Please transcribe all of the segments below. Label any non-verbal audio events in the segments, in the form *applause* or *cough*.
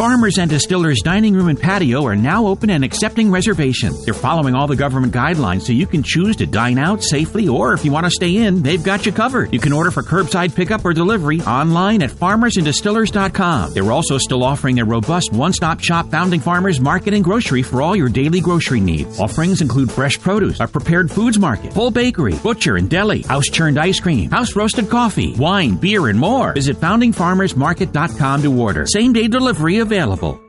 Farmers and Distillers Dining Room and Patio are now open and accepting reservations. They're following all the government guidelines so you can choose to dine out safely or if you want to stay in, they've got you covered. You can order for curbside pickup or delivery online at farmersanddistillers.com. They're also still offering a robust one-stop shop founding farmers market and grocery for all your daily grocery needs. Offerings include fresh produce, a prepared foods market, full bakery, butcher and deli, house churned ice cream, house roasted coffee, wine, beer, and more. Visit foundingfarmersmarket.com to order. Same day delivery available.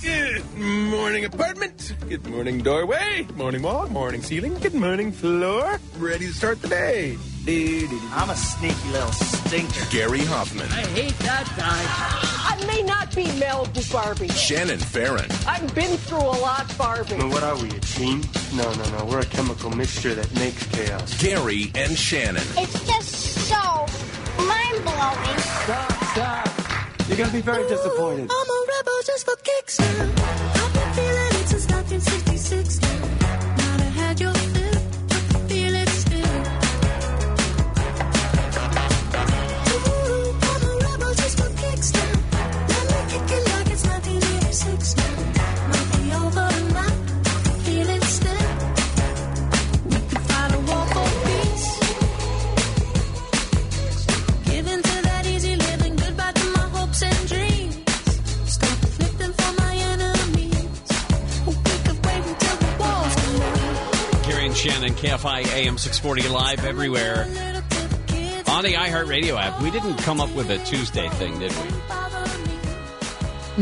Good morning, apartment. Good morning, doorway. Good morning, wall. Morning, ceiling. Good morning, floor. Ready to start the day. I'm a sneaky little stinker. Gary Hoffman, I hate that guy. I may not be Mel Barbie. Shannon Farren, I've been through a lot, Barbie. What are we, a team? No, no, no. We're a chemical mixture that makes chaos. Gary and Shannon. It's just so mind blowing. You're gonna be very disappointed. I'm a rebel just for kicks. I've been feeling it since 1966 Shannon, KFI AM 640 live everywhere on the iHeartRadio app. We didn't come up with a Tuesday thing, did we?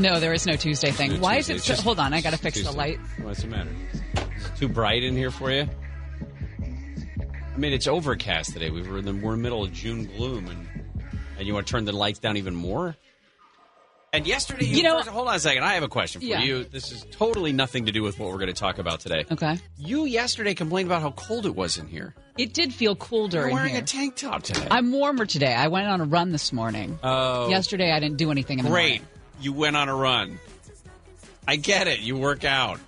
No, there is no Tuesday thing. No Why Tuesday. is it? So, hold on, I got to fix the light. What's the matter? Is it too bright in here for you? I mean, it's overcast today. We were in the we're middle of June gloom, and and you want to turn the lights down even more. And yesterday, You know- first- hold on a second. I have a question for Yeah. you. This is totally nothing to do with what we're going to talk about today. Okay. You yesterday complained about how cold it was in here. It did feel colder You're in wearing a tank top today. I'm warmer today. I went on a run this morning. Oh, Yesterday, I didn't do anything in the Great. morning. You went on a run. I get it. You work out.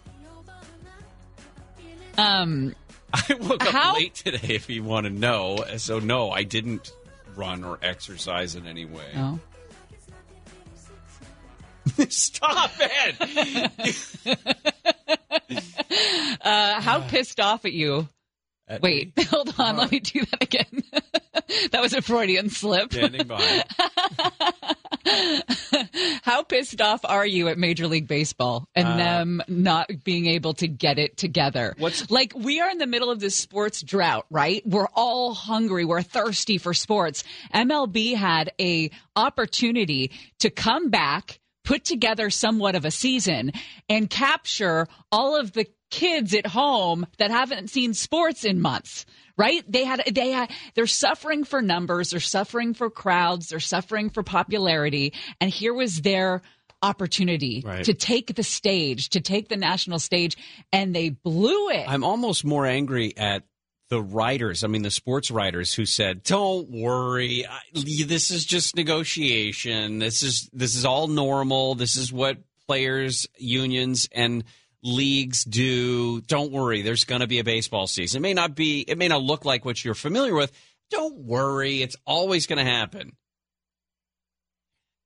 Um, *laughs* I woke up How- late today, if you want to know. So, no, I didn't run or exercise in any way. no. *laughs* Stop it! *laughs* Uh, how pissed off at you? At Wait, me. *laughs* hold on. Let me do that again. that was a Freudian slip. Standing by. How pissed off are you at Major League Baseball and them not being able to get it together? Uh, What's- like we are in the middle of this sports drought, right? We're all hungry, we're thirsty for sports. MLB had a opportunity to come back, put together somewhat of a season and capture all of the kids at home that haven't seen sports in months right? They had they had they're suffering for numbers they're suffering for crowds they're suffering for popularity. And here was their opportunity Right. to take the stage to take the national stage and they blew it. I'm almost more angry at the writers. I mean, the sports writers who said, "Don't worry, I, this is just negotiation. This is this is all normal. This is what players, unions, and leagues do. Don't worry, there's going to be a baseball season. It may not be. It may not look like what you're familiar with. Don't worry, it's always going to happen."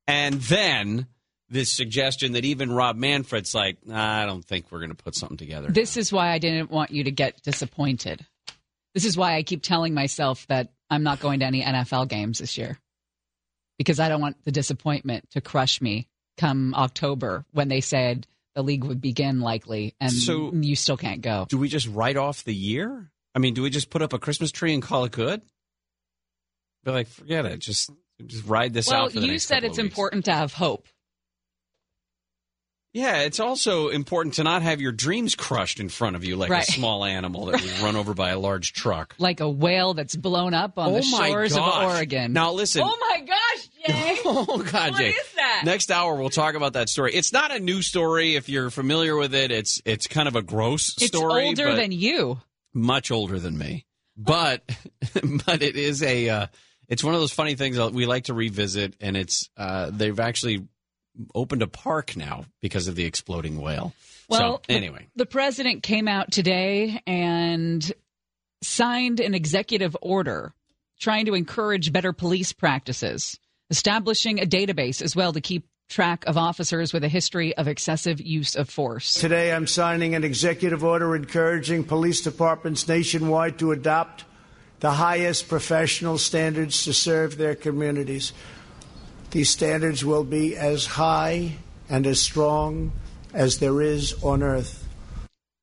And then. This suggestion that even Rob Manfred's like, "Nah, I don't think we're going to put something together. this is why i didn't want you to get disappointed this is why i keep telling myself that i'm not going to any nfl games this year because i don't want the disappointment to crush me come october when they said the league would begin likely and So- you still can't go do we just write off the year? I mean, do we just put up a Christmas tree and call it good? Be like, forget it. Just just ride this well out. For the you said it's important to have hope Yeah, it's also important to not have your dreams crushed in front of you like Right. a small animal that was run over by a large truck. *laughs* like a whale that's blown up on the Oh my shores gosh. of oregon Now listen. oh my gosh Jay. *laughs* Oh God, What Jay. is that? Next hour we'll talk about that story. It's not a new story if you're familiar with it. It's it's kind of a gross it's story. It's older than you much older than me, but *laughs* but it is a uh, it's one of those funny things that we like to revisit, and it's uh, they've actually opened a park now because of the exploding whale. Well, so anyway, The president came out today and signed an executive order trying to encourage better police practices, establishing a database as well to keep track of officers with a history of excessive use of force. Today, I'm signing an executive order encouraging police departments nationwide to adopt the highest professional standards to serve their communities. These standards will be as high and as strong as there is on Earth.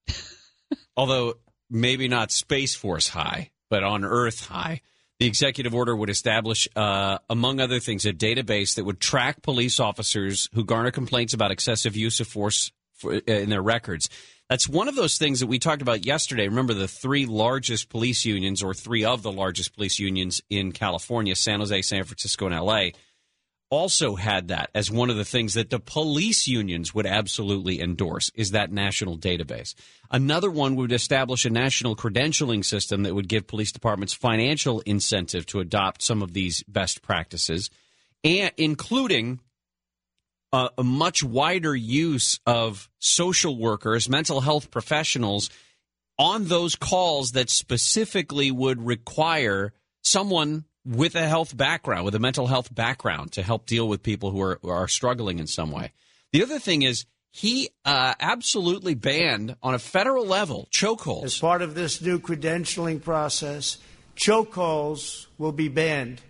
*laughs* although maybe not Space Force high, but on Earth high. The executive order would establish, uh, among other things, a database that would track police officers who garner complaints about excessive use of force for, uh, in their records. That's one of those things that we talked about yesterday. Remember the three largest police unions, or three of the largest police unions in California San Jose, San Francisco, and LA also had that as one of the things that the police unions would absolutely endorse is that national database. Another one would establish a national credentialing system that would give police departments financial incentive to adopt some of these best practices, and including a, a much wider use of social workers, mental health professionals on those calls that specifically would require someone with a health background, with a mental health background to help deal with people who are, who are struggling in some way. The other thing is he uh, absolutely banned on a federal level chokeholds. As part of this new credentialing process, chokeholds will be banned,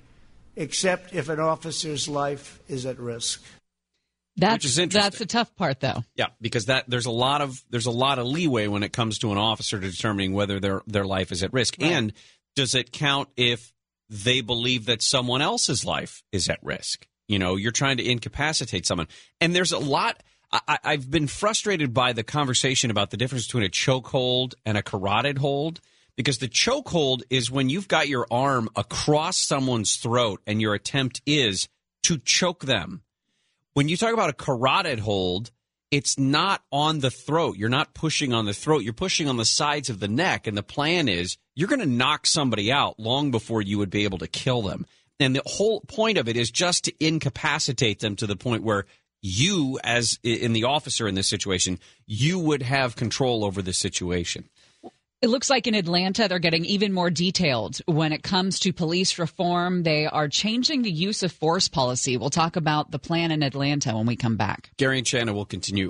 except if an officer's life is at risk. That's, Which is interesting. That's the tough part, though. Yeah, because that there's a lot of there's a lot of leeway when it comes to an officer determining whether their their life is at risk. And does it count if they believe that someone else's life is at risk? You know, you're trying to incapacitate someone, and there's a lot. I, I've been frustrated by the conversation about the difference between a chokehold and a carotid hold. Because the chokehold is when you've got your arm across someone's throat and your attempt is to choke them when you talk about a carotid hold, it's not on the throat. You're not pushing on the throat. You're pushing on the sides of the neck. And the plan is you're going to knock somebody out long before you would be able to kill them. And the whole point of it is just to incapacitate them to the point where you, as in the officer in this situation, you would have control over the situation. It looks like in Atlanta, they're getting even more detailed when it comes to police reform. They are changing the use of force policy. We'll talk about the plan in Atlanta when we come back. Gary and Shannon will continue.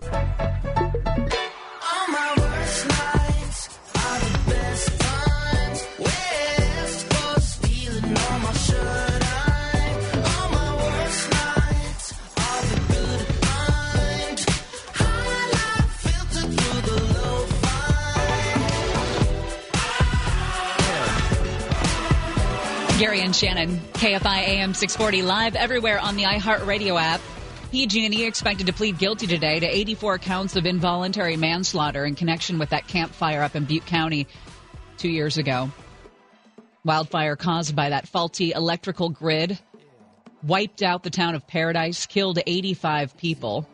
Gary and Shannon, KFI AM 640 live everywhere on the iHeartRadio app. PG&E expected to plead guilty today to 84 counts of involuntary manslaughter in connection with that campfire up in Butte County two years ago. Wildfire caused by that faulty electrical grid wiped out the town of Paradise, killed 85 people.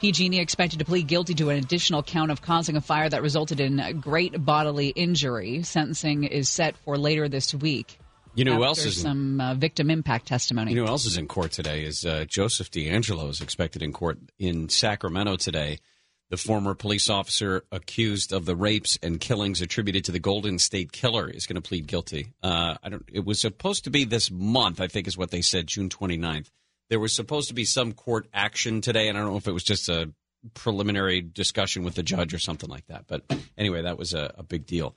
PG&E expected to plead guilty to an additional count of causing a fire that resulted in great bodily injury. Sentencing is set for later this week. You know who else is some uh, victim impact testimony. You know who else is in court today is uh, Joseph DeAngelo is expected in court in Sacramento today. The former police officer accused of the rapes and killings attributed to the Golden State Killer is going to plead guilty. Uh, I don't. It was supposed to be this month, I think, is what they said, June 29th. There was supposed to be some court action today, and I don't know if it was just a preliminary discussion with the judge or something like that. But anyway, that was a, a big deal.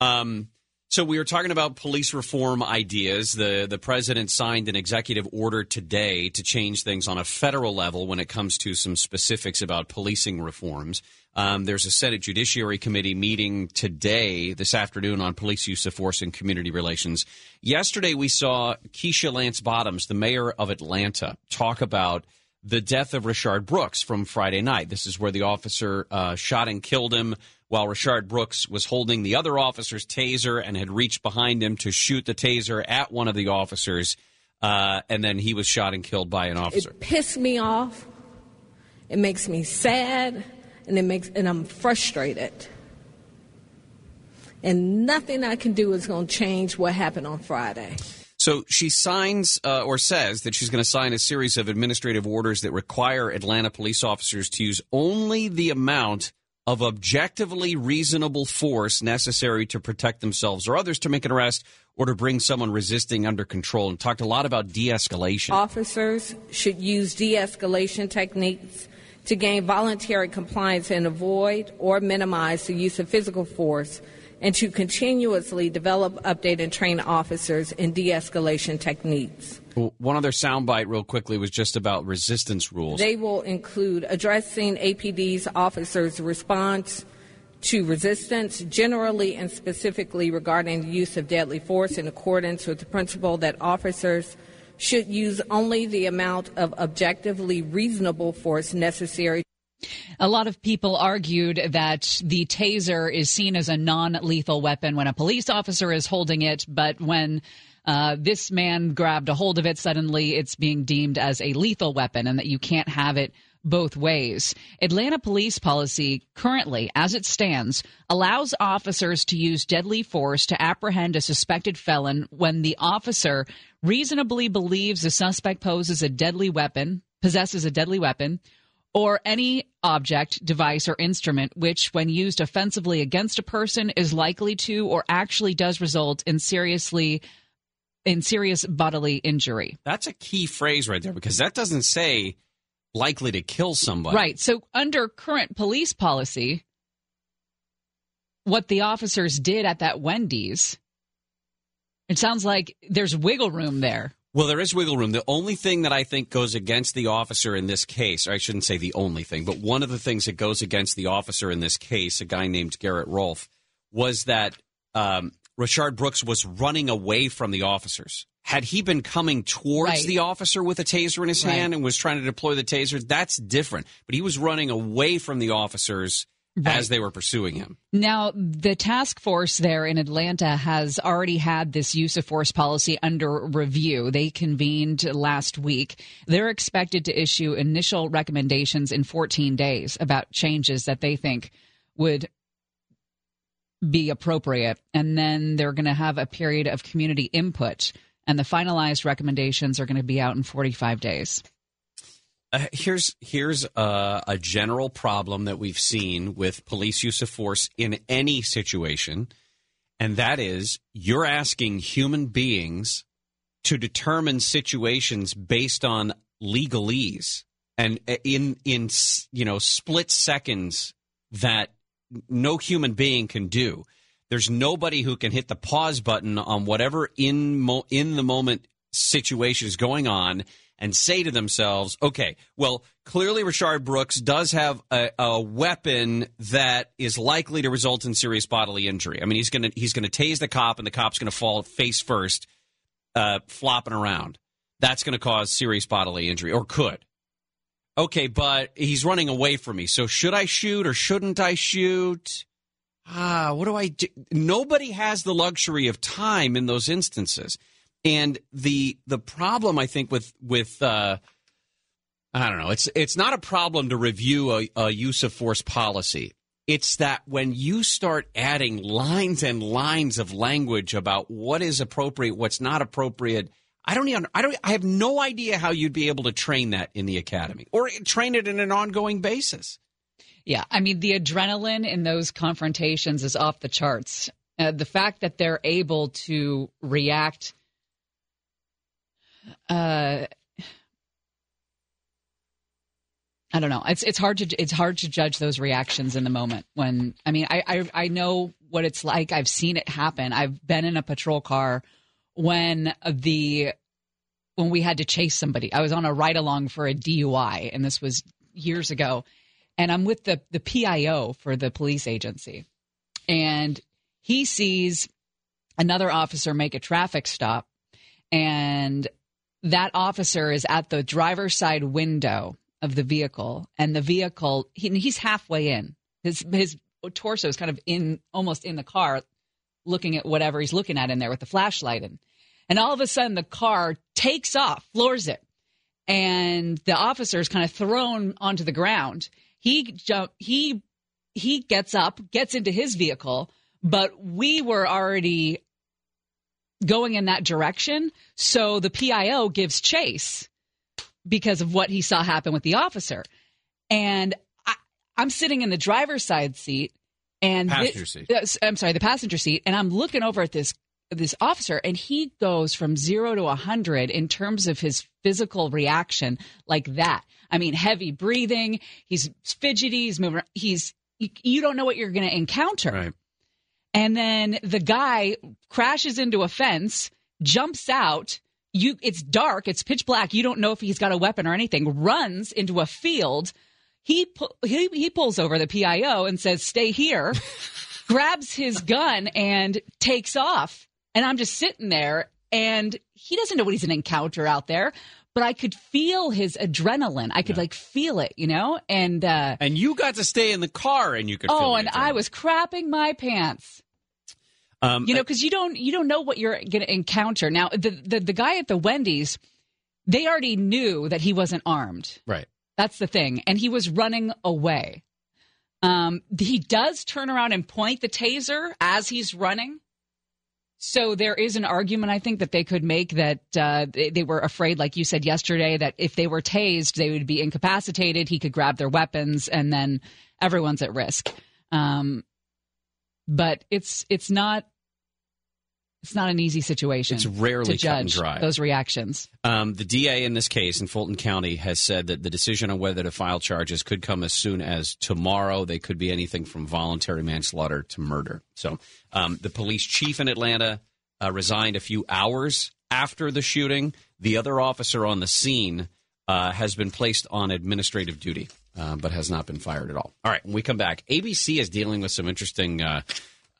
Um, so we were talking about police reform ideas. The the president signed an executive order today to change things on a federal level when it comes to some specifics about policing reforms. Um, there's a Senate Judiciary Committee meeting today, this afternoon, on police use of force and community relations. Yesterday, we saw Keisha Lance Bottoms, the mayor of Atlanta, talk about the death of Rayshard Brooks from Friday night. This is where the officer uh, shot and killed him while Rayshard Brooks was holding the other officer's taser and had reached behind him to shoot the taser at one of the officers. Uh, and then he was shot and killed by an officer. It pissed me off. It makes me sad, and it makes and I'm frustrated. And nothing I can do is going to change what happened on Friday. So she signs uh, or says that she's going to sign a series of administrative orders that require Atlanta police officers to use only the amount of objectively reasonable force necessary to protect themselves or others to make an arrest or to bring someone resisting under control and talked a lot about de-escalation. Officers should use de escalation techniques to gain voluntary compliance and avoid or minimize the use of physical force, and to continuously develop, update, and train officers in de escalation techniques. One other soundbite, real quickly, was just about resistance rules. They will include addressing APD's officers' response to resistance, generally and specifically regarding the use of deadly force in accordance with the principle that officers should use only the amount of objectively reasonable force necessary. A lot of people argued that the taser is seen as a non lethal weapon when a police officer is holding it, but when uh, this man grabbed a hold of it, suddenly it's being deemed as a lethal weapon and that you can't have it both ways. Atlanta police policy currently, as it stands, allows officers to use deadly force to apprehend a suspected felon when the officer reasonably believes the suspect poses a deadly weapon, possesses a deadly weapon, or any object, device, or instrument which, when used offensively against a person, is likely to or actually does result in seriously in serious bodily injury. That's a key phrase right there because that doesn't say likely to kill somebody. Right. So under current police policy, what the officers did at that Wendy's, it sounds like there's wiggle room there. Well, there is wiggle room. The only thing that I think goes against the officer in this case, or I shouldn't say the only thing, but one of the things that goes against the officer in this case, a guy named Garrett Rolfe, was that um, Rayshard Brooks was running away from the officers. Had he been coming towards Right. the officer with a taser in his Right. hand and was trying to deploy the taser, that's different. But he was running away from the officers as they were pursuing him. Now, the task force there in Atlanta has already had this use of force policy under review. They convened last week. They're expected to issue initial recommendations in 14 days about changes that they think would be appropriate. And then they're going to have a period of community input. And the finalized recommendations are going to be out in 45 days. Uh, here's here's a, a general problem that we've seen with police use of force in any situation, and that is you're asking human beings to determine situations based on legalese and uh, in in you know split seconds that no human being can do. There's nobody who can hit the pause button on whatever in mo- in the moment situation is going on and say to themselves, okay, well, clearly Rayshard Brooks does have a, a weapon that is likely to result in serious bodily injury. I mean, he's gonna he's gonna tase the cop, and the cop's gonna fall face first, uh, flopping around. That's gonna cause serious bodily injury, or could. Okay, but he's running away from me. So should I shoot or shouldn't I shoot? Ah, what do I do? Nobody has the luxury of time in those instances. And the the problem I think with with uh, I don't know, it's it's not a problem to review a, a use of force policy. It's that when you start adding lines and lines of language about what is appropriate, what's not appropriate, I don't even I don't I have no idea how you'd be able to train that in the academy or train it in an ongoing basis. Yeah, I mean, the adrenaline in those confrontations is off the charts. Uh, the fact that they're able to react, uh, I don't know. It's it's hard to it's hard to judge those reactions in the moment. When I mean, I I, I know what it's like. I've seen it happen. I've been in a patrol car when the when we had to chase somebody. I was on a ride along for a DUI, and this was years ago. And I'm with the the PIO for the police agency, and he sees another officer make a traffic stop, and that officer is at the driver's side window of the vehicle, and the vehicle he, he's halfway in. His his torso is kind of in almost in the car, looking at whatever he's looking at in there with the flashlight in. And all of a sudden, the car takes off, floors it, and the officer is kind of thrown onto the ground. He jump. He he gets up, gets into his vehicle, but we were already going in that direction. So the PIO gives chase because of what he saw happen with the officer. And I, I'm sitting in the driver's side seat and Passenger seat. uh, s- I'm sorry, the passenger seat, and I'm looking over at this this officer, and he goes from zero to a hundred in terms of his physical reaction, like that. I mean, heavy breathing. He's fidgety. He's moving. He's you, you don't know what you're going to encounter. Right. And then the guy crashes into a fence, jumps out. You, it's dark, it's pitch black. You don't know if he's got a weapon or anything. Runs into a field. He pu- he he pulls over the PIO and says, "Stay here." *laughs* grabs his gun and takes off. And I'm just sitting there, and he doesn't know what he's an encounter out there. But I could feel his adrenaline. I could like feel it, you know. And uh, And you got to stay in the car, and you could. oh, and I was crapping my pants. Um, you know because you don't you don't know what you're going to encounter now the, the the guy at the wendy's they already knew that he wasn't armed right. That's the thing. And he was running away. Um he does turn around and point the taser as he's running. So there is an argument i think that they could make that uh, they, they were afraid like you said yesterday that if they were tased they would be incapacitated. He could grab their weapons and then everyone's at risk. Um but it's it's not it's not an easy situation. It's rarely to cut and judge dry. those reactions. Um, the DA in this case in Fulton County has said that the decision on whether to file charges could come as soon as tomorrow. They could be anything from voluntary manslaughter to murder. So, um, the police chief in Atlanta uh, resigned a few hours after the shooting. The other officer on the scene uh, has been placed on administrative duty, uh, but has not been fired at all. All right, when we come back, ABC is dealing with some interesting.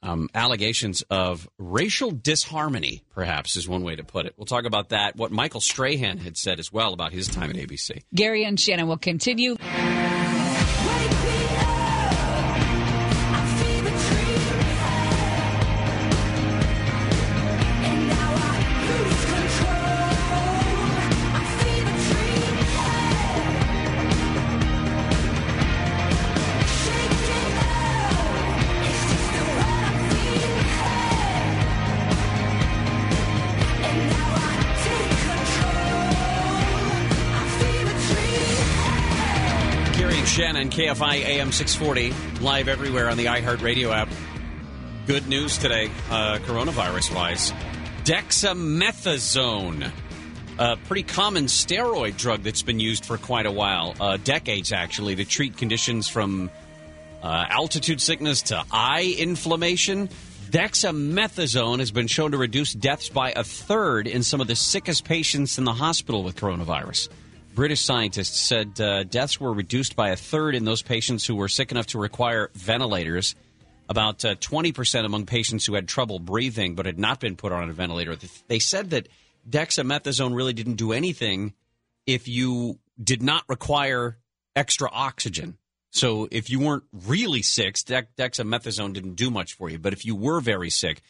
Um, allegations of racial disharmony, perhaps, is one way to put it. We'll talk about that, what Michael Strahan had said as well about his time at ABC. Gary and Shannon will continue. KFI AM 640, live everywhere on the iHeartRadio app. Good news today, uh, coronavirus wise. Dexamethasone, a pretty common steroid drug that's been used for quite a while, uh, decades actually, to treat conditions from uh, altitude sickness to eye inflammation. Dexamethasone has been shown to reduce deaths by a third in some of the sickest patients in the hospital with coronavirus. British scientists said uh, deaths were reduced by a third in those patients who were sick enough to require ventilators. About uh, 20% among patients who had trouble breathing but had not been put on a ventilator. They said that dexamethasone really didn't do anything if you did not require extra oxygen. So if you weren't really sick, dex- dexamethasone didn't do much for you. But if you were very sick,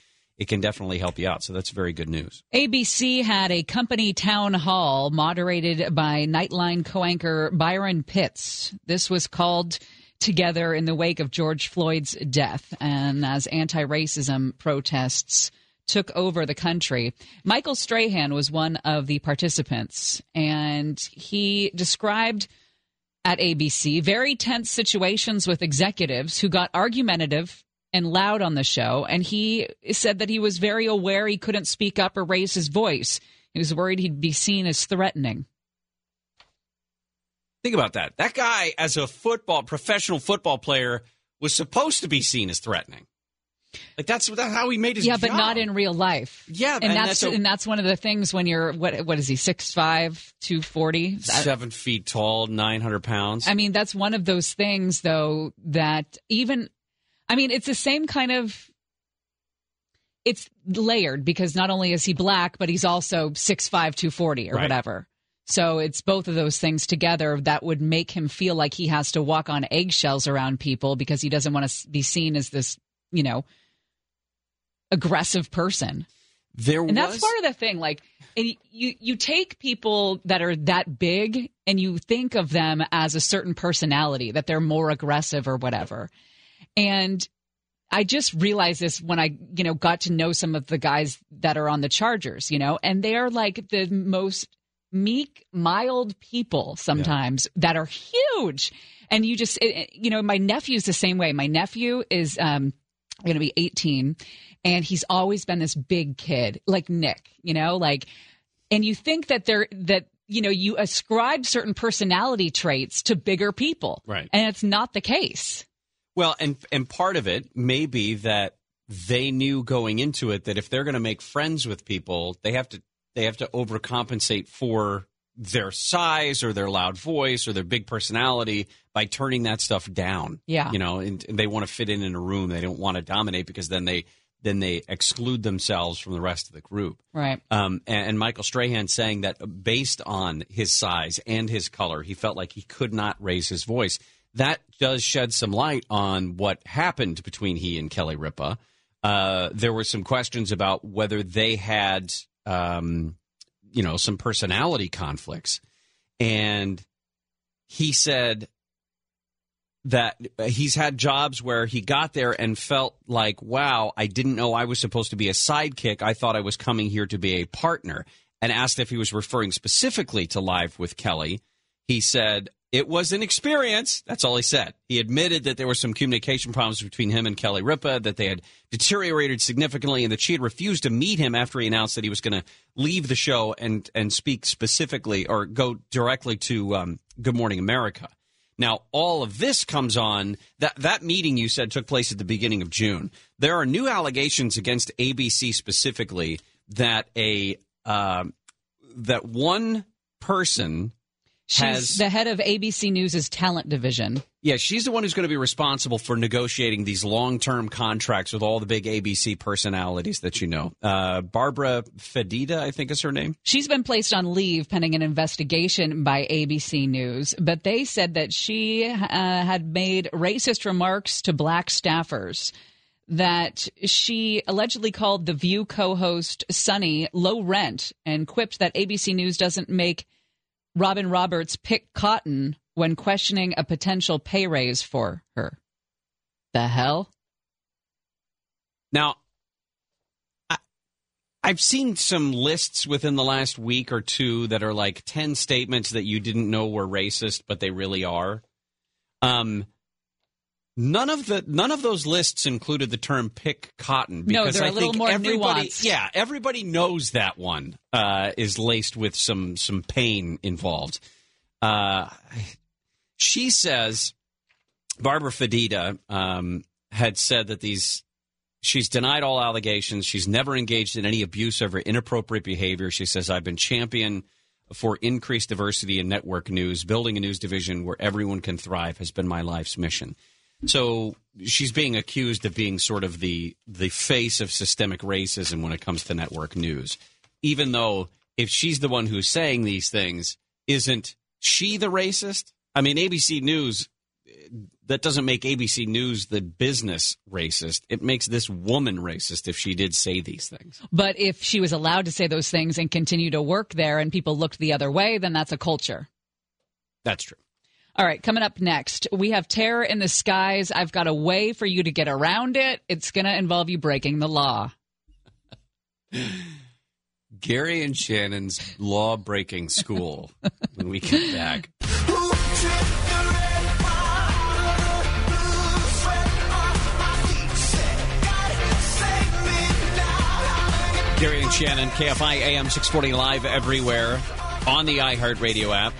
it can definitely help you out. So that's very good news. ABC had a company town hall moderated by Nightline co anchor Byron Pitts. This was called together in the wake of George Floyd's death and as anti racism protests took over the country. Michael Strahan was one of the participants, and he described at ABC very tense situations with executives who got argumentative and loud on the show. And he said that he was very aware he couldn't speak up or raise his voice. He was worried he'd be seen as threatening. Think about that. That guy, as a football professional football player, was supposed to be seen as threatening. Like that's, that's how he made his yeah, job. but not in real life. Yeah, and, and that's, that's a- and that's one of the things when you're what what is he six five two forty seven feet tall, nine hundred pounds. I mean, that's one of those things, though, that even, I mean, it's the same kind of, it's layered because not only is he black, but he's also 6'5, 240 or Right. whatever. So it's both of those things together that would make him feel like he has to walk on eggshells around people because he doesn't want to be seen as this, you know, aggressive person. There and that's was- part of the thing. Like and you, you take people that are that big and you think of them as a certain personality, that they're more aggressive or whatever. And I just realized this when I, you know, got to know some of the guys that are on the Chargers, you know, and they are like the most meek, mild people sometimes that are huge. And you just, it- you know, my nephew's the same way. My nephew is um, going to be 18, and he's always been this big kid, like Nick, you know, like, and you think that they're, that, you know, you ascribe certain personality traits to bigger people. Right. And it's not the case. Well, and and part of it may be that they knew going into it that if they're going to make friends with people, they have to they have to overcompensate for their size or their loud voice or their big personality by turning that stuff down. Yeah. you know, and, and they want to fit in in a room. They don't want to dominate because then they then they exclude themselves from the rest of the group. Right. Um, and, and Michael Strahan saying that based on his size and his color, he felt like he could not raise his voice. That does shed some light on what happened between he and Kelly Ripa. Uh, there were some questions about whether they had, um, you know, some personality conflicts. And he said that he's had jobs where he got there and felt like, wow, I didn't know I was supposed to be a sidekick. I thought I was coming here to be a partner. And asked if he was referring specifically to Live with Kelly. He said, it was an experience. That's all he said. He admitted that there were some communication problems between him and Kelly Ripa, that they had deteriorated significantly, and that she had refused to meet him after he announced that he was going to leave the show and, and speak specifically or go directly to um, Good Morning America. Now, all of this comes on that that meeting you said took place at the beginning of June. There are new allegations against ABC specifically that a um that one person She's has the head of ABC News' talent division. yeah, she's the one who's going to be responsible for negotiating these long-term contracts with all the big ABC personalities that you know. Uh, Barbara Fedida, I think is her name. She's been placed on leave pending an investigation by ABC News, but they said that she uh, had made racist remarks to black staffers. That she allegedly called The View co host Sunny low rent and quipped that ABC News doesn't make Robin Roberts pick cotton when questioning a potential pay raise for her. The hell? Now, I, I've seen some lists within the last week or two that are like 10 statements that you didn't know were racist, but they really are. Um, none of the none of those lists included the term "pick cotton" No, because a I little think more everybody, nuanced. yeah, everybody knows that one uh, is laced with some some pain involved. Uh, she says Barbara Fedida um, had said that these she's denied all allegations. She's never engaged in any abusive or inappropriate behavior. She says I've been champion for increased diversity in network news. Building a news division where everyone can thrive has been my life's mission. So she's being accused of being sort of the the face of systemic racism when it comes to network news. Even though if she's the one who's saying these things, isn't she the racist? I mean, ABC News that doesn't make ABC News the business racist. It makes this woman racist if she did say these things. But if she was allowed to say those things and continue to work there and people looked the other way, then that's a culture. That's true. All right, coming up next, we have terror in the skies. I've got a way for you to get around it. It's going to involve you breaking the law. Gary and Shannon's law breaking school *laughs* when we get back. Gary and Shannon, KFI AM 640 live everywhere on the iHeartRadio app.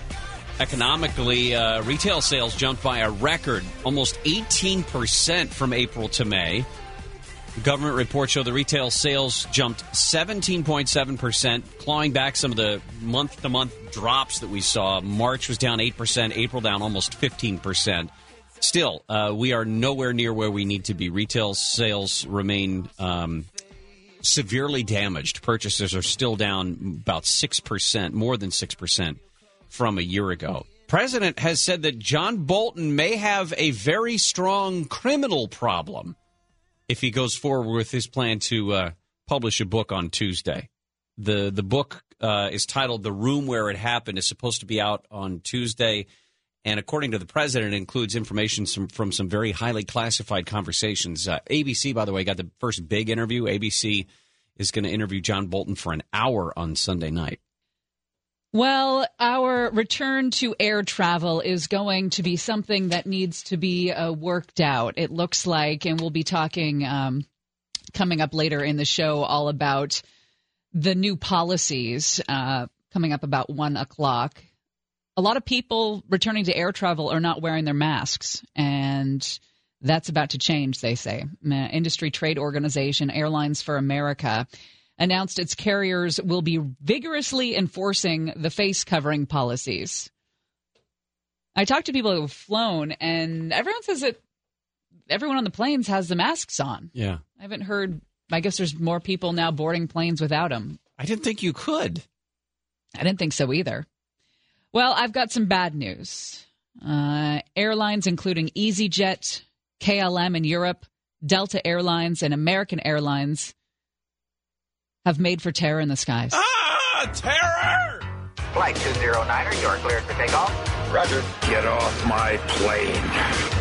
Economically, uh, retail sales jumped by a record almost 18% from April to May. Government reports show the retail sales jumped 17.7%, clawing back some of the month to month drops that we saw. March was down 8%, April down almost 15%. Still, uh, we are nowhere near where we need to be. Retail sales remain um, severely damaged. Purchases are still down about 6%, more than 6% from a year ago. President has said that John Bolton may have a very strong criminal problem if he goes forward with his plan to uh, publish a book on Tuesday. The the book uh, is titled "The Room Where It Happened." is supposed to be out on Tuesday, and according to the president, includes information some, from some very highly classified conversations. Uh, ABC, by the way, got the first big interview. ABC is going to interview John Bolton for an hour on Sunday night. Well, our return to air travel is going to be something that needs to be uh, worked out. It looks like, and we'll be talking um, coming up later in the show all about the new policies uh, coming up about one o'clock. A lot of people returning to air travel are not wearing their masks, and that's about to change, they say. Industry Trade Organization Airlines for America announced its carriers will be vigorously enforcing the face covering policies. I talked to people who have flown, and everyone says that everyone on the planes has the masks on. Yeah. I haven't heard. I guess there's more people now boarding planes without them. I didn't think you could. I didn't think so either. Well, I've got some bad news. Uh, airlines, including EasyJet, KLM in Europe, Delta Airlines, and American Airlines, have made for terror in the skies. Ah, terror! Flight 209er, you are cleared for takeoff. Roger. Get off my plane.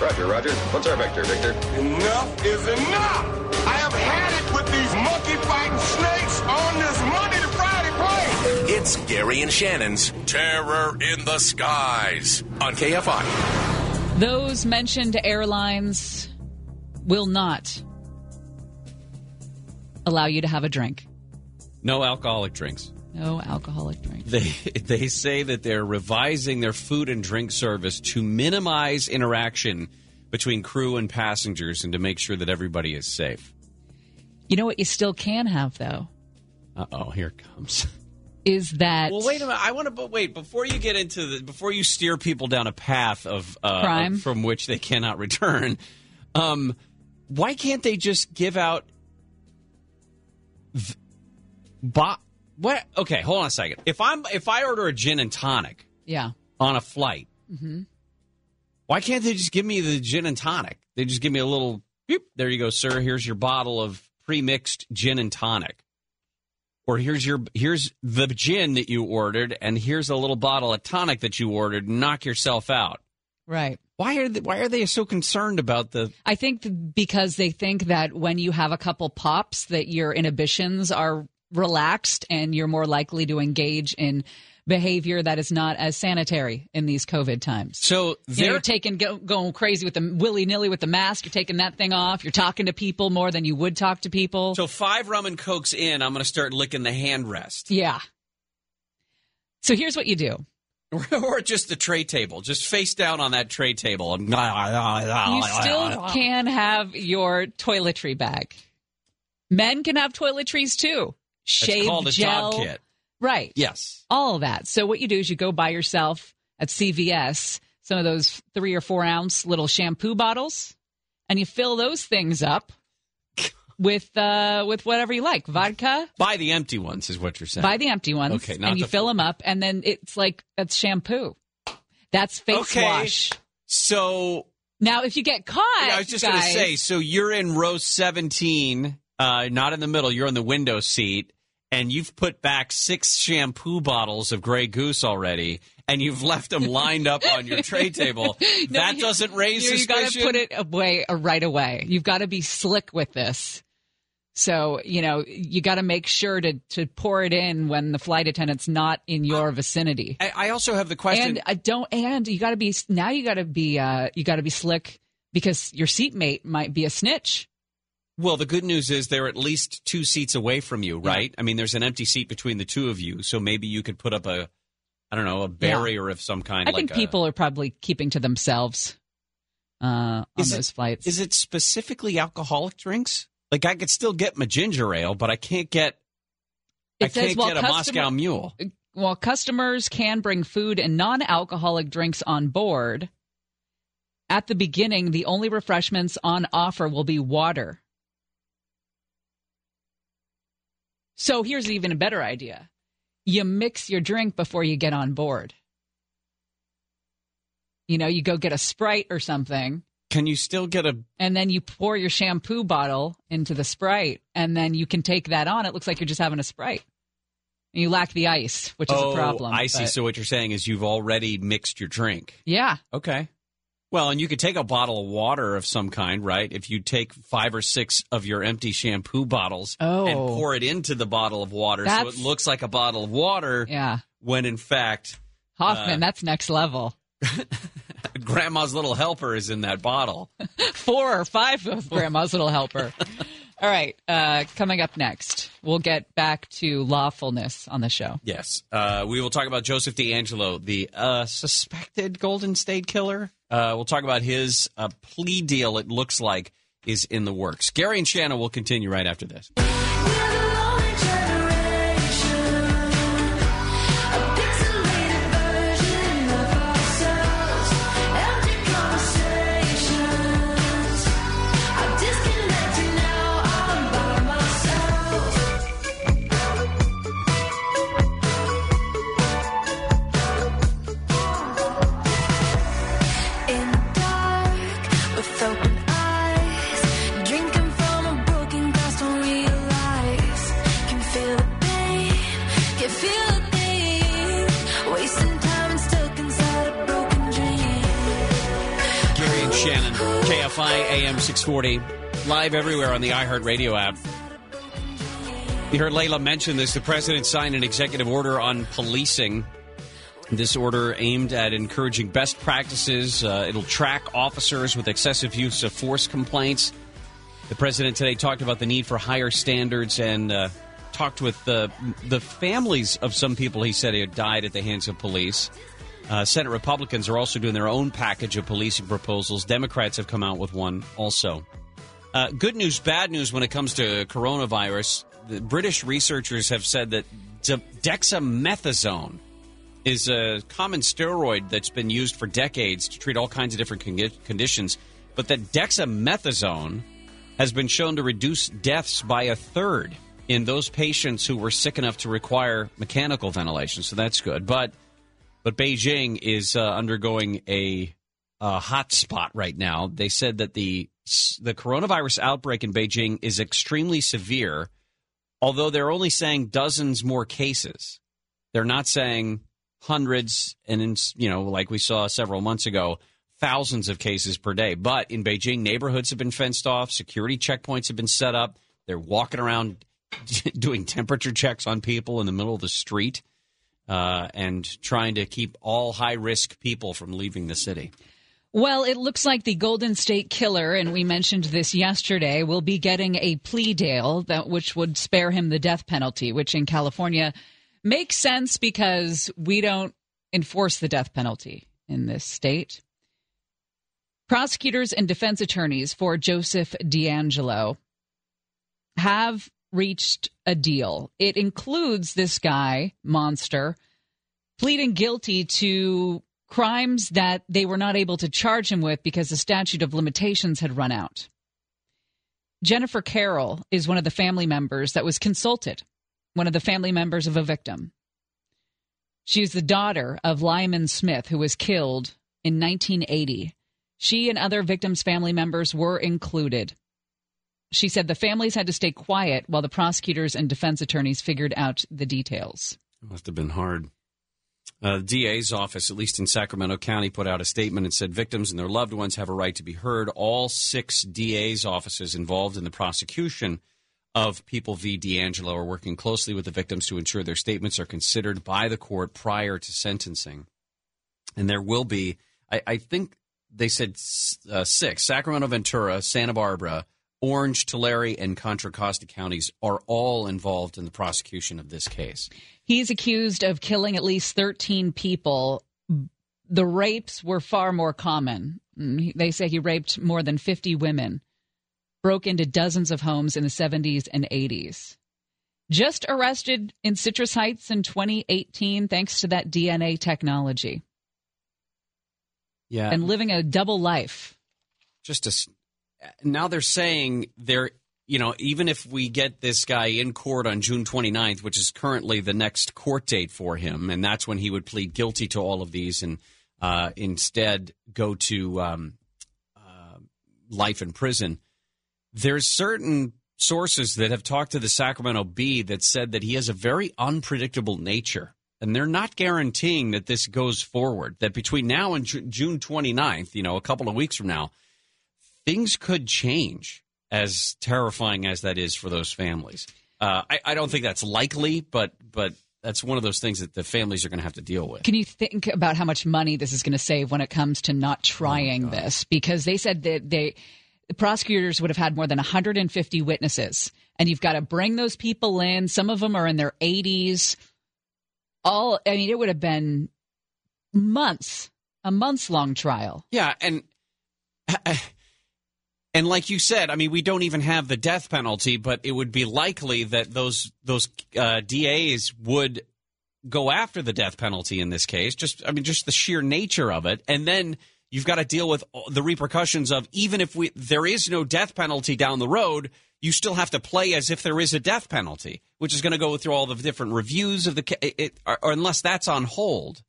Roger, Roger. What's our vector, Victor? Enough is enough! I have had it with these monkey fighting snakes on this Monday to Friday plane! It's Gary and Shannon's Terror in the Skies on KFI. Those mentioned airlines will not allow you to have a drink. No alcoholic drinks. No alcoholic drink. They *laughs* they say that they're revising their food and drink service to minimize interaction between crew and passengers and to make sure that everybody is safe. You know what you still can have though Uh oh, here it comes. is that Well, wait a minute. I want to, but wait before you get into the before you steer people down a path of uh, Crime? from which they cannot return. Um, why can't they just give out? V- what? Okay, hold on a second. If I'm if I order a gin and tonic yeah. on a flight, hmm why can't they just give me the gin and tonic? They just give me a little. Beep, there you go, sir. Here's your bottle of pre-mixed gin and tonic. Or here's your here's the gin that you ordered, and here's a little bottle of tonic that you ordered. Knock yourself out. Right. Why are they, why are they so concerned about the? I think because they think that when you have a couple pops that your inhibitions are relaxed and you're more likely to engage in behavior that is not as sanitary in these COVID times. So You know, they're taking go, going crazy with the willy nilly with the mask. You're taking that thing off. You're talking to people more than you would talk to people. so five rum and cokes in. I'm going to start licking the hand rest, yeah. So here's what you do. *laughs* or just the tray table, just face down on that tray table. And *laughs* You still can have your toiletry bag. Men can have toiletries too. Shave It's called a gel. job kit. Right. Yes. All of that. So what you do is you go buy yourself at CVS some of those three or four ounce little shampoo bottles, and you fill those things up *laughs* with uh, with whatever you like, vodka. Buy the empty ones, is what you're saying. Buy the empty ones, Okay, and you the fill them up, and then it's like that's shampoo. That's face Okay. wash. So Now, if you get caught, Yeah, I was just going to say, so you're in row 17, uh, not in the middle, you're in the window seat, and you've put back six shampoo bottles of Grey Goose already, and you've left them lined up on your tray *laughs* table. No, that you- doesn't raise you, suspicion. You've got to put it away uh, right away. You've got to be slick with this. So you know you got to make sure to to pour it in when the flight attendant's not in your vicinity. I, I also have the question. And I don't. And you got to be now. You got to be. Uh, you got to be slick because your seatmate might be a snitch. Well, the good news is they're at least two seats away from you, right? I mean, there's an empty seat between the two of you, so maybe you could put up a, I don't know, a barrier of some kind. I like think a- people are probably keeping to themselves uh, on Is it- those flights. Is it specifically alcoholic drinks? Like I could still get my ginger ale, but I can't get. I It says, can't well, get a customer- Moscow Mule. Well, customers can bring food and non alcoholic drinks on board. At the beginning, the only refreshments on offer will be water. So here's even a better idea you mix your drink before you get on board. You know, you go get a Sprite or something, Can you still get a? and then you pour your shampoo bottle into the Sprite, and then you can take that on. It looks like you're just having a Sprite. And you lack the ice, which is oh, a problem. I see. but- So what you're saying is you've already mixed your drink. yeah. Okay. Well, and you could take a bottle of water of some kind, right? If you take five or six of your empty shampoo bottles Oh. and pour it into the bottle of water, so it looks like a bottle of water. Yeah. when in fact Hoffman, uh, that's next level. *laughs* grandma's little helper is in that bottle. *laughs* Four or five of *laughs* Grandma's Little Helper. All right, uh, coming up next, we'll get back to lawfulness on the show. Yes. Uh, we will talk about Joseph DeAngelo, the uh, suspected Golden State killer. Uh, we'll talk about his uh, plea deal, it looks like, is in the works. Gary and Shannon will continue right after this. AM 640, live everywhere on the iHeartRadio app. You heard Layla mention this. The president signed an executive order on policing. This order aimed at encouraging best practices. Uh, it'll track officers with excessive use of force complaints. The president today talked about the need for higher standards and uh, talked with the the families of some people he said had died at the hands of police. Uh, Senate Republicans are also doing their own package of policing proposals. Democrats have come out with one also. Uh, good news, bad news when it comes to coronavirus. The British researchers have said that de- dexamethasone is a common steroid that's been used for decades to treat all kinds of different con- conditions, but that dexamethasone has been shown to reduce deaths by a third in those patients who were sick enough to require mechanical ventilation. So that's good. But but Beijing is uh, undergoing a, a hot spot right now. They said that the the coronavirus outbreak in Beijing is extremely severe, although they're only saying dozens more cases. They're not saying hundreds and in, you know like we saw several months ago thousands of cases per day but in beijing neighborhoods have been fenced off security checkpoints have been set up they're walking around *laughs* doing temperature checks on people in the middle of the street uh, and trying to keep all high risk people from leaving the city Well, it looks like the Golden State Killer, and we mentioned this yesterday, will be getting a plea deal that which would spare him the death penalty, which in California makes sense because we don't enforce the death penalty in this state. Prosecutors and defense attorneys for Joseph DeAngelo have reached a deal. It includes this guy, Monster, pleading guilty to crimes that they were not able to charge him with because the statute of limitations had run out. Jennifer Carroll is one of the family members that was consulted, one of the family members of a victim. She's the daughter of Lyman Smith, who was killed in 1980. She and other victims' family members were included. She said the families had to stay quiet while the prosecutors and defense attorneys figured out the details. It must have been hard. Uh, the DA's office, at least in Sacramento County, put out a statement and said victims and their loved ones have a right to be heard. All six DA's offices involved in the prosecution of People v. DeAngelo are working closely with the victims to ensure their statements are considered by the court prior to sentencing. And there will be, I, I think they said uh, six Sacramento, Ventura, Santa Barbara, Orange, Tulare, and Contra Costa counties are all involved in the prosecution of this case. He's accused of killing at least 13 people. The rapes were far more common. Mm, They say he raped more than 50 women, broke into dozens of homes in the 70s and 80s. Just arrested in Citrus Heights in 2018 thanks to that DNA technology Yeah. and living a double life. just a now they're saying they're you know even if we get this guy in court on June 29th which is currently the next court date for him and that's when he would plead guilty to all of these and uh, instead go to um, uh, life in prison there's certain sources that have talked to the Sacramento Bee that said that he has a very unpredictable nature and they're not guaranteeing that this goes forward that between now and Ju- June 29th you know a couple of weeks from now things could change as terrifying as that is for those families. Uh, I, I don't think that's likely, but but that's one of those things that the families are going to have to deal with. Can you think about how much money this is going to save when it comes to not Oh trying this? Because they said that they, the prosecutors would have had more than 150 witnesses, and you've got to bring those people in. Some of them are in their 80s. All, I mean, it would have been months, a months long trial. Yeah, and and like you said, I mean, we don't even have the death penalty, but it would be likely that those those uh, DAs would go after the death penalty in this case. Just, I mean, just the sheer nature of it, and then you've got to deal with the repercussions of even if we there is no death penalty down the road. You still have to play as if there is a death penalty, which is going to go through all the different reviews of the, it, or, or unless that's on hold.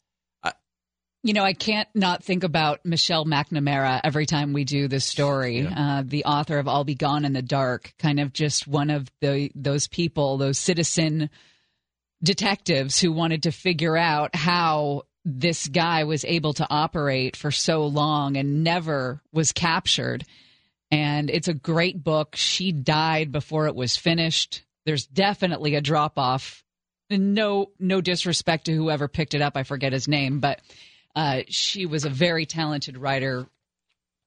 You know, I can't not think about Michelle McNamara every time we do this story. Uh, the author of "I'll Be Gone in the Dark," kind of just one of the those people, those citizen detectives who wanted to figure out how this guy was able to operate for so long and never was captured. And it's a great book. She died before it was finished. There's definitely a drop off. No, no disrespect to whoever picked it up. I forget his name, but uh, she was a very talented writer,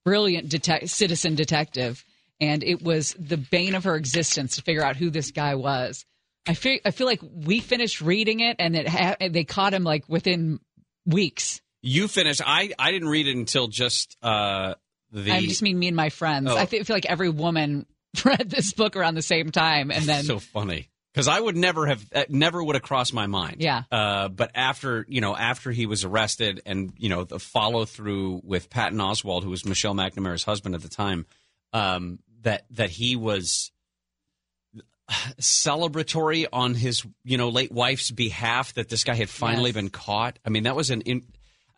brilliant detec- citizen detective, and it was the bane of her existence to figure out who this guy was. I feel I feel like we finished reading it, and it ha- they caught him like within weeks. You finished. I I didn't read it until just uh, the. I just mean me and my friends. Oh. I th- feel like every woman *laughs* read this book around the same time, and then so funny because I would never have uh, never would have crossed my mind. Yeah. Uh, but after you know after he was arrested and you know the follow through with Patton Oswalt, who was Michelle McNamara's husband at the time, um, that that he was celebratory on his you know late wife's behalf that this guy had finally Yes. been caught. I mean that was an in,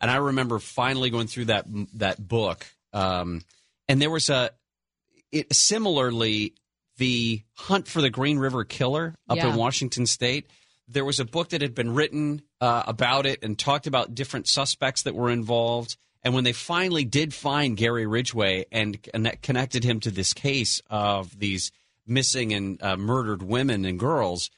and I remember finally going through that that book, um, and there was a it similarly the hunt for the Green River Killer up Yeah. in Washington State. There was a book that had been written uh, about it and talked about different suspects that were involved. And when they finally did find Gary Ridgway and connected him to this case of these missing and uh, murdered women and girls,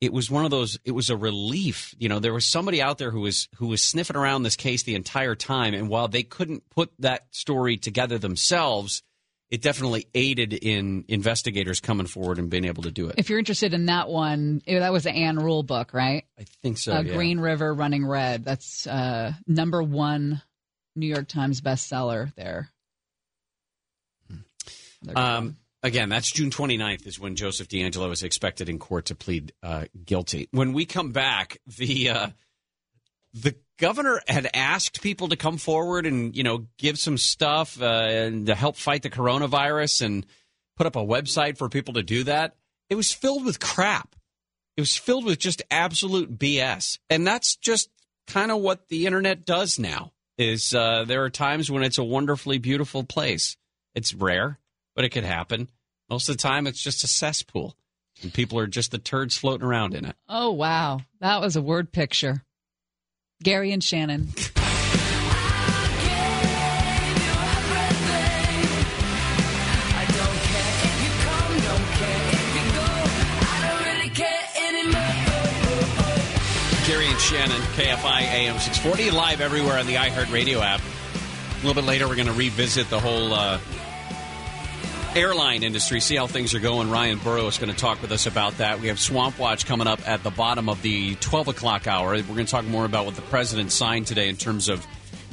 it was one of those. It was a relief. You know, there was somebody out there who was who was sniffing around this case the entire time, and while they couldn't put that story together themselves, it definitely aided in investigators coming forward and being able to do it. if you're interested in that one, eh, that was the Ann Rule book, right? I think so. uh, yeah. Green River Running Red. That's uh, number one New York Times bestseller there. Um, again, that's June 29th is when Joseph DeAngelo is expected in court to plead uh, guilty. When we come back, the uh, the governor had asked people to come forward and you know give some stuff uh, and to help fight the coronavirus and put up a website for people to do that. It was filled with crap. It was filled with just absolute BS, and that's just kind of what the internet does now. Is uh, there are times when it's a wonderfully beautiful place. It's rare, but it could happen. Most of the time, it's just a cesspool, and people are just the turds floating around in it. Oh wow, that was a word picture. Gary and Shannon. Gary and Shannon, KFI AM 640, live everywhere on the iHeartRadio app. A little bit later, we're going to revisit the whole uh, airline industry, see how things are going. Ryan Burrow is going to talk with us about that. We have Swamp Watch coming up at the bottom of the 12 o'clock hour. We're going to talk more about what the president signed today in terms of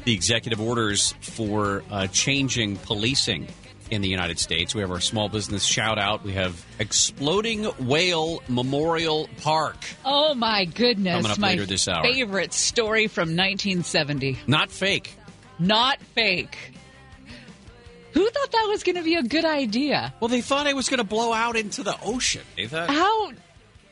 the executive orders for uh, changing policing in the United States. We have our small business shout out. We have Exploding Whale Memorial Park. Oh my goodness! Coming up my later this hour. favorite story from 1970. Not fake. Not fake. Who thought that was going to be a good idea? Well, they thought it was going to blow out into the ocean. They thought How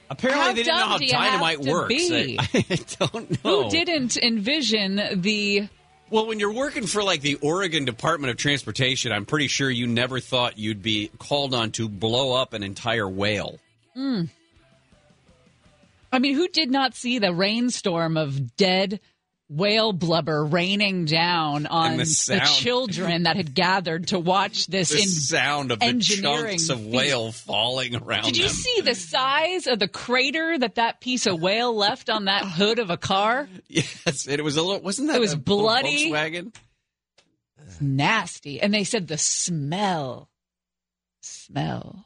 apparently how they didn't know how do you have dynamite works. *laughs* I don't know. who didn't envision the Well, when you're working for like the Oregon Department of Transportation, I'm pretty sure you never thought you'd be called on to blow up an entire whale. Mm. I mean, who did not see the rainstorm of dead whale blubber raining down on the the, children that had gathered to watch this the in sound of the chunks of feat. whale falling around Did you them. see the size of the crater that that piece of whale left on that hood of a car? Yes, it was a little. Wasn't that It was a bloody. Volkswagen? It's nasty. And they said the smell. Smell.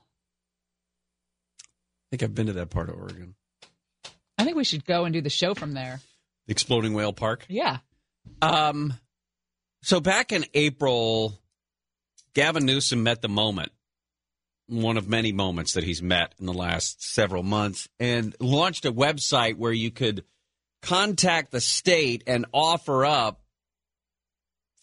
I think I've been to that part of Oregon. I think we should go and do the show from there. Exploding Whale Park. Yeah. Um, so back in April, Gavin Newsom met the moment, one of many moments that he's met in the last several months, and launched a website where you could contact the state and offer up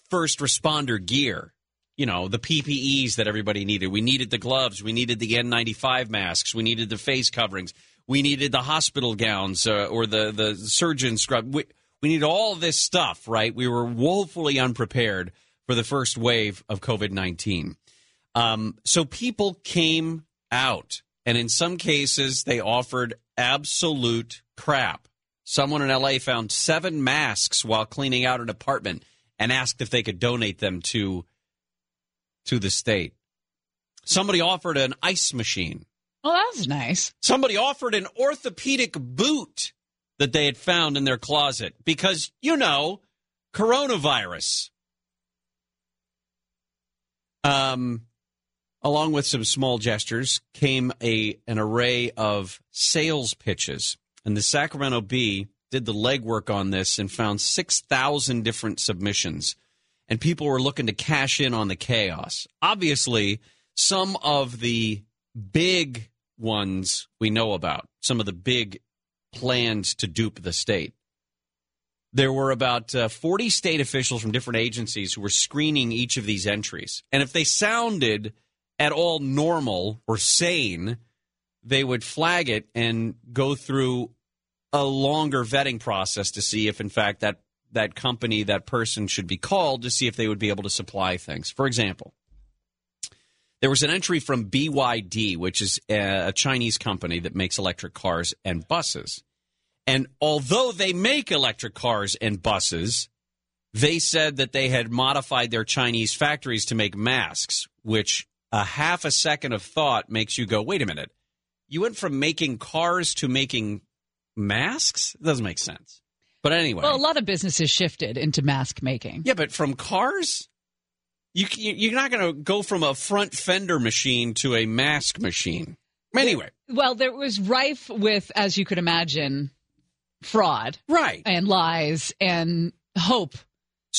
first responder gear. You know, the PPEs that everybody needed. We needed the gloves. We needed the N95 masks. We needed the face coverings. We needed the hospital gowns uh, or the, the surgeon scrub. We, we need all this stuff, right? We were woefully unprepared for the first wave of COVID 19. Um, so people came out, and in some cases, they offered absolute crap. Someone in LA found seven masks while cleaning out an apartment and asked if they could donate them to to the state. Somebody offered an ice machine. Oh, that was nice. Somebody offered an orthopedic boot that they had found in their closet because, you know, coronavirus. Um, along with some small gestures came a an array of sales pitches. And the Sacramento Bee did the legwork on this and found 6,000 different submissions. And people were looking to cash in on the chaos. Obviously, some of the big ones we know about, some of the big plans to dupe the state. There were about uh, 40 state officials from different agencies who were screening each of these entries. And if they sounded at all normal or sane, they would flag it and go through a longer vetting process to see if, in fact, that, that company, that person should be called to see if they would be able to supply things. For example, there was an entry from BYD, which is a a Chinese company that makes electric cars and buses. And although they make electric cars and buses, they said that they had modified their Chinese factories to make masks, which a half a second of thought makes you go, wait a minute. You went from making cars to making masks? It doesn't make sense. But anyway. Well, a lot of businesses shifted into mask making. Yeah, but from cars, you you- you're not going to go from a front fender machine to a mask machine. Anyway, Well, there was rife with, as you could imagine, fraud, right, and lies, and hope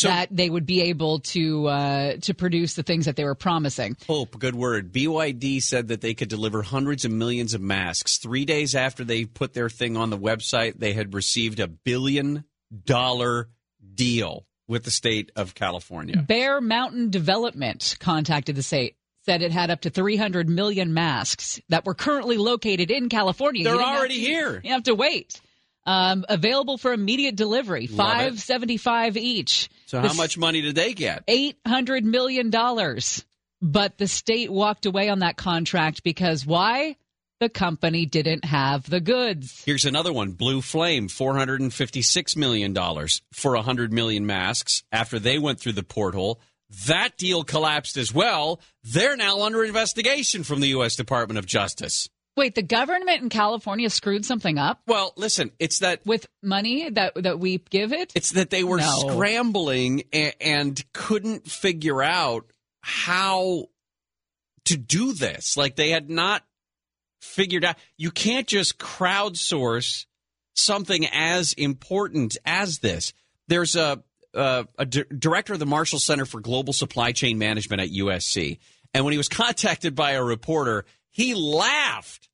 that they would be able to uh, to produce the things that they were promising. hope, good word. BYD said that they could deliver hundreds of millions of masks. Three days after they put their thing on the website, they had received a billion dollar deal with the state of California. Bear Mountain Development contacted the state. Said it had up to 300 million masks that were currently located in California. They're You didn't have already to- here. You have to wait. Um, available for immediate delivery, five seventy five each. So, The how much money did they get? eight hundred million dollars. But the state walked away on that contract because why? The company didn't have the goods. Here's another one Blue Flame, $456 million for 100 million masks after they went through the porthole. That deal collapsed as well. They're now under investigation from the U.S. Department of Justice. Wait, the government in California screwed something up? Well, listen, it's that with money that that we give it. It's that they were No. scrambling and, and couldn't figure out how to do this. Like they had not figured out. You can't just crowdsource something as important as this. There's a a di- director of the Marshall Center for Global Supply Chain Management at USC, and when he was *laughs* contacted by a reporter, he laughed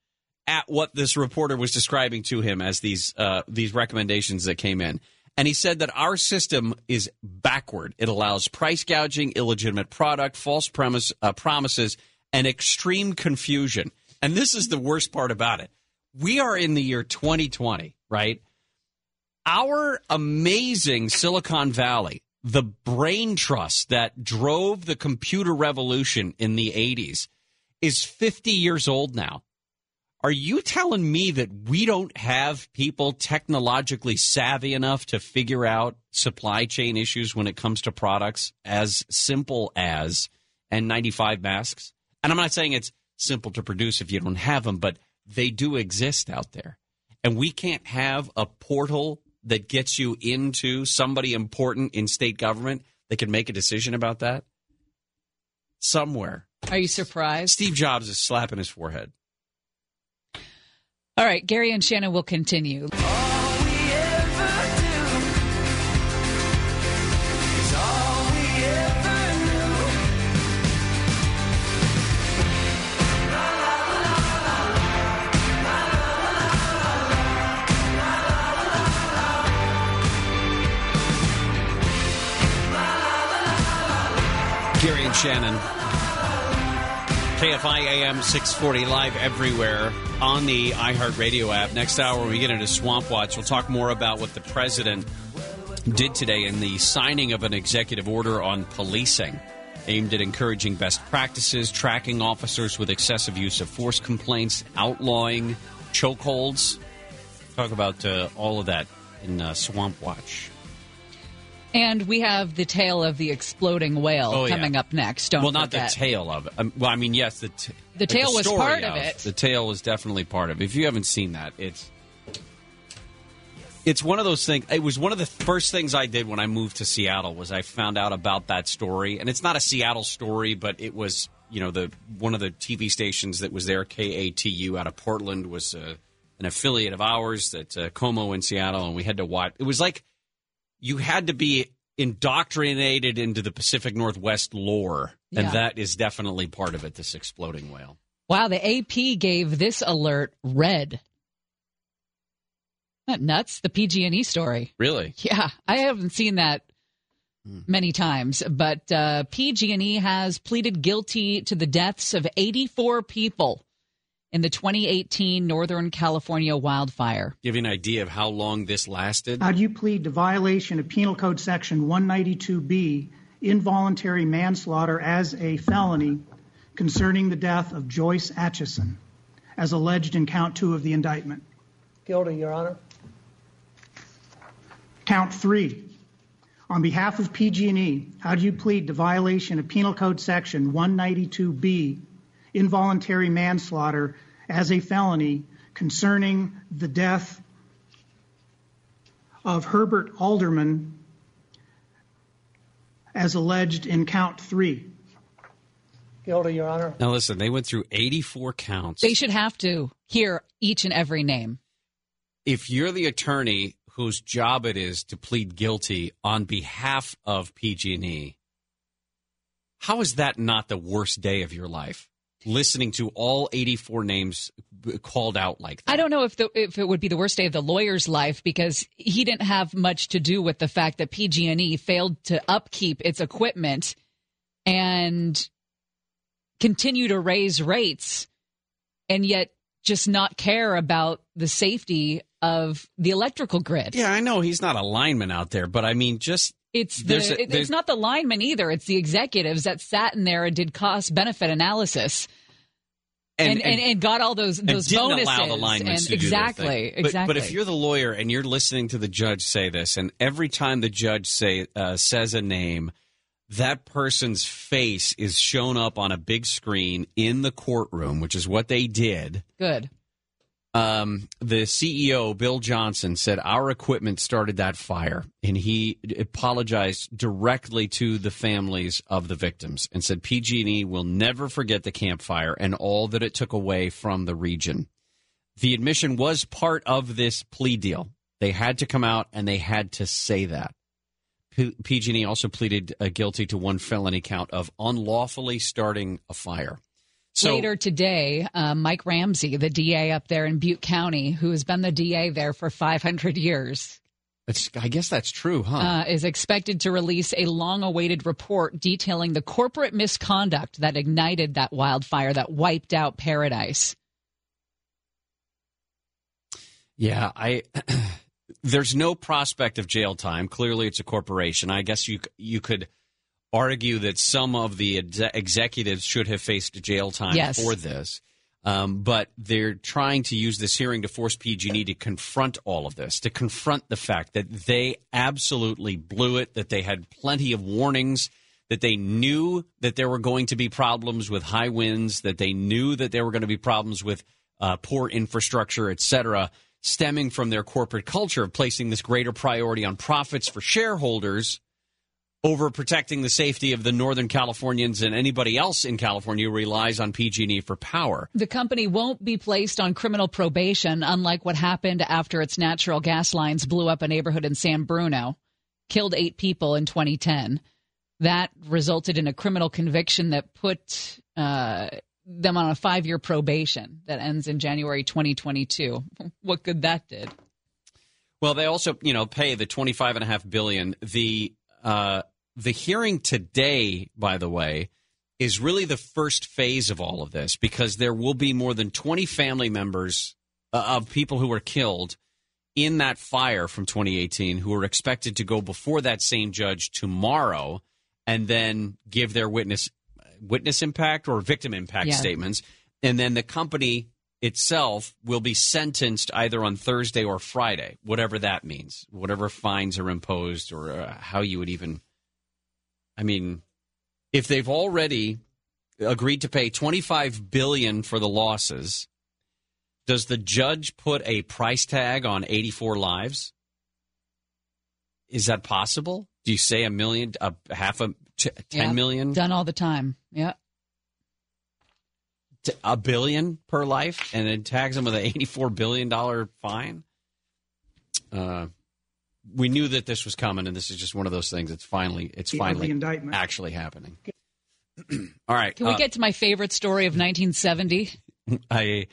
at what this reporter was describing to him as these uh, these recommendations that came in. And he said that our system is backward. It allows price gouging, illegitimate product, false premise, uh, promises, and extreme confusion. And this is the worst part about it. We are in the year 2020, right? Our amazing Silicon Valley, the brain trust that drove the computer revolution in the 80s, is 50 years old now. Are you telling me that we don't have people technologically savvy enough to figure out supply chain issues when it comes to products as simple as N95 masks? And I'm not saying it's simple to produce if you don't have them, but they do exist out there. And we can't have a portal that gets you into somebody important in state government that can make a decision about that? Somewhere. Are you surprised? Steve Jobs is slapping his forehead. All right, Gary and Shannon will continue. Shannon. KFI AM 640 live everywhere on the iHeartRadio app. Next hour, we get into Swamp Watch, we'll talk more about what the president did today in the signing of an executive order on policing aimed at encouraging best practices, tracking officers with excessive use of force complaints, outlawing chokeholds. Talk about uh, all of that in uh, Swamp Watch. And we have the tale of the exploding whale Oh, yeah. coming up next. Don't well, not forget. the tail of it. Um, well, I mean, yes, the t- The tail was part of it. The tail was definitely part of it. If you haven't seen that, it's it's one of those things. It was one of the first things I did when I moved to Seattle. Was I found out about that story, and it's not a Seattle story, but it was you know the one of the TV stations that was there, KATU out of Portland, was uh, an affiliate of ours that uh, KOMO in Seattle, and we had to watch. It was like you had to be indoctrinated into the Pacific Northwest lore, and Yeah. that is definitely part of it. This exploding whale. Wow, the AP gave this alert red. Isn't that nuts? The PG&E story. Really? Yeah, I haven't seen that many times, but uh, PG&E has pleaded guilty to the deaths of 84 people in the 2018 Northern California wildfire. Give you an idea of how long this lasted. How do you plead to violation of Penal Code Section 192B, involuntary manslaughter as a felony concerning the death of Joyce Atchison, as alleged in count two of the indictment? Guilty, Your Honor. Count three. On behalf of PG&E, how do you plead to violation of Penal Code Section 192B, involuntary manslaughter as a felony concerning the death of Herbert Alderman as alleged in count three? Guilty, Your Honor. Now listen, they went through 84 counts. They should have to hear each and every name. if you're the attorney whose job it is to plead guilty on behalf of PG&E, how is that not the worst day of your life? Listening to all 84 names called out like that. I don't know if the, if it would be the worst day of the lawyer's life because he didn't have much to do with the fact that PG&E failed to upkeep its equipment and continue to raise rates and yet just not care about the safety of the electrical grid. Yeah, I know he's not a lineman out there, but I mean, just It's the, a- it- it's not the linemen either. It's the executives that sat in there and did cost benefit analysis and, and, and, got all those and those didn't bonuses. allow the linemen and to do exactly, thing. But- exactly. But, if you're the lawyer and you're listening to the judge say this, and every time the judge say uh, says a name, that person's face is shown up on a big screen in the courtroom, which is what they did. good. Um, the CEO, Bill Johnson, said our equipment started that fire, and he apologized directly to the families of the victims and said PG&E will never forget the Camp Fire and all that it took away from the region. The admission was part of this plea deal. They had to come out and they had to say that. PG&E also pleaded uh, guilty to one felony count of unlawfully starting a fire. So, Later today, uh, Mike Ramsey, the DA up there in Butte County, who has been the DA there for 500 years, I guess that's true, huh? uh, is expected to release a long awaited report detailing the corporate misconduct that ignited that wildfire that wiped out Paradise. Yeah, I. *clears throat* there's no prospect of jail time. Clearly, it's a corporation. I guess you you could argue that some of the exe- executives should have faced jail time Yes. for this. Um, but they're trying to use this hearing to force PG&E to confront all of this, to confront the fact that they absolutely blew it, that they had plenty of warnings, that they knew that there were going to be problems with high winds, that they knew that there were going to be problems with uh, poor infrastructure, et cetera, stemming from their corporate culture of placing this greater priority on profits for shareholders over protecting the safety of the Northern Californians and anybody else in California relies on PG&E for power. The company won't be placed on criminal probation, unlike what happened after its natural gas lines blew up a neighborhood in San Bruno, killed eight people in 2010. That resulted in a criminal conviction that put uh, them on a five year probation that ends in January 2022. What good that did. Well, they also, you know, pay the twenty-five and a half billion. The uh, the hearing today, by the way, is really the first phase of all of this because there will be more than twenty family members uh, of people who were killed in that fire from 2018 who are expected to go before that same judge tomorrow and then give their witness witness impact or victim impact Yeah. statements and then the company itself will be sentenced either on Thursday or Friday whatever that means whatever fines are imposed or uh, how you would even I mean if they've already agreed to pay 25 billion for the losses does the judge put a price tag on 84 lives? Is that possible? Do you say a million, a half a, t- ten Yeah. million, Done all the time. Yeah. t- a billion per life, and it tags them with an 84 billion dollar fine? Uh, we knew that this was coming, and this is just one of those things. It's finally, it's The finally indictment. actually happening. *clears throat* all right, Can we uh, get to my favorite story of 1970? *laughs* I.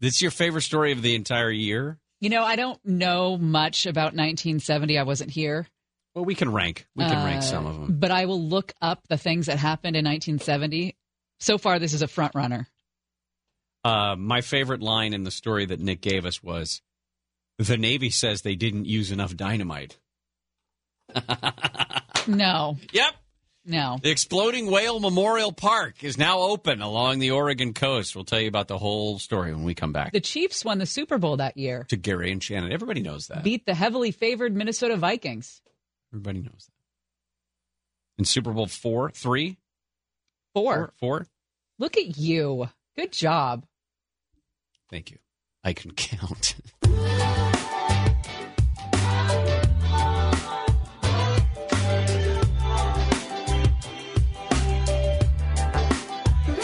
This is your favorite story of the entire year? You know, I don't know much about 1970. I wasn't here. Well, we can rank. We can rank Uh, some of them. But I will look up the things that happened in 1970. So far, this is a front runner. Uh, my favorite line in the story that Nick gave us was, "The Navy says they didn't use enough dynamite." *laughs* No. Yep. No. The Exploding Whale Memorial Park is now open along the Oregon coast. We'll tell you about the whole story when we come back The Chiefs won the Super Bowl that year, to Gary and Shannon. Everybody knows that. beat the heavily favored Minnesota Vikings. Everybody knows that. In Super Bowl four, three, Four. four. Look at you. Good job. Thank you. I can *laughs* count.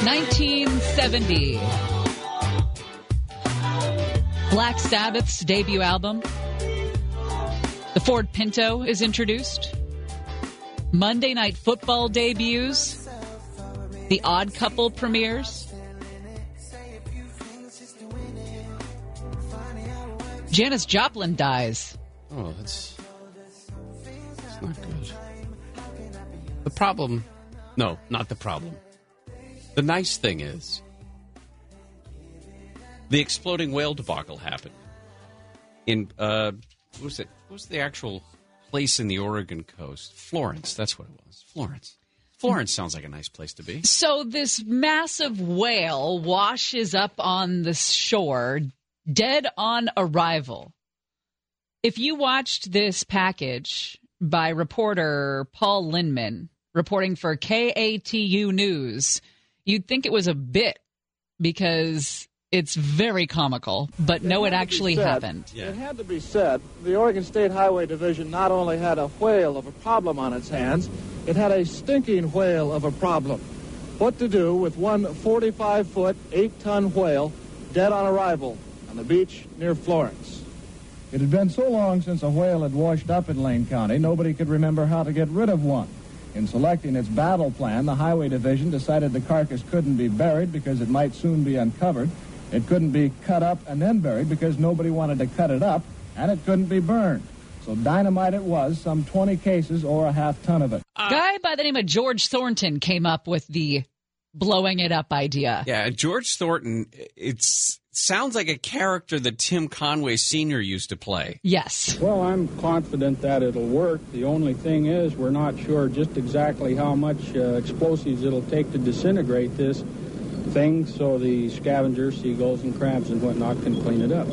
Nineteen seventy. Black Sabbath's debut album. The Ford Pinto is introduced. Monday Night Football debuts. The Odd Couple premieres. Janis Joplin dies. Oh, that's that's not good. The problem, no, not the problem. The nice thing is, the exploding whale debacle happened in uh, what was it? What was the actual place in the Oregon coast? Florence. That's what it was. Florence. Florence sounds like a nice place to be. So this massive whale washes up on the shore, dead on arrival. If you watched this package by reporter Paul Linnman, reporting for KATU News, you'd think it was a bit because it's very comical, but no, it actually said- happened. It had to be said, the Oregon State Highway Division not only had a whale of a problem on its hands, it had a stinking whale of a problem. What to do with one 45-foot, 8-ton whale dead on arrival on the beach near Florence? It had been so long since a whale had washed up in Lane County, nobody could remember how to get rid of one. In selecting its battle plan, the Highway Division decided the carcass couldn't be buried because it might soon be uncovered. It couldn't be cut up and then buried because nobody wanted to cut it up, and it couldn't be burned. So dynamite it was, some 20 cases or a half ton of it. A guy by the name of George Thornton came up with the blowing it up idea. Yeah, George Thornton. It sounds like a character that Tim Conway Sr. used to play. Yes. Well, I'm confident that it'll work. The only thing is, we're not sure just exactly how much uh, explosives it'll take to disintegrate this. thing so the scavengers, seagulls, and crabs and whatnot can clean it up.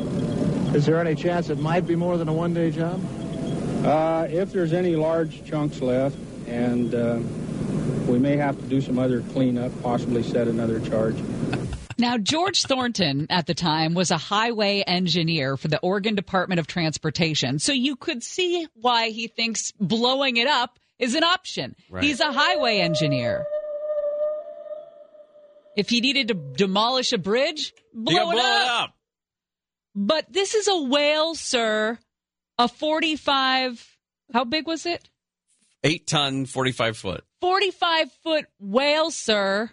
Is there any chance it might be more than a one-day job? Uh, if there's any large chunks left, and uh, we may have to do some other cleanup, possibly set another charge. Now, George Thornton at the time was a highway engineer for the Oregon Department of Transportation. So you could see why he thinks blowing it up is an option. Right. He's a highway engineer. If he needed to demolish a bridge, blow, it, blow up. it up. But this is a whale, sir. A 45, how big was it? Eight ton, 45 foot. 45 foot whale, sir.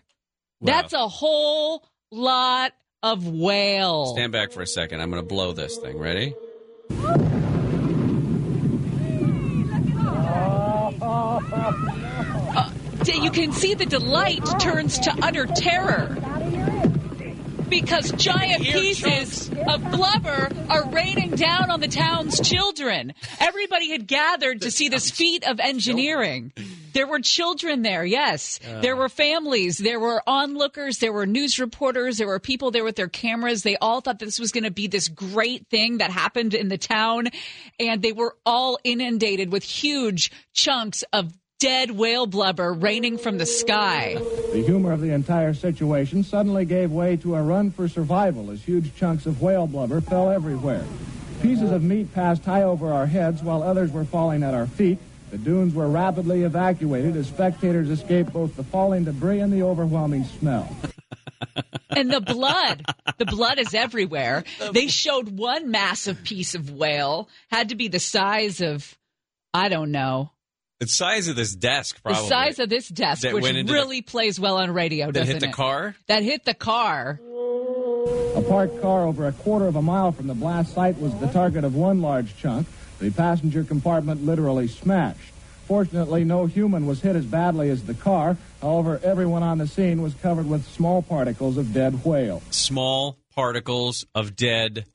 That's a whole lot of whale. Stand back for a second. I'm going to blow this thing. Ready? Uh, you can see the delight turns to utter terror because giant pieces of blubber are raining down on the town's children. Everybody had gathered to see this feat of engineering. There were children there, yes. Uh. There were families, there were onlookers, there were news reporters, there were people there with their cameras. They all thought this was going to be this great thing that happened in the town, and they were all inundated with huge chunks of dead whale blubber raining from the sky. The humor of the entire situation suddenly gave way to a run for survival as huge chunks of whale blubber fell everywhere. Pieces of meat passed high over our heads while others were falling at our feet. The dunes were rapidly evacuated as spectators escaped both the falling debris and the overwhelming smell. *laughs* and the blood the blood is everywhere they showed one massive piece of whale had to be the size of i don't know The size of this desk, probably. the size of this desk That which went into the- really plays well on radio that doesn't hit the it? car? that hit the car A parked car over a quarter of a mile from the blast site was the target of one large chunk. The passenger compartment literally smashed. Fortunately, no human was hit as badly as the car. However, everyone on the scene was covered with small particles of dead whale. Small particles of dead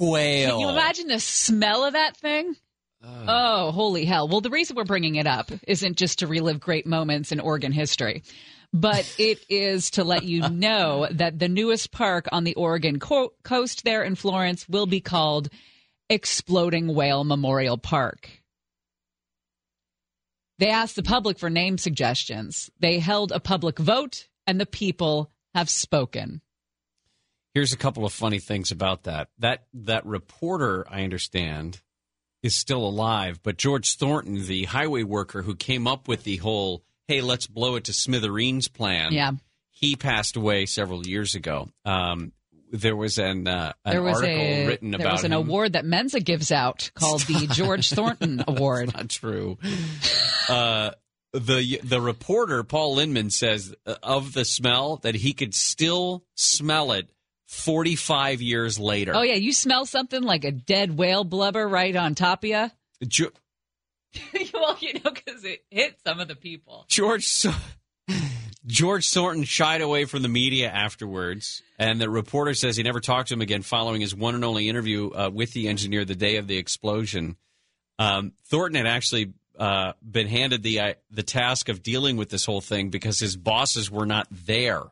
whale. Can you imagine the smell of that thing? Oh. oh, holy hell. Well, the reason we're bringing it up isn't just to relive great moments in Oregon history, but it is to let you *laughs* know that the newest park on the Oregon co- coast there in Florence will be called Exploding Whale Memorial Park. They asked the public for name suggestions. They held a public vote, and the people have spoken. Here's a couple of funny things about that. That that reporter, I understand, is still alive, but George Thornton, the highway worker who came up with the whole "Hey, let's blow it to smithereens" plan, Yeah. he passed away several years ago. Um, there was an uh, an there was article a written there about was an him. award that Mensa gives out called the *laughs* George Thornton Award. Not true. uh, the the reporter Paul Linnman says uh, of the smell that he could still smell it 45 years later. Oh yeah, you smell something like a dead whale blubber right on top of you. *laughs* Well, you know, because it hit some of the people. George So- George Thornton shied away from the media afterwards, and the reporter says he never talked to him again following his one and only interview uh, with the engineer the day of the explosion. Um, Thornton had actually uh, been handed the uh, the task of dealing with this whole thing because his bosses were not there.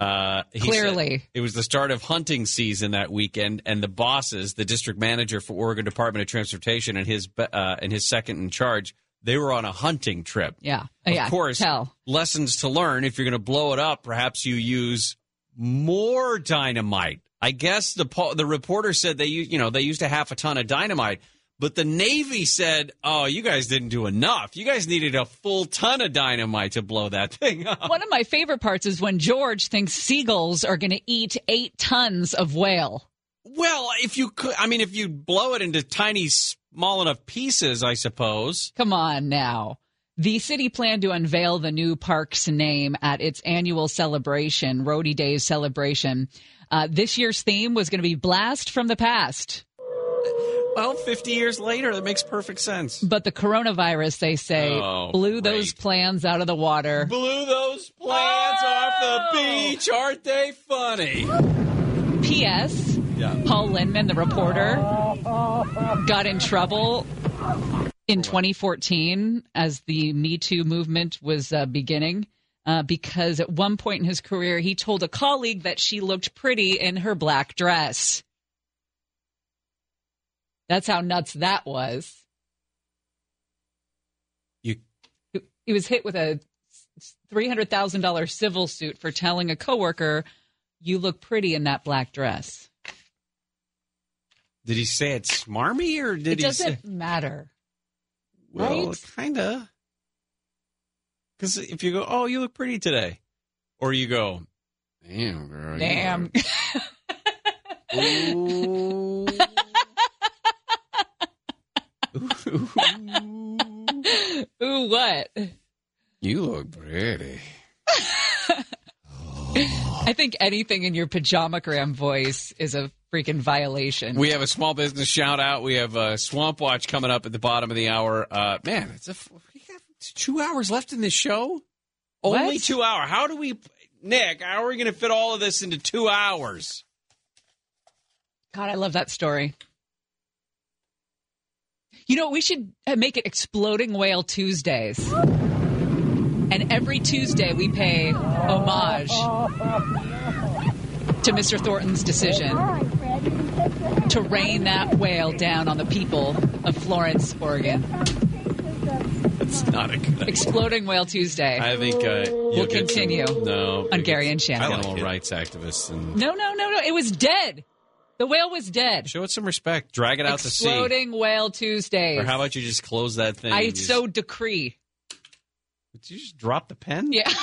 Uh, Clearly. it was the start of hunting season that weekend, and the bosses, the district manager for Oregon Department of Transportation, and his uh, and his second in charge, they were on a hunting trip. Yeah, Of yeah. course, tell. lessons to learn. If you're going to blow it up, perhaps you use more dynamite. I guess the the reporter said they you know they used a half a ton of dynamite, but the Navy said, "Oh, you guys didn't do enough. You guys needed a full ton of dynamite to blow that thing up." One of my favorite parts is when George thinks seagulls are going to eat eight tons of whale. Well, if you could, I mean, if you blow it into tiny, small enough pieces, I suppose. Come on now. The city planned to unveil the new park's name at its annual celebration, Rhody Days celebration. Uh, this year's theme was going to be Blast from the Past. Well, 50 years later, that makes perfect sense. But the coronavirus, they say, Oh, blew those plans out of the water. Blew those plants off the beach. Aren't they funny? P.S. Yeah. Paul Linnman, the reporter, got in trouble in 2014 as the Me Too movement was uh, beginning. uh, because at one point in his career, he told a colleague that she looked pretty in her black dress. That's how nuts that was. You he was hit with a three hundred thousand dollars civil suit for telling a coworker, "You look pretty in that black dress." Did he say it smarmy or did it he doesn't say? matter, Well, right? kinda. Because if you go, oh, you look pretty today, or you go, damn, girl, Damn. *laughs* Ooh. *laughs* Ooh, what? You look pretty. *laughs* I think anything in your pajamagram voice is a freaking violation. We have a small business shout out. We have a Swamp Watch coming up at the bottom of the hour. Uh, man, it's a we got two hours left in this show. Only What? two hour. How do we, Nick? How are we going to fit all of this into two hours? God, I love that story. You know, we should uh, make it Exploding Whale Tuesdays. And every Tuesday we pay homage to Mr. Thornton's decision to rain that whale down on the people of Florence, Oregon. It's not a good. Exploding Whale Tuesday. I think uh, We'll get some- continue no, on Gary and Shannon. animal rights activists and No, no, no, no. It was dead. The whale was dead. show it some respect. Drag it out to sea. Exploding Whale Tuesdays. Or how about you just close that thing? I and just- so decree. Did you just drop the pen? Yeah. *laughs*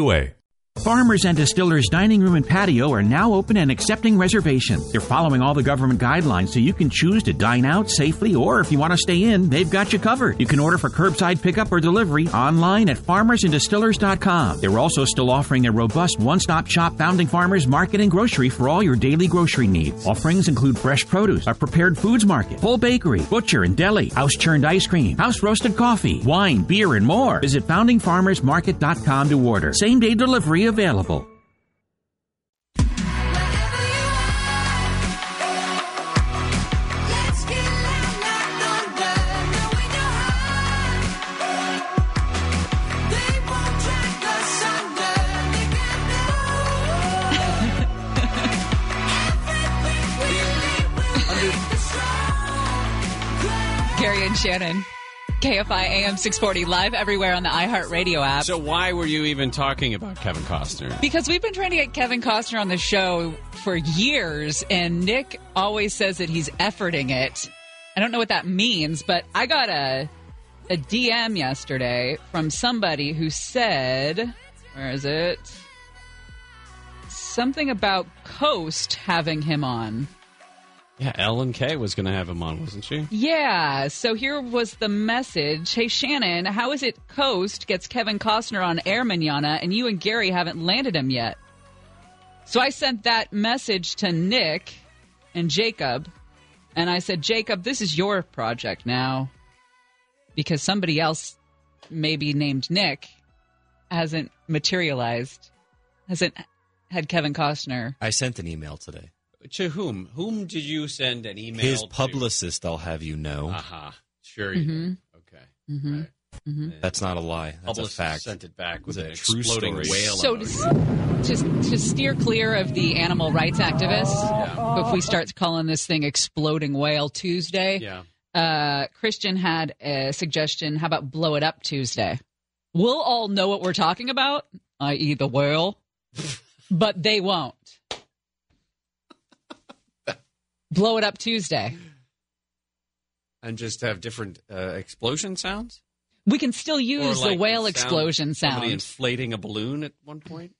NCUA. Farmers and Distillers Dining Room and Patio are now open and accepting reservations. They're following all the government guidelines so you can choose to dine out safely or if you want to stay in, they've got you covered. You can order for curbside pickup or delivery online at farmersanddistillers.com. They're also still offering a robust one-stop shop founding farmers market and grocery for all your daily grocery needs. Offerings include fresh produce, a prepared foods market, full bakery, butcher and deli, house churned ice cream, house roasted coffee, wine, beer, and more. Visit foundingfarmersmarket.com to order. Same day delivery available. Gary and Shannon. KFI AM 640 live everywhere on the iHeartRadio app. So why were you even talking about Kevin Costner? Because we've been trying to get Kevin Costner on the show for years, and Nick always says that he's efforting it. I don't know what that means, but I got a a DM yesterday from somebody who said, "Where is it? Something about Coast having him on." Yeah, Ellen K was going to have him on, wasn't she? Yeah, so here was the message. Hey, Shannon, how is it Coast gets Kevin Costner on Air Manana and you and Gary haven't landed him yet? So I sent that message to Nick and Jacob, and I said, Jacob, this is your project now because somebody else, maybe named Nick, hasn't materialized, hasn't had Kevin Costner. I sent an email today. To whom? Whom did you send an email His to? publicist, I'll have you know. Aha. Sure you Mhm. did. Okay. Mhm. Mhm. That's not a lie. That's Publicist a fact. sent it back with It's an a true exploding story. whale. So emoji. to, to, to steer clear of the animal rights activists, if we start calling this thing Exploding Whale Tuesday, Yeah. uh, Christian had a suggestion. How about Blow It Up Tuesday? We'll all know what we're talking about, i.e., the whale, *laughs* but they won't. Blow It Up Tuesday. and just have different uh, explosion sounds? We can still use like the whale sound- explosion Somebody sound. inflating a balloon at one point?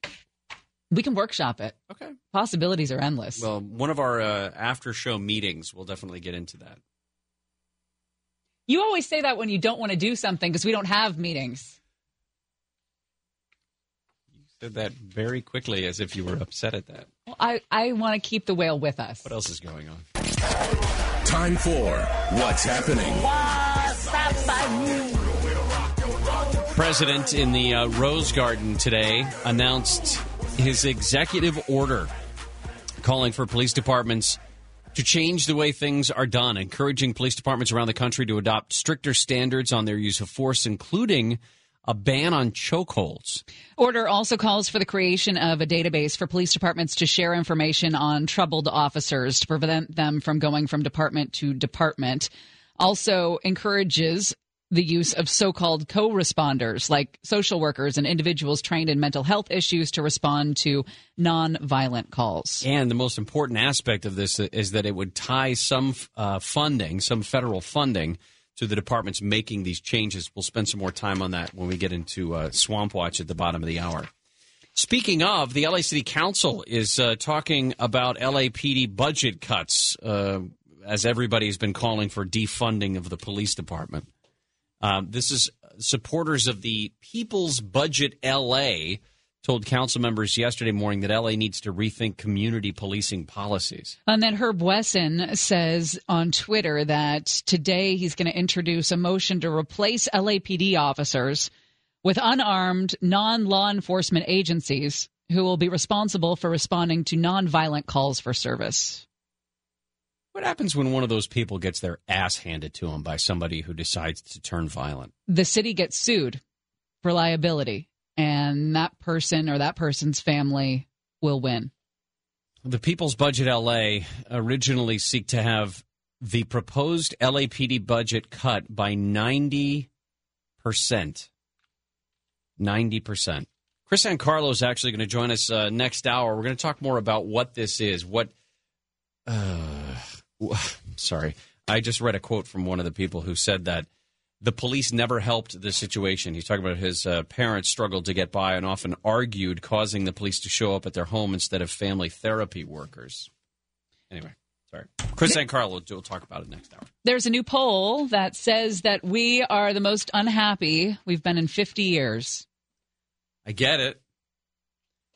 We can workshop it. Okay. Possibilities are endless. Well, one of our uh, after show meetings, we'll definitely get into that. You always say that when you don't want to do something because we don't have meetings. You said that very quickly as if you were upset at that. Well, I, I want to keep the whale with us. What else is going on? Time for What's Happening. President in the uh, Rose Garden today announced his executive order calling for police departments to change the way things are done, encouraging police departments around the country to adopt stricter standards on their use of force, including a ban on chokeholds. Order also calls for the creation of a database for police departments to share information on troubled officers to prevent them from going from department to department. Also encourages the use of so called co responders like social workers and individuals trained in mental health issues to respond to non-violent calls. And the most important aspect of this is that it would tie some uh, funding, some federal funding, to the departments making these changes. We'll spend some more time on that when we get into uh, Swamp Watch at the bottom of the hour. Speaking of, the LA City Council is uh, talking about LAPD budget cuts uh, as everybody's been calling for defunding of the police department. Um, this is supporters of the People's Budget LA told council members yesterday morning that LA needs to rethink community policing policies. And then Herb Wesson says on Twitter that today he's going to introduce a motion to replace LAPD officers with unarmed non law enforcement agencies who will be responsible for responding to nonviolent calls for service. What happens when one of those people gets their ass handed to them by somebody who decides to turn violent? The city gets sued for liability, and that person or that person's family will win. The People's Budget LA originally seek to have the proposed LAPD budget cut by 90%. 90%. Kris Ankarlo is actually going to join us uh, next hour. We're going to talk more about what this is. What. Uh, *sighs* sorry. I just read a quote from one of the people who said that the police never helped the situation. He's talking about his uh, parents struggled to get by and often argued, causing the police to show up at their home instead of family therapy workers. Anyway, sorry. Kris Ankarlo will, will talk about it next hour. There's a new poll that says that we are the most unhappy we've been in 50 years. I get it.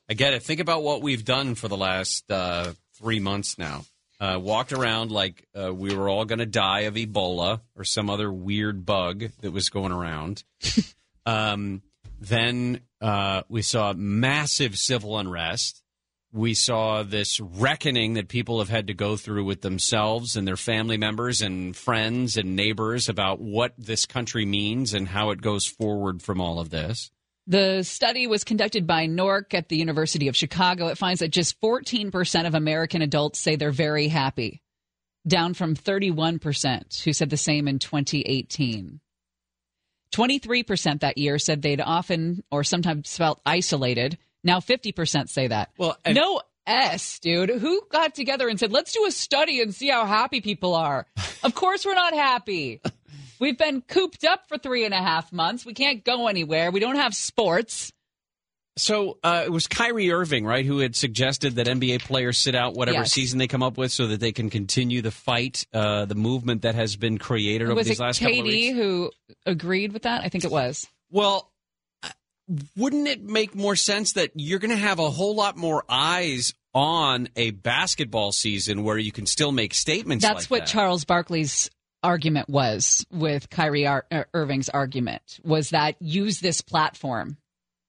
I get it. Think about what we've done for the last uh, three months now. Uh, walked around like uh, we were all going to die of Ebola or some other weird bug that was going around. *laughs* um, then uh, we saw massive civil unrest. We saw this reckoning that people have had to go through with themselves and their family members and friends and neighbors about what this country means and how it goes forward from all of this. The study was conducted by NORC at the University of Chicago. It finds that just 14% of American adults say they're very happy, down from 31% who said the same in 2018. 23% that year said they'd often or sometimes felt isolated. Now 50% say that. Well, no S, dude. Who got together and said, let's do a study and see how happy people are? *laughs* of course we're not happy. We've been cooped up for three and a half months. We can't go anywhere. We don't have sports. So uh, it was Kyrie Irving, right, who had suggested that NBA players sit out whatever Yes. season they come up with, so that they can continue the fight, uh, the movement that has been created over was these it last couple of Katie weeks. who agreed with that? I think it was. Well, uh, wouldn't it make more sense that you're going to have a whole lot more eyes on a basketball season where you can still make statements? That's like what that? Charles Barkley's argument was with Kyrie Ar- uh, Irving's argument was that use this platform.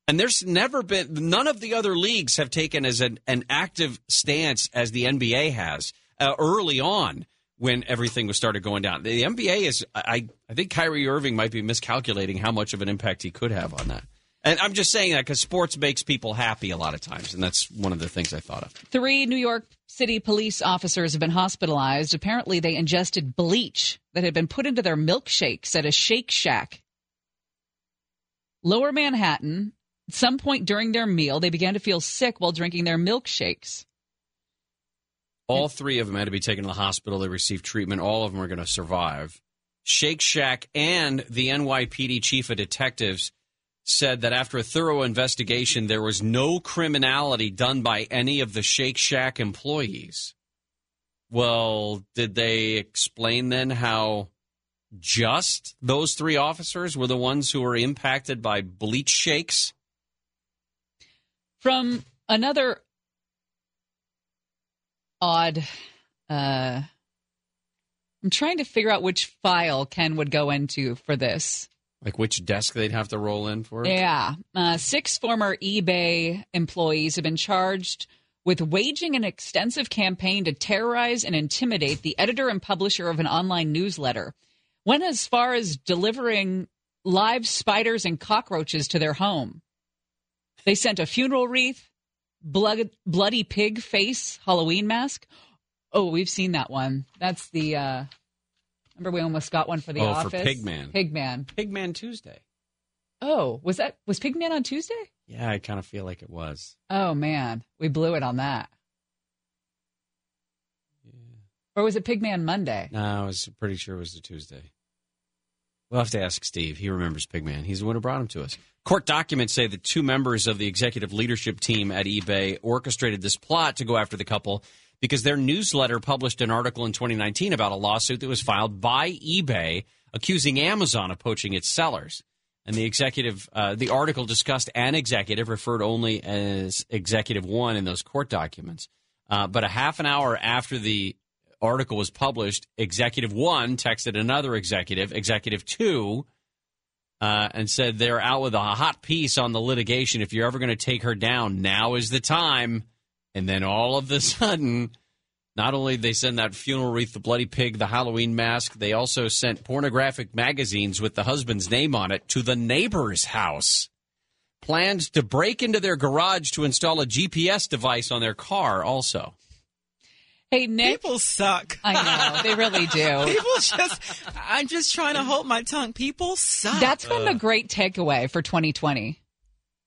And there's never been none of the other leagues have taken as an, an active stance as the NBA has uh, early on when everything was started going down. The NBA is I I think Kyrie Irving might be miscalculating how much of an impact he could have on that. And I'm just saying that because sports makes people happy a lot of times, and that's one of the things I thought of. Three New York City police officers have been hospitalized. Apparently, they ingested bleach that had been put into their milkshakes at a Shake Shack. Lower Manhattan, at some point during their meal, they began to feel sick while drinking their milkshakes. All three of them had to be taken to the hospital. They received treatment. All of them are going to survive. Shake Shack and the NYPD chief of detectives said that after a thorough investigation, there was no criminality done by any of the Shake Shack employees. Well, did they explain then how just those three officers were the ones who were impacted by bleach shakes? From another odd, uh, I'm trying to figure out which file Ken would go into for this. Like which desk they'd have to roll in for? Yeah. Uh, six former eBay employees have been charged with waging an extensive campaign to terrorize and intimidate the editor and publisher of an online newsletter. Went as far as delivering live spiders and cockroaches to their home. They sent a funeral wreath, blood, bloody pig face Halloween mask. Oh, we've seen that one. That's the. Uh, remember, we almost got one for the Oh, for office. Pigman. Pigman. Pigman Tuesday. Oh, was that was Pigman on Tuesday? Yeah, I kind of feel like it was. Oh man, we blew it on that. Yeah. Or was it Pigman Monday? No, I was pretty sure it was the Tuesday. We'll have to ask Steve. He remembers Pigman. He's the one who brought him to us. Court documents say that two members of the executive leadership team at eBay orchestrated this plot to go after the couple because their newsletter published an article in 2019 about a lawsuit that was filed by eBay accusing Amazon of poaching its sellers. And the executive, uh, the article discussed an executive referred only as executive one in those court documents. Uh, but a half an hour after the article was published, executive one texted another executive, executive two, uh, and said they're out with a hot piece on the litigation. If you're ever going to take her down, now is the time. And then all of a *laughs* sudden, not only did they send that funeral wreath, the bloody pig, the Halloween mask, they also sent pornographic magazines with the husband's name on it to the neighbor's house. Planned to break into their garage to install a GPS device on their car, also. Hey Nick, People suck. I know they really *laughs* do. People just, I'm just trying to hold my tongue. People suck. That's been the great takeaway for 2020.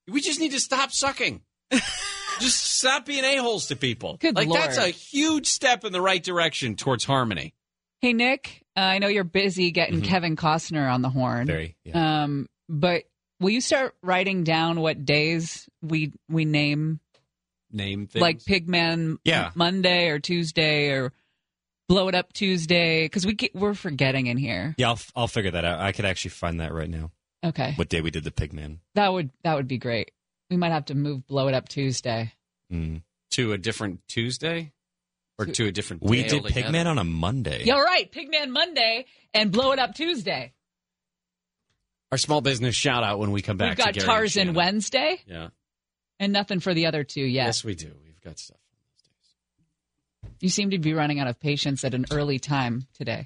We just need to stop sucking. *laughs* just stop being a-holes to people. Good like Lord. that's a huge step in the right direction towards harmony. Hey Nick, uh, I know you're busy getting Kevin Costner on the horn. Very, Um, but will you start writing down what days we we name Name things. like Pigman Yeah. Monday or Tuesday or Blow It Up Tuesday because we get, we're forgetting in here. Yeah, I'll, I'll figure that out. I could actually find that right now. Okay, What day we did the Pigman? that would that would be great. We might have to move Blow It Up Tuesday. Mm. to a different Tuesday or to a different We did altogether? Pigman on a Monday. Yeah, right. Pigman Monday and Blow It Up Tuesday. Our small business shout out when we come back. We've got to Gary Tarzan Shannon. Wednesday Yeah. and nothing for the other two yet. Yes, we do. We've got stuff. You seem to be running out of patience at an early time today.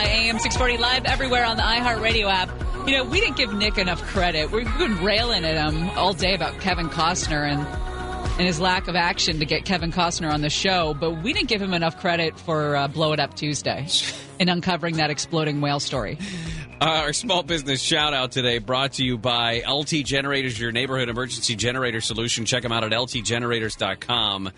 KFI AM 640 live everywhere on the iHeartRadio app. You know, we didn't give Nick enough credit. We've been railing at him all day about Kevin Costner and and his lack of action to get Kevin Costner on the show, but we didn't give him enough credit for uh, Blow It Up Tuesday and uncovering that exploding whale story. Uh, our small business shout out today brought to you by LT Generators, your neighborhood emergency generator solution. Check them out at ltgenerators.com.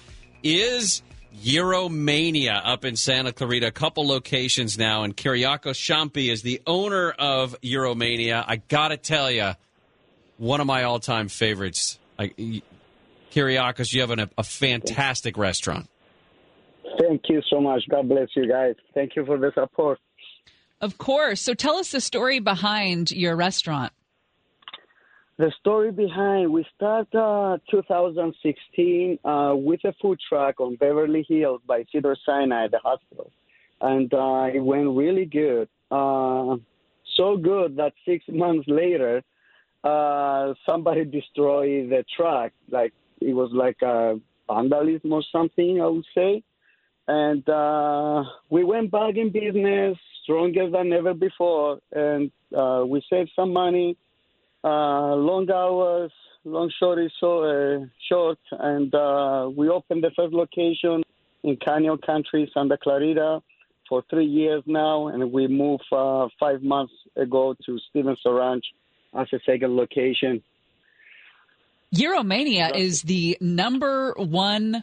Is Gyromania up in Santa Clarita, a couple locations now, and Kyriakos Champi is the owner of Gyromania. I gotta tell you, one of my all-time favorites. I, Kyriakos, you have an, a fantastic restaurant. Thank you so much. God bless you guys. Thank you for the support. Of course. So tell us the story behind your restaurant. The story behind we start uh, 2016 uh, with a food truck on Beverly Hills by Cedar Sinai, the hospital, and uh, it went really good. Uh, so good that six *laughs* months later, uh, somebody destroyed the truck. Like it was like a vandalism or something, I would say. And uh, we went back in business stronger than ever before, and we saved some money uh, long hours, long story so, uh, short, and uh, we opened the first location in Canyon Country, Santa Clarita, for three years now, and we moved uh, five months ago to Stevenson Ranch as a second location. Gyromania is the number one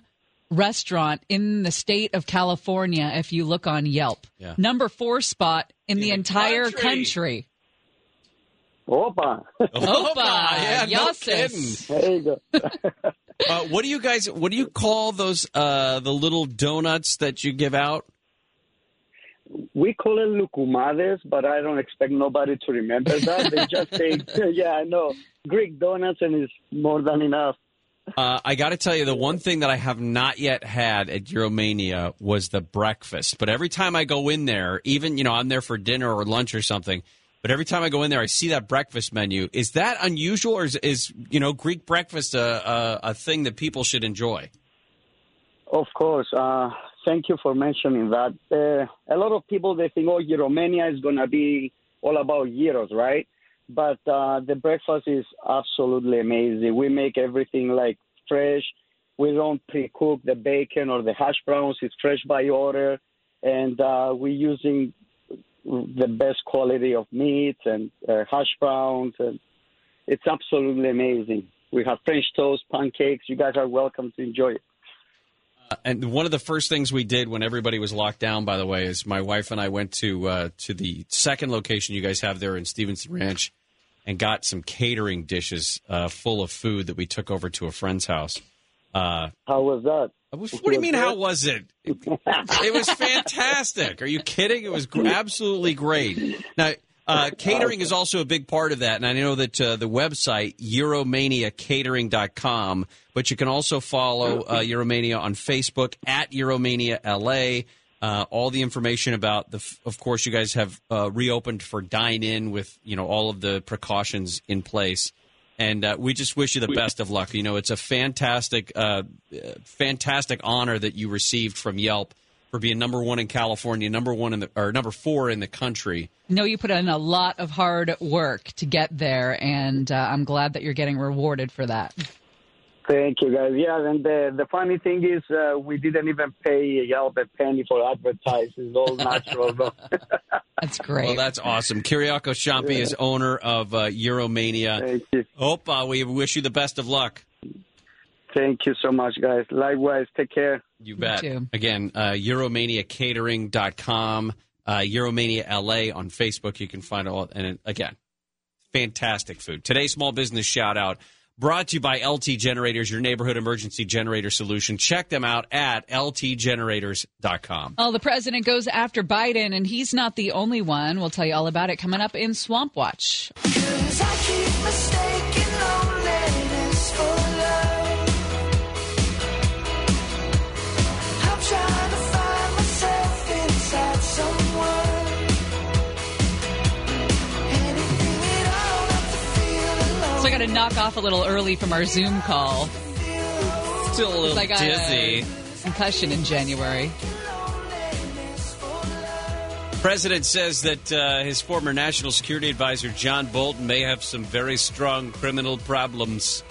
restaurant in the state of California if you look on Yelp. Yeah. Number four spot in, the, entire country. country. Opa. Opa, yeah, no Yossis. There you go. *laughs* Uh, what do you guys? What do you call those? Uh, the little donuts that you give out? We call it loukoumades, but I don't expect nobody to remember *laughs* that. They just say, *laughs* yeah, I know, Greek donuts, and it's more than enough. Uh, I got to tell you, the one thing that I have not yet had at Gyromania was the breakfast. But every time I go in there, even you know, I'm there for dinner or lunch or something. But every time I go in there, I see that breakfast menu. Is that unusual, or is, is you know Greek breakfast a, a, a thing that people should enjoy? Of course. Uh, thank you for mentioning that. Uh, a lot of people they think, oh, Romania is gonna be all about gyros, right? But uh, the breakfast is absolutely amazing. We make everything like fresh. We don't pre-cook the bacon or the hash browns. It's fresh by order, and uh, we're using the best quality of meats and uh, hash browns, and it's absolutely amazing. We have French toast, pancakes. You guys are welcome to enjoy it. Uh, and one of the first things we did when everybody was locked down, by the way, is my wife and I went to uh, to the second location you guys have there in Stevenson Ranch, and got some catering dishes uh, full of food that we took over to a friend's house. Uh, How was that? what do you mean? How was it? It, it was fantastic. Are you kidding? It was absolutely great. Now, uh, catering is also a big part of that, and I know that uh, the website GyromaniaCatering.com, but you can also follow uh, Gyromania on Facebook at Gyromania LA. Uh, all the information about the, of course, you guys have uh, reopened for dine in with you know all of the precautions in place, and uh, we just wish you the best of luck. You know, it's a fantastic, uh, uh, fantastic honor that you received from Yelp for being number one in California, number one in the or number four in the country. No, you put in a lot of hard work to get there, and uh, I'm glad that you're getting rewarded for that. Thank you, guys. Yeah, and the the funny thing is, uh, we didn't even pay Yelp a penny for advertising. It's all *laughs* natural. though. *laughs* That's great. Well, that's awesome. Kyriakos Champi is owner of uh, Gyromania. Thank you. Hope uh, we wish you the best of luck. Thank you so much, guys. Likewise, take care. You bet. Again, uh, GyromaniaCatering.com, uh, Gyromania LA on Facebook. You can find all, and again, fantastic food. Today's small business shout out brought to you by LT Generators, your neighborhood emergency generator solution. Check them out at ltgenerators.com. Well, the president goes after Biden, and he's not the only one. We'll tell you all about it coming up in Swamp Watch. So to knock off a little early from our Zoom call. Still a little I got dizzy. A concussion in January. President says that uh, his former national security advisor John Bolton may have some very strong criminal problems,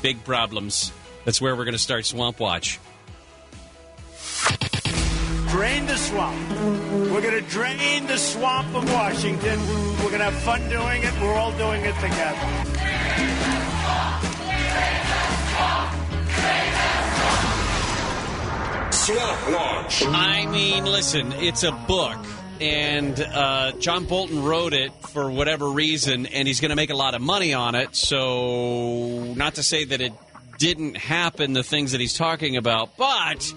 big problems. That's where we're going to start Swamp Watch. Drain the swamp. We're going to drain the swamp of Washington. We're going to have fun doing it. We're all doing it together. Swamp Watch. I mean, listen, it's a book, and uh, John Bolton wrote it for whatever reason, and he's going to make a lot of money on it. So, not to say that it didn't happen, the things that he's talking about, but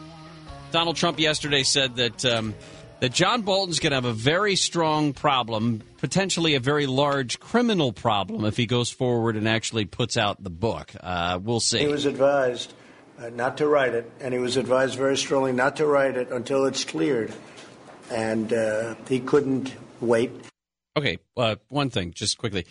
Donald Trump yesterday said that um, that John Bolton's going to have a very strong problem, potentially a very large criminal problem, if he goes forward and actually puts out the book. Uh, we'll see. He was advised uh, not to write it, and he was advised very strongly not to write it until it's cleared. And uh, he couldn't wait. Okay, uh, one thing, just quickly.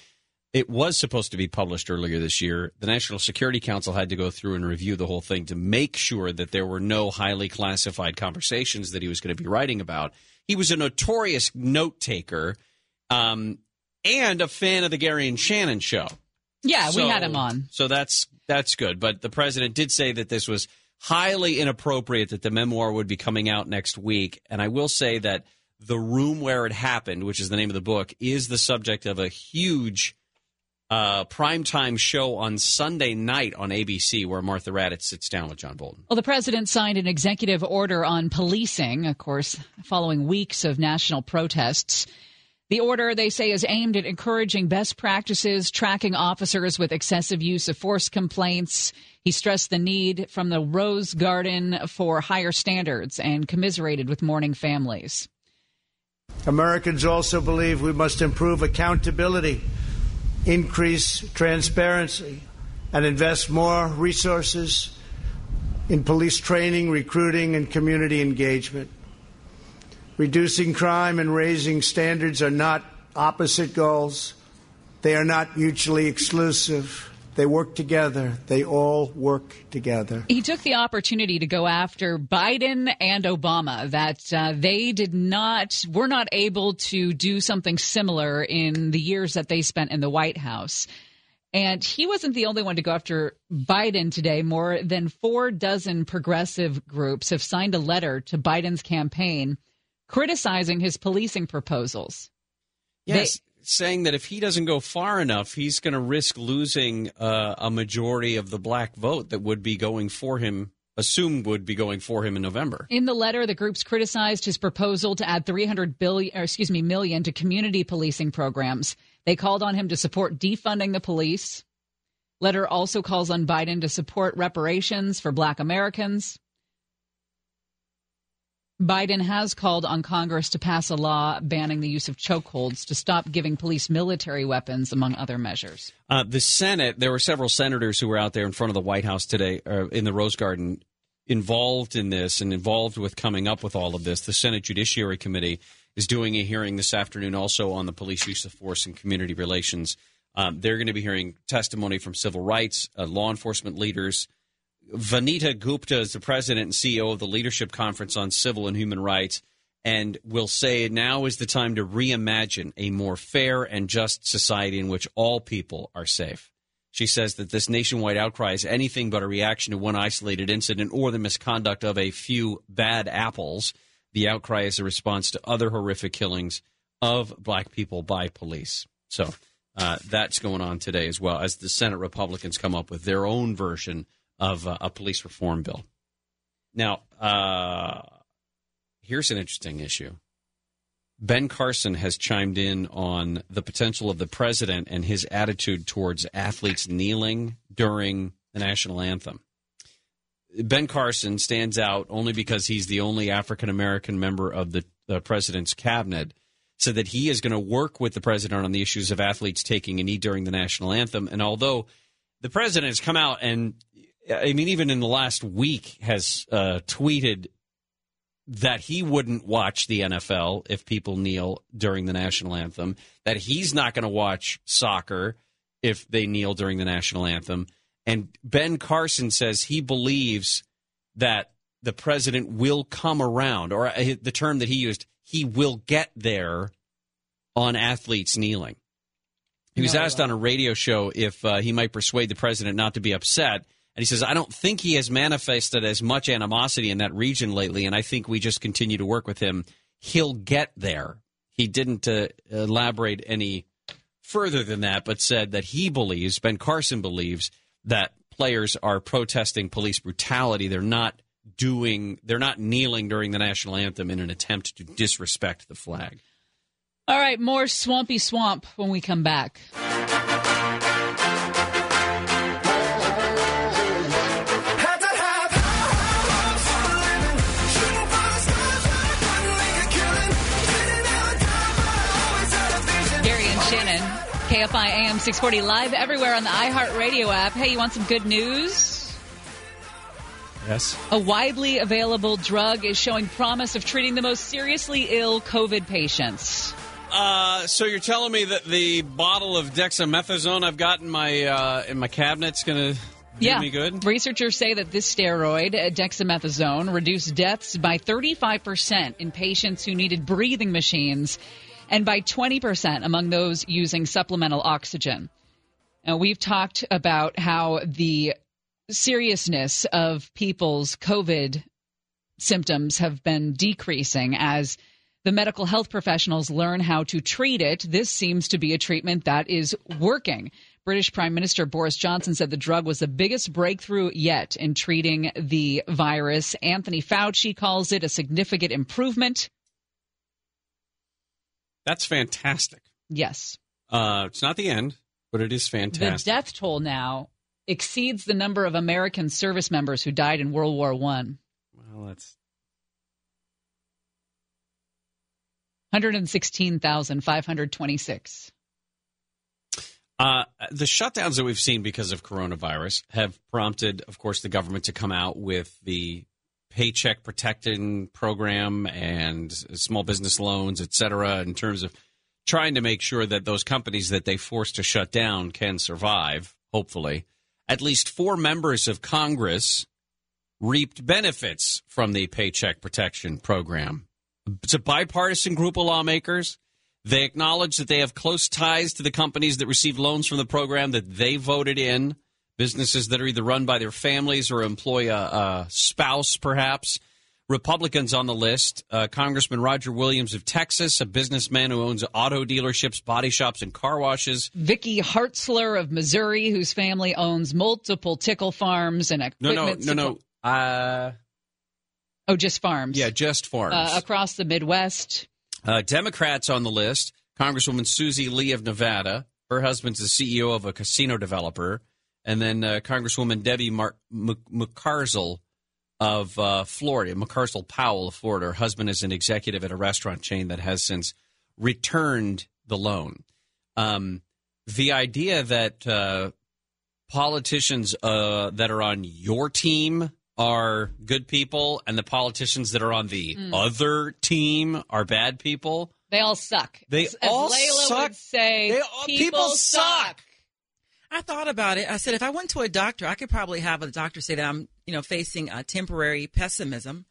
It was supposed to be published earlier this year. The National Security Council had to go through and review the whole thing to make sure that there were no highly classified conversations that he was going to be writing about. He was a notorious note taker um, and a fan of the Gary and Shannon show. Yeah, we had him on. So that's that's good. But the president did say that this was highly inappropriate that the memoir would be coming out next week. And I will say that the room where it happened, which is the name of the book, is the subject of a huge uh, primetime show on Sunday night on ABC where Martha Raddatz sits down with John Bolton. Well, the president signed an executive order on policing, of course, following weeks of national protests. The order, they say, is aimed at encouraging best practices, tracking officers with excessive use of force complaints. He stressed the need from the Rose Garden for higher standards and commiserated with mourning families. Americans also believe we must improve accountability, increase transparency, and invest more resources in police training, recruiting, and community engagement. Reducing crime and raising standards are not opposite goals. They are not mutually exclusive. They work together. They all work together. He took the opportunity to go after Biden and Obama that uh, they did not, were not able to do something similar in the years that they spent in the White House. And he wasn't the only one to go after Biden today. More than four dozen progressive groups have signed a letter to Biden's campaign criticizing his policing proposals. Yes, saying that if he doesn't go far enough, he's going to risk losing uh, a majority of the black vote that would be going for him, assumed would be going for him in November. In the letter, the groups criticized his proposal to add 300 billion, or excuse me, million to community policing programs. They called on him to support defunding the police. Letter also calls on Biden to support reparations for black Americans. Biden has called on Congress to pass a law banning the use of chokeholds to stop giving police military weapons, among other measures. Uh, the Senate, there were several senators who were out there in front of the White House today, uh, in the Rose Garden, involved in this and involved with coming up with all of this. The Senate Judiciary Committee is doing a hearing this afternoon also on the police use of force and community relations. Um, they're going to be hearing testimony from civil rights, uh, law enforcement leaders. Vanita Gupta is the president and CEO of the Leadership Conference on Civil and Human Rights and will say now is the time to reimagine a more fair and just society in which all people are safe. She says that this nationwide outcry is anything but a reaction to one isolated incident or the misconduct of a few bad apples. The outcry is a response to other horrific killings of black people by police. So uh, that's going on today as well as the Senate Republicans come up with their own version of uh, a police reform bill. Now, uh, here's an interesting issue. Ben Carson has chimed in on the potential of the president and his attitude towards athletes kneeling during the national anthem. Ben Carson stands out only because he's the only African American member of the, the president's cabinet. Said that he is going to work with the president on the issues of athletes taking a knee during the national anthem. And although the president has come out and I mean, even in the last week, has uh, tweeted that he wouldn't watch the NFL if people kneel during the national anthem, that he's not going to watch soccer if they kneel during the national anthem. And Ben Carson says he believes that the president will come around, or uh, the term that he used, he will get there on athletes kneeling. He was asked on a radio show if uh, he might persuade the president not to be upset. And he says, I don't think he has manifested as much animosity in that region lately, and I think we just continue to work with him. He'll get there. He didn't uh, elaborate any further than that, but said that he believes, Ben Carson believes, that players are protesting police brutality. They're not doing, they're not kneeling during the national anthem in an attempt to disrespect the flag. All right, more swampy swamp when we come back. KFI AM 640 live everywhere on the iHeartRadio app. Hey, you want some good news? Yes. A widely available drug is showing promise of treating the most seriously ill COVID patients. Uh, so you're telling me that the bottle of dexamethasone I've got in my uh, in my cabinet's going to do yeah. me good? Researchers say that this steroid, uh, dexamethasone, reduced deaths by 35% in patients who needed breathing machines and by 20% among those using supplemental oxygen. Now, we've talked about how the seriousness of people's COVID symptoms have been decreasing as the medical health professionals learn how to treat it. This seems to be a treatment that is working. British Prime Minister Boris Johnson said the drug was the biggest breakthrough yet in treating the virus. Anthony Fauci calls it a significant improvement. That's fantastic. Yes. Uh, it's not the end, but it is fantastic. The death toll now exceeds the number of American service members who died in World War One. well, that's 116,526. Uh, the shutdowns that we've seen because of coronavirus have prompted, of course, the government to come out with the paycheck protection program and small business loans, et cetera, in terms of trying to make sure that those companies that they force to shut down can survive, hopefully. At least four members of Congress reaped benefits from the paycheck protection program. It's a bipartisan group of lawmakers. They acknowledge that they have close ties to the companies that receive loans from the program that they voted in, businesses that are either run by their families or employ a, a spouse, perhaps. Republicans on the list uh, Congressman Roger Williams of Texas, a businessman who owns auto dealerships, body shops, and car washes. Vicky Hartzler of Missouri, whose family owns multiple tickle farms and No, equipment. no, no, no. Uh, Oh, just farms. yeah, just farms. Uh, across the Midwest. Uh, Democrats on the list Congresswoman Susie Lee of Nevada. Her husband's the CEO of a casino developer. And then uh, Congresswoman Debbie Mar- M- Mucarsel of uh, Florida, Mucarsel-Powell of Florida. Her husband is an executive at a restaurant chain that has since returned the loan. Um, the idea that uh, politicians uh, that are on your team are good people and the politicians that are on the Mm. other team are bad people. They all suck. They As, as all Layla suck. would say, They all- people, people suck. I thought about it. I said if I went to a doctor, I could probably have a doctor say that I'm, you know, facing a temporary pessimism.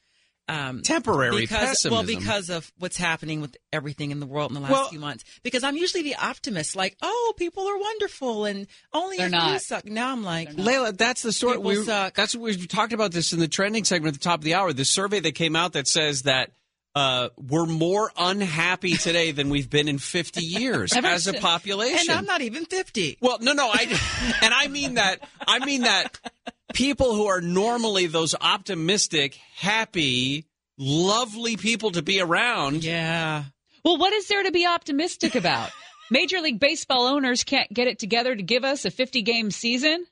Um, Temporary because, Well, because of what's happening with everything in the world in the last Well- few months. Because I'm usually the optimist, like, oh, people are wonderful and only They're you not. suck. Now I'm like, Layla, that's the story. People We, suck. that's what we talked about this in the trending segment at the top of the hour. The survey that came out that says that uh, we're more unhappy today than we've been in 50 years as a population. and I'm not even 50. Well, no, no, I and I mean that. I mean that people who are normally those optimistic, happy, lovely people to be around. Yeah. Well, what is there to be optimistic about? *laughs* Major League Baseball owners can't get it together to give us a 50 game season?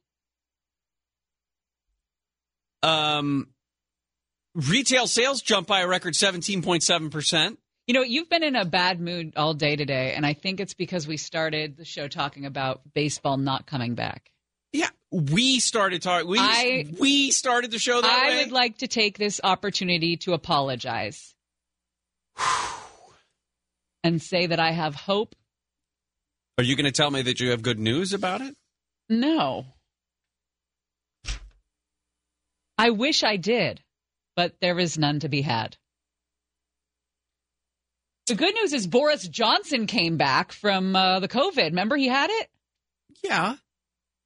Um, retail sales jumped by a record 17.7 percent. You know, you've been in a bad mood all day today, and I think it's because we started the show talking about baseball not coming back. Yeah, we started talking. We I- we started the show that I way. would like to take this opportunity to apologize *sighs* and say that I have hope. Are you going to tell me that you have good news about it? No. I wish I did, but there is none to be had. The good news is Boris Johnson came back from uh, the COVID. Remember he had it? Yeah.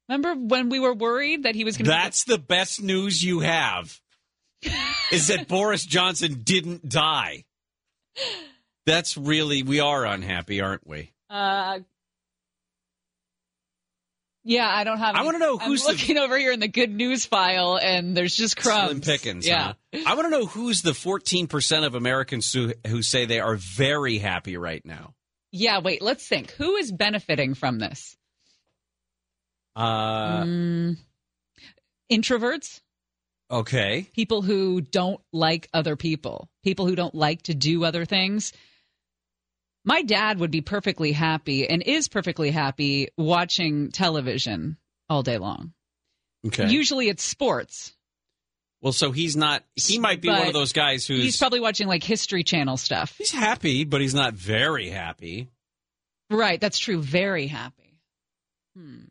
Remember when we were worried that he was going to That's the best news you have. is that Boris Johnson didn't die. That's really we are unhappy, aren't we? Uh, yeah, I don't have. I wanna know who's I'm looking over here in the good news file, and there's just crumbs. Slim Pickens. Yeah. huh? I want to know who's the 14% of Americans who, who say they are very happy right now. Yeah. Wait. Let's think. Who is benefiting from this? Uh, Mm, introverts, okay. people who don't like other people, people who don't like to do other things. My dad would be perfectly happy and is perfectly happy watching television all day long. Okay. Usually it's sports. well, so he's not, he might be one of those guys who's He's probably watching like History Channel stuff. he's happy, but he's not very happy. Right, that's true. Very happy. Hmm.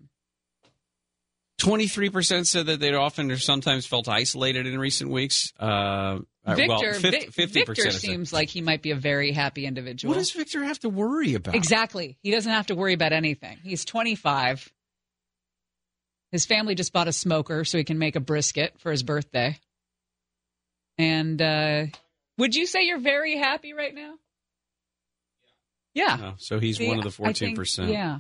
23% said that they'd often or sometimes felt isolated in recent weeks. Uh, Victor, well, 50, 50% Victor seems like he might be a very happy individual. What does Victor have to worry about? Exactly. He doesn't have to worry about anything. He's 25. His family just bought a smoker so he can make a brisket for his birthday. And uh, would you say you're very happy right now? Yeah. Oh, so he's See, one of the I think- 14%. yeah.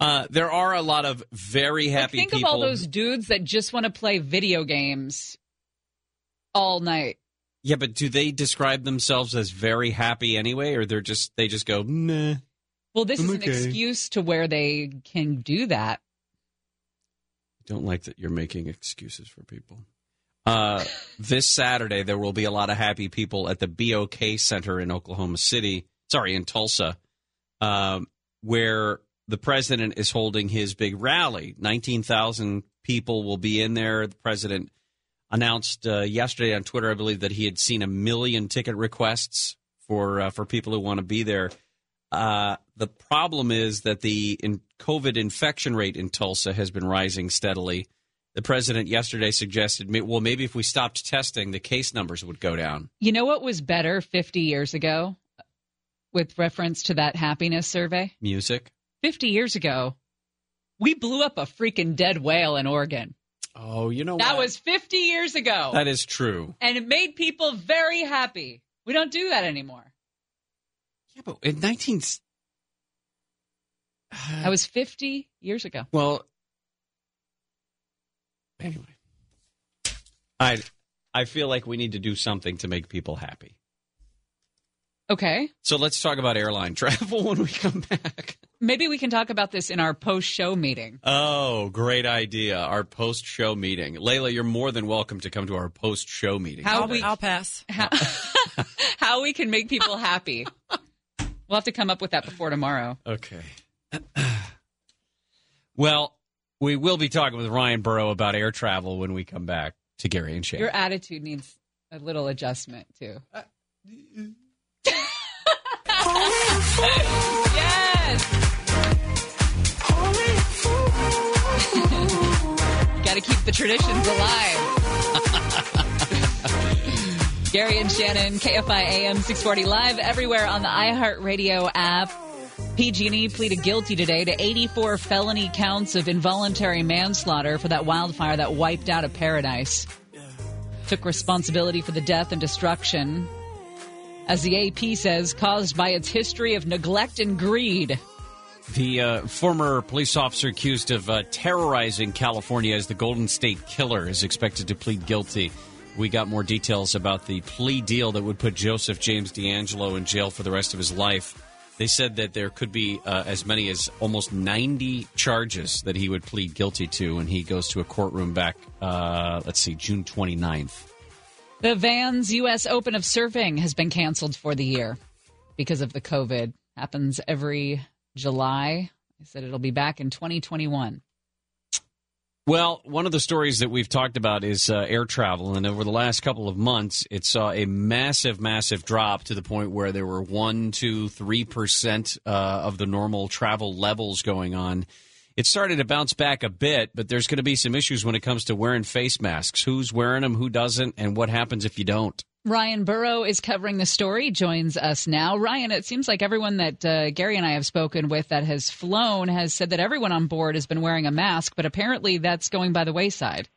Uh, there are a lot of very happy people. Think people. of all those dudes that just want to play video games all night. Yeah, but do they describe themselves as very happy anyway, or they're just they just go nah? Well, this I'm is okay. an excuse to where they can do that. I don't like that you're making excuses for people. Uh, *laughs* this Saturday, there will be a lot of happy people at the BOK Center in Oklahoma City. Sorry, in Tulsa, um, where the president is holding his big rally. 19,000 people will be in there. The president announced uh, yesterday on Twitter, I believe, that he had seen a million ticket requests for uh, for people who want to be there. Uh, the problem is that the in COVID infection rate in Tulsa has been rising steadily. The president yesterday suggested, well, maybe if we stopped testing, the case numbers would go down. You know what was better 50 years ago with reference to that happiness survey? Music. 50 years ago, we blew up a freaking dead whale in Oregon. Oh, you know That what? was 50 years ago. that is true. and it made people very happy. We don't do that anymore. Yeah, but in 19 That was 50 years ago. well, anyway, I I feel like we need to do something to make people happy. Okay. So let's talk about airline *laughs* travel when we come back. Maybe we can talk about this in our post show meeting. Oh, great idea. Our post show meeting. Layla, you're more than welcome to come to our post show meeting. How I'll, we- I'll pass. How, *laughs* how we can make people happy. We'll have to come up with that before tomorrow. Okay. *clears throat* well, we will be talking with Ryan Burrow about air travel when we come back to Gary and Shay. Your attitude needs a little adjustment, too. Uh, yes! Got to keep the traditions alive. *laughs* Gary and Shannon, KFI AM 640 live everywhere on the iHeartRadio app. PG&E pleaded guilty today to 84 felony counts of involuntary manslaughter for that wildfire that wiped out a paradise. Took responsibility for the death and destruction, as the AP says, caused by its history of neglect and greed. The uh, former police officer accused of uh, terrorizing California as the Golden State Killer is expected to plead guilty. We got more details about the plea deal that would put Joseph James DeAngelo in jail for the rest of his life. They said that there could be uh, as many as almost 90 charges that he would plead guilty to when he goes to a courtroom back, uh, let's see, June 29th. The Vans U.S. Open of Surfing has been canceled for the year because of the COVID. Happens every July. I said it'll be back in 2021. Well, one of the stories that we've talked about is uh, air travel, and over the last couple of months, it saw a massive, massive drop to the point where there were one, two, three percent uh, of the normal travel levels going on. It started to bounce back a bit, but there's going to be some issues when it comes to wearing face masks. Who's wearing them? Who doesn't? And what happens if you don't? Ryan Burrow is covering the story, joins us now. Ryan, it seems like everyone that uh, Gary and I have spoken with that has flown has said that everyone on board has been wearing a mask, but apparently that's going by the wayside.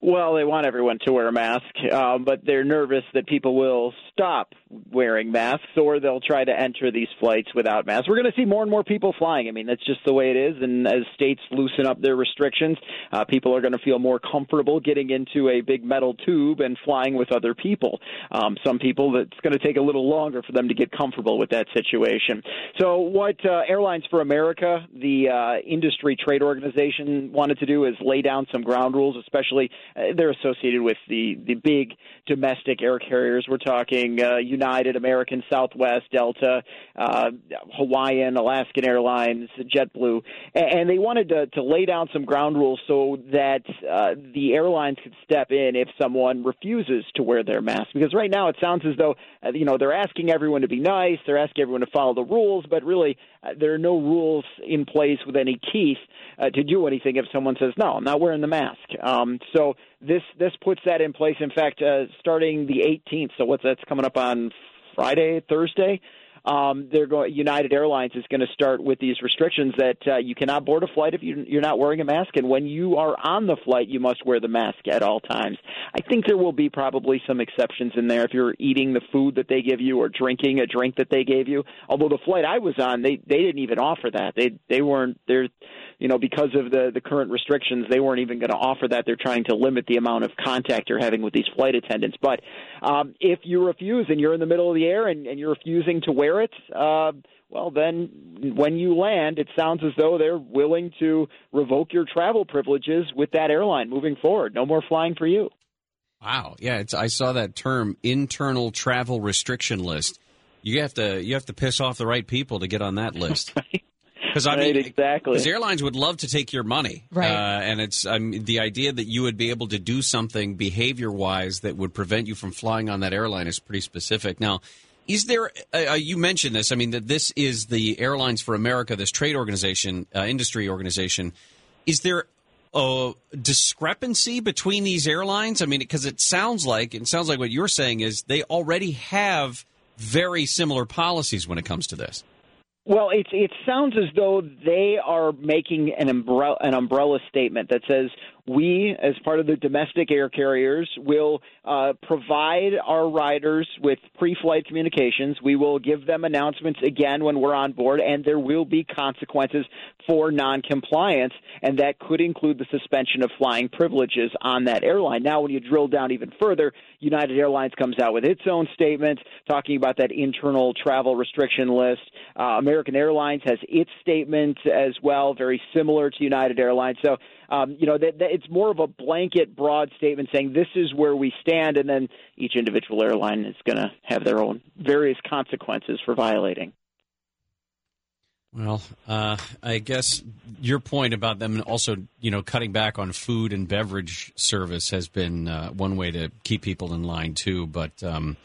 Well, they want everyone to wear a mask, um, but they're nervous that people will stop wearing masks or they'll try to enter these flights without masks. We're going to see more and more people flying. I mean, that's just the way it is. And as states loosen up their restrictions, uh, people are going to feel more comfortable getting into a big metal tube and flying with other people. Um, some people, it's going to take a little longer for them to get comfortable with that situation. So, what uh, Airlines for America, the uh, industry trade organization, wanted to do is lay down some ground rules, especially uh, they're associated with the the big domestic air carriers. We're talking uh, United, American, Southwest, Delta, uh, Hawaiian, Alaskan Airlines, JetBlue, and, they wanted to, to lay down some ground rules so that uh, the airlines could step in if someone refuses to wear their mask. Because right now it sounds as though uh, you know they're asking everyone to be nice, they're asking everyone to follow the rules, but really uh, there are no rules in place with any teeth uh, to do anything if someone says no, I'm not wearing the mask. Um, so this this puts that in place. In fact, uh, starting the 18th, so what's that's coming up on Friday, Thursday. Um, they're going. United Airlines is going to start with these restrictions that uh, you cannot board a flight if you, you're not wearing a mask, and when you are on the flight, you must wear the mask at all times. I think there will be probably some exceptions in there if you're eating the food that they give you or drinking a drink that they gave you. Although the flight I was on, they they didn't even offer that. They they weren't they're you know because of the the current restrictions, they weren't even going to offer that. They're trying to limit the amount of contact you're having with these flight attendants. But um, if you refuse and you're in the middle of the air and, and you're refusing to wear it, uh, well, then when you land, it sounds as though they're willing to revoke your travel privileges with that airline moving forward. No more flying for you. Wow. Yeah, it's, I saw that term internal travel restriction list. You have to you have to piss off the right people to get on that list. *laughs* Because I mean, Right, exactly. Because airlines would love to take your money, Right. Uh, and it's I mean, the idea that you would be able to do something behavior wise that would prevent you from flying on that airline is pretty specific. Now, is there? Uh, uh, you mentioned this. I mean, that this is the Airlines for America, this trade organization, uh, industry organization. Is there a discrepancy between these airlines? I mean, because it sounds like it sounds like what you're saying is they already have very similar policies when it comes to this. Well, it it sounds as though they are making an umbrella an umbrella statement that says we, as part of the domestic air carriers, will uh, provide our riders with pre-flight communications. We will give them announcements again when we're on board, and there will be consequences for non-compliance, and that could include the suspension of flying privileges on that airline. Now, when you drill down even further, United Airlines comes out with its own statement talking about that internal travel restriction list. Uh, American Airlines has its statement as well, very similar to United Airlines. So, um, you know, that, that it's more of a blanket, broad statement saying this is where we stand, and then each individual airline is going to have their own various consequences for violating. Well, uh, I guess your point about them also, you know, cutting back on food and beverage service has been uh, one way to keep people in line too. But um,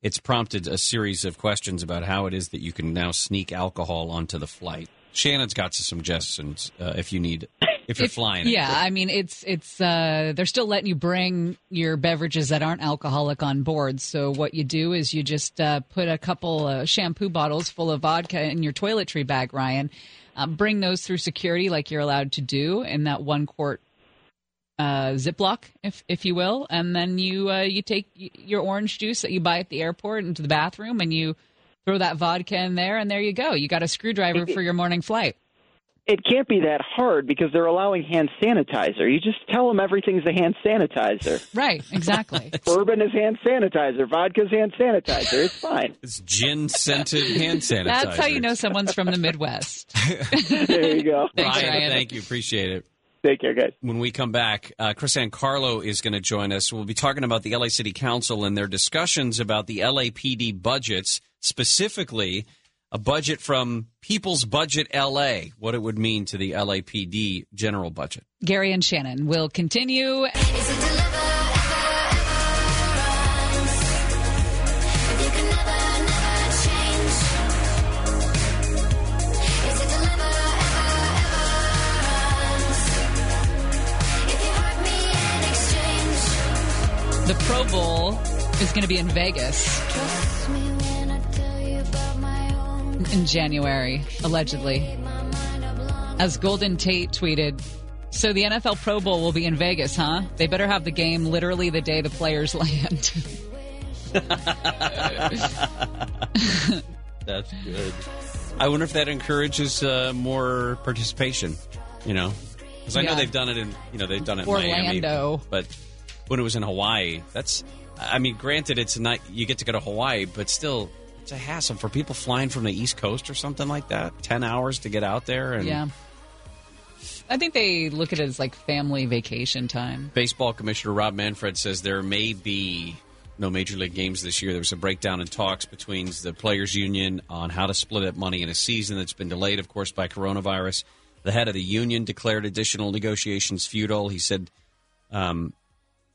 it's prompted a series of questions about how it is that you can now sneak alcohol onto the flight. Shannon's got some suggestions uh, if you need, if you're flying. Yeah, I mean it's it's uh, they're still letting you bring your beverages that aren't alcoholic on board. So what you do is you just uh, put a couple uh, shampoo bottles full of vodka in your toiletry bag, Ryan. Um, bring those through security like you're allowed to do in that one quart uh, Ziploc, if if you will, and then you uh, you take your orange juice that you buy at the airport into the bathroom and you throw that vodka in there, and there you go. You got a screwdriver for your morning flight. It can't be that hard because they're allowing hand sanitizer. You just tell them everything's a hand sanitizer. Right, exactly. *laughs* Bourbon is hand sanitizer. Vodka's hand sanitizer. It's fine. *laughs* It's gin scented hand sanitizer. *laughs* That's how you know someone's from the Midwest. there you go. Thanks, Ryan, Ryan. thank you. Appreciate it. Take care, guys. When we come back, uh, Kris Ankarlo is going to join us. We'll be talking about the LA City Council and their discussions about the LAPD budgets, specifically a budget from People's Budget LA, what it would mean to the LAPD general budget. Gary and Shannon will continue. The Pro Bowl is going to be in Vegas in January, allegedly. As Golden Tate tweeted, so the NFL Pro Bowl will be in Vegas, huh? They better have the game literally the day the players *laughs* land. *laughs* That's good. I wonder if that encourages uh, more participation. You know, because I know they've done it in you know they've done it in Miami, but when it was in Hawaii, that's I mean, granted, it's not you get to go to Hawaii, but still, it's a hassle for people flying from the East Coast or something like that. Ten hours to get out there, and yeah. I think they look at it as like family vacation time. Baseball Commissioner Rob Manfred says there may be no major league games this year. There was a breakdown in talks between the players' union on how to split up money in a season that's been delayed, of course, by coronavirus. The head of the union declared additional negotiations futile. He said, um,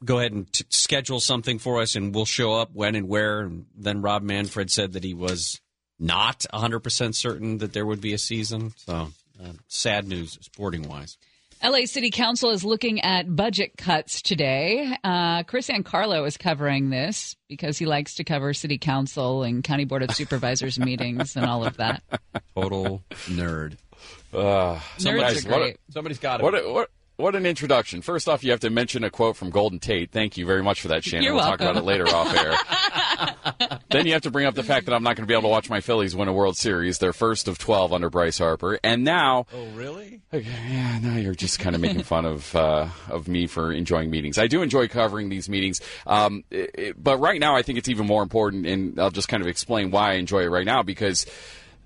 "Go ahead and t- schedule something for us, and we'll show up when and where." And then Rob Manfred said that he was not 100% certain that there would be a season. So, uh, sad news, sporting wise. LA City Council is looking at budget cuts today. Uh, Kris Ankarlo is covering this because he likes to cover City Council and County Board of *laughs* Supervisors meetings and all of that. Total nerd. Uh, Nerds are great. Somebody's got it. What, what, what an introduction. First off, you have to mention a quote from Golden Tate. Thank you very much for that, Shannon. You're we'll talk about it later off air. *laughs* then you have to bring up the fact that I'm not going to be able to watch my Phillies win a World Series, their first of 12 under Bryce Harper. And now. Oh, really? Okay, yeah, now you're just kind of making fun of uh, of me for enjoying meetings. I do enjoy covering these meetings, um, it, it- but right now I think it's even more important, and I'll just kind of explain why I enjoy it right now because.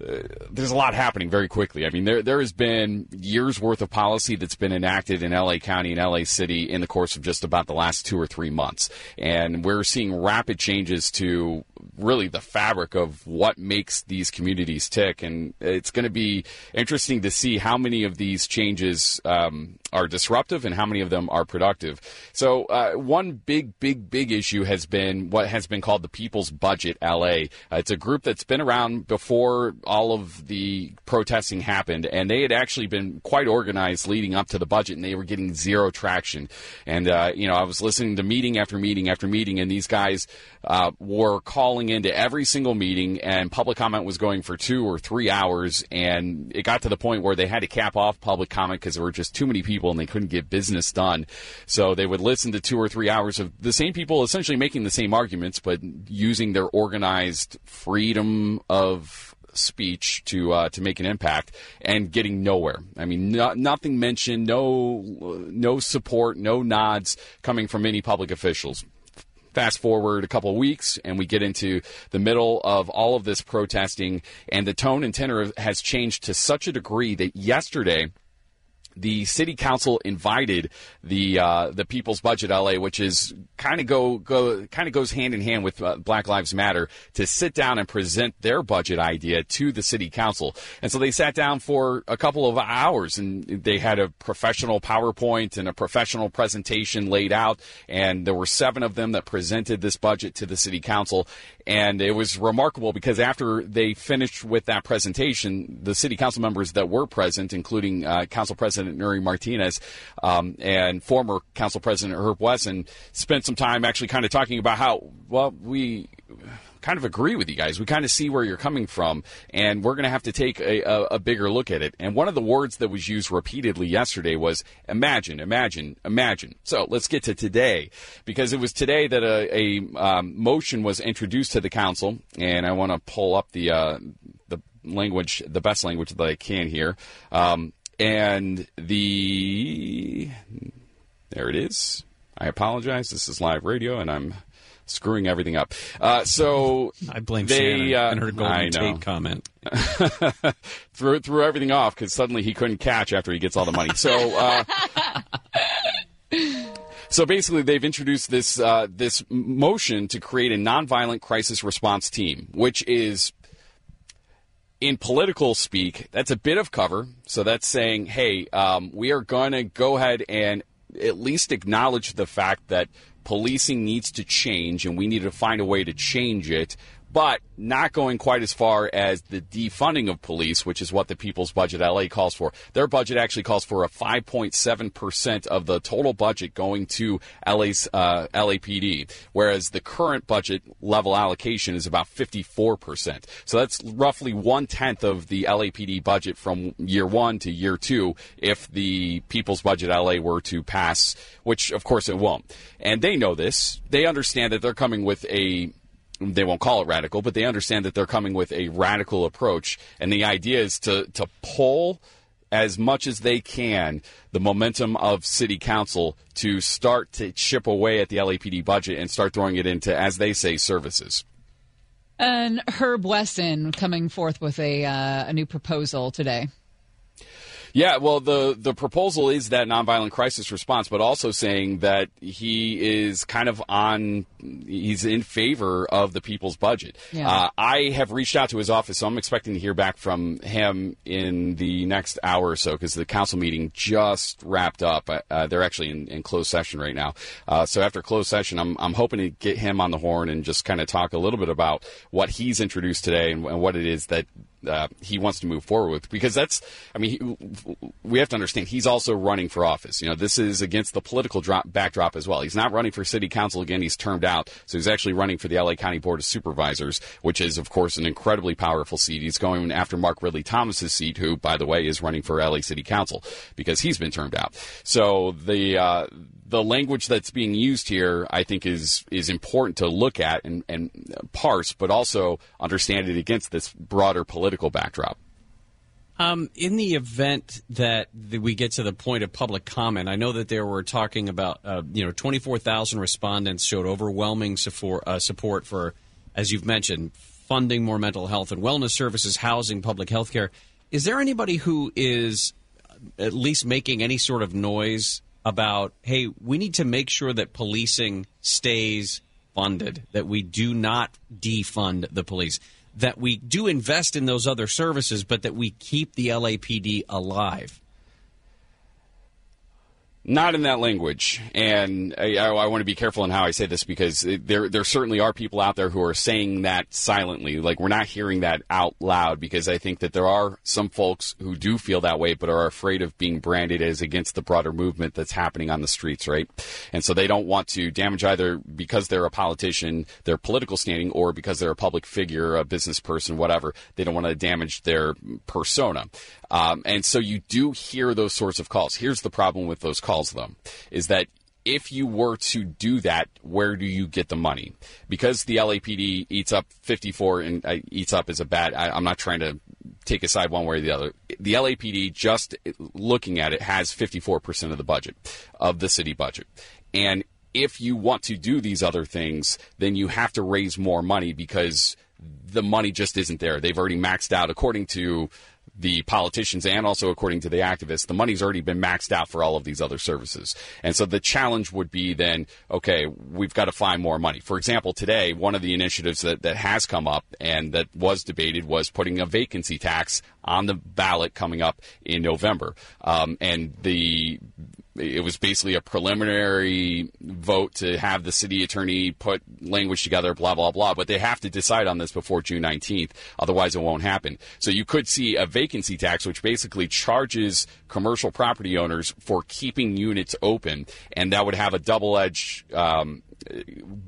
Uh, there's a lot happening very quickly. I mean, there there has been years worth of policy that's been enacted in LA County and LA City in the course of just about the last two or three months, and we're seeing rapid changes to really the fabric of what makes these communities tick. And it's going to be interesting to see how many of these changes um, are disruptive and how many of them are productive. So, uh, one big, big, big issue has been what has been called the People's Budget LA. Uh, it's a group that's been around before all of the protesting happened, and they had actually been quite organized leading up to the budget, and they were getting zero traction. And, uh, you know, I was listening to meeting after meeting after meeting, and these guys uh, were calling into every single meeting, and public comment was going for two or three hours, and it got to the point where they had to cap off public comment because there were just too many people and they couldn't get business done. So they would listen to two or three hours of the same people essentially making the same arguments, but using their organized freedom of speech to uh, to make an impact and getting nowhere. I mean, no, nothing mentioned, no no support, no nods coming from any public officials. Fast forward a couple of weeks, and we get into the middle of all of this protesting, and the tone and tenor has changed to such a degree that yesterday the city council invited the uh, the People's Budget LA, which is kind of go go kind of goes hand in hand with uh, Black Lives Matter, to sit down and present their budget idea to the city council. And so they sat down for a couple of hours, and they had a professional PowerPoint and a professional presentation laid out. And there were seven of them that presented this budget to the city council. And it was remarkable because after they finished with that presentation, the city council members that were present, including uh, Council President Nury Martinez um, and former Council President Herb Wesson, spent some time actually kind of talking about how, well, we kind of agree with you guys. We kind of see where you're coming from, and we're going to have to take a, a, a bigger look at it. And one of the words that was used repeatedly yesterday was imagine, imagine, imagine. So let's get to today, because it was today that a, a um, motion was introduced to the council, and I want to pull up the uh, the language, the best language that I can here. Um, and the there it is. I apologize. This is live radio, and I'm screwing everything up. Uh, so *laughs* I blame they, uh, and her Golden. Tate comment. *laughs* threw threw everything off because suddenly he couldn't catch after he gets all the money. So. Uh, *laughs* So basically, they've introduced this uh, this motion to create a nonviolent crisis response team, which is in political speak, that's a bit of cover. So that's saying, hey, um, we are going to go ahead and at least acknowledge the fact that policing needs to change and we need to find a way to change it, but not going quite as far as the defunding of police, which is what the People's Budget LA calls for. Their budget actually calls for a 5.7% of the total budget going to LA's uh, LAPD, whereas the current budget level allocation is about 54%. So that's roughly one tenth of the LAPD budget from year one to year two if the People's Budget LA were to pass, which of course it won't. And they know this. They understand that they're coming with a they won't call it radical, but they understand that they're coming with a radical approach. And the idea is to, to pull as much as they can the momentum of city council to start to chip away at the LAPD budget and start throwing it into, as they say, services. And Herb Wesson coming forth with a uh, a new proposal today. Yeah, well, the the proposal is that nonviolent crisis response, but also saying that he is kind of on, he's in favor of the people's budget. Yeah. Uh, I have reached out to his office, so I'm expecting to hear back from him in the next hour or so because the council meeting just wrapped up. Uh, they're actually in, in closed session right now. Uh, so after closed session, I'm I'm hoping to get him on the horn and just kind of talk a little bit about what he's introduced today and, and what it is that uh, he wants to move forward with because that's I mean he, we have to understand he's also running for office. You know, this is against the political drop, backdrop as well. He's not running for city council again. He's termed out, so he's actually running for the LA County Board of Supervisors, which is of course an incredibly powerful seat. He's going after Mark Ridley Thomas's seat, who by the way is running for LA City Council because he's been termed out. So the uh, the language that's being used here, I think, is is important to look at and, and parse, but also understand it against this broader political backdrop. Um, in the event that we get to the point of public comment, I know that there were talking about, uh, you know, 24,000 respondents showed overwhelming support, uh, support for, as you've mentioned, funding more mental health and wellness services, housing, public health care. Is there anybody who is at least making any sort of noise about, hey, we need to make sure that policing stays funded, that we do not defund the police, that we do invest in those other services, but that we keep the LAPD alive? Not in that language, and I, I, want to be careful in how I say this because there there certainly are people out there who are saying that silently. Like we're not hearing that out loud because I think that there are some folks who do feel that way, but are afraid of being branded as against the broader movement that's happening on the streets, right? And so they don't want to damage either because they're a politician, their political standing, or because they're a public figure, a business person, whatever. They don't want to damage their persona. Um, and so you do hear those sorts of calls. Here's the problem with those calls, though, is that if you were to do that, where do you get the money? Because the LAPD eats up 54 and uh, eats up is a bad. I, I'm not trying to take a side one way or the other. The LAPD, just looking at it, has 54% of the budget of the city budget, and if you want to do these other things, then you have to raise more money because the money just isn't there. They've already maxed out, according to the politicians and also according to the activists, the money's already been maxed out for all of these other services. And so the challenge would be then, okay, we've got to find more money. For example, today, one of the initiatives that, that has come up and that was debated was putting a vacancy tax on the ballot coming up in November. Um, and the it was basically a preliminary vote to have the city attorney put language together, blah, blah, blah. But they have to decide on this before June 19th. Otherwise, it won't happen. So you could see a vacancy tax, which basically charges commercial property owners for keeping units open. And that would have a double edged um,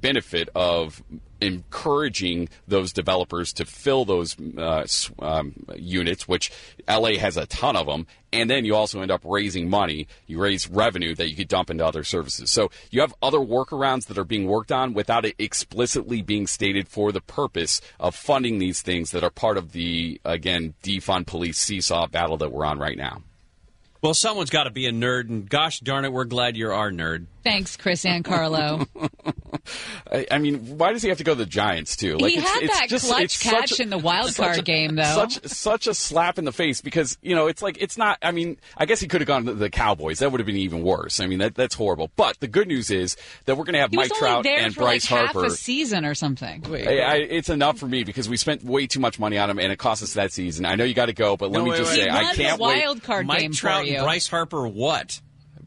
benefit of encouraging those developers to fill those uh, um, units, which LA has a ton of them, and then you also end up raising money. You raise revenue that you could dump into other services. So you have other workarounds that are being worked on without it explicitly being stated for the purpose of funding these things that are part of the again defund police seesaw battle that we're on right now. Well, someone's got to be a nerd, and gosh darn it, we're glad you're our nerd. Thanks, Kris Ankarlo. *laughs* I, I mean, why does he have to go to the Giants too? he had that clutch catch a- in the wild card a- game, though. Such such a slap in the face because you know it's like it's not. I mean, I guess he could have gone to the Cowboys. That would have been even worse. I mean, that that's horrible. But the good news is that we're going to have he Mike was only Trout there and for Bryce like Harper. half a season or something. I, I, it's enough for me because we spent way too much money on him, and it cost us that season. I know you got to go, but let No, me wait, just wait. say He I can't the wait. wild card Mike game Trout for you. and Bryce Harper, what?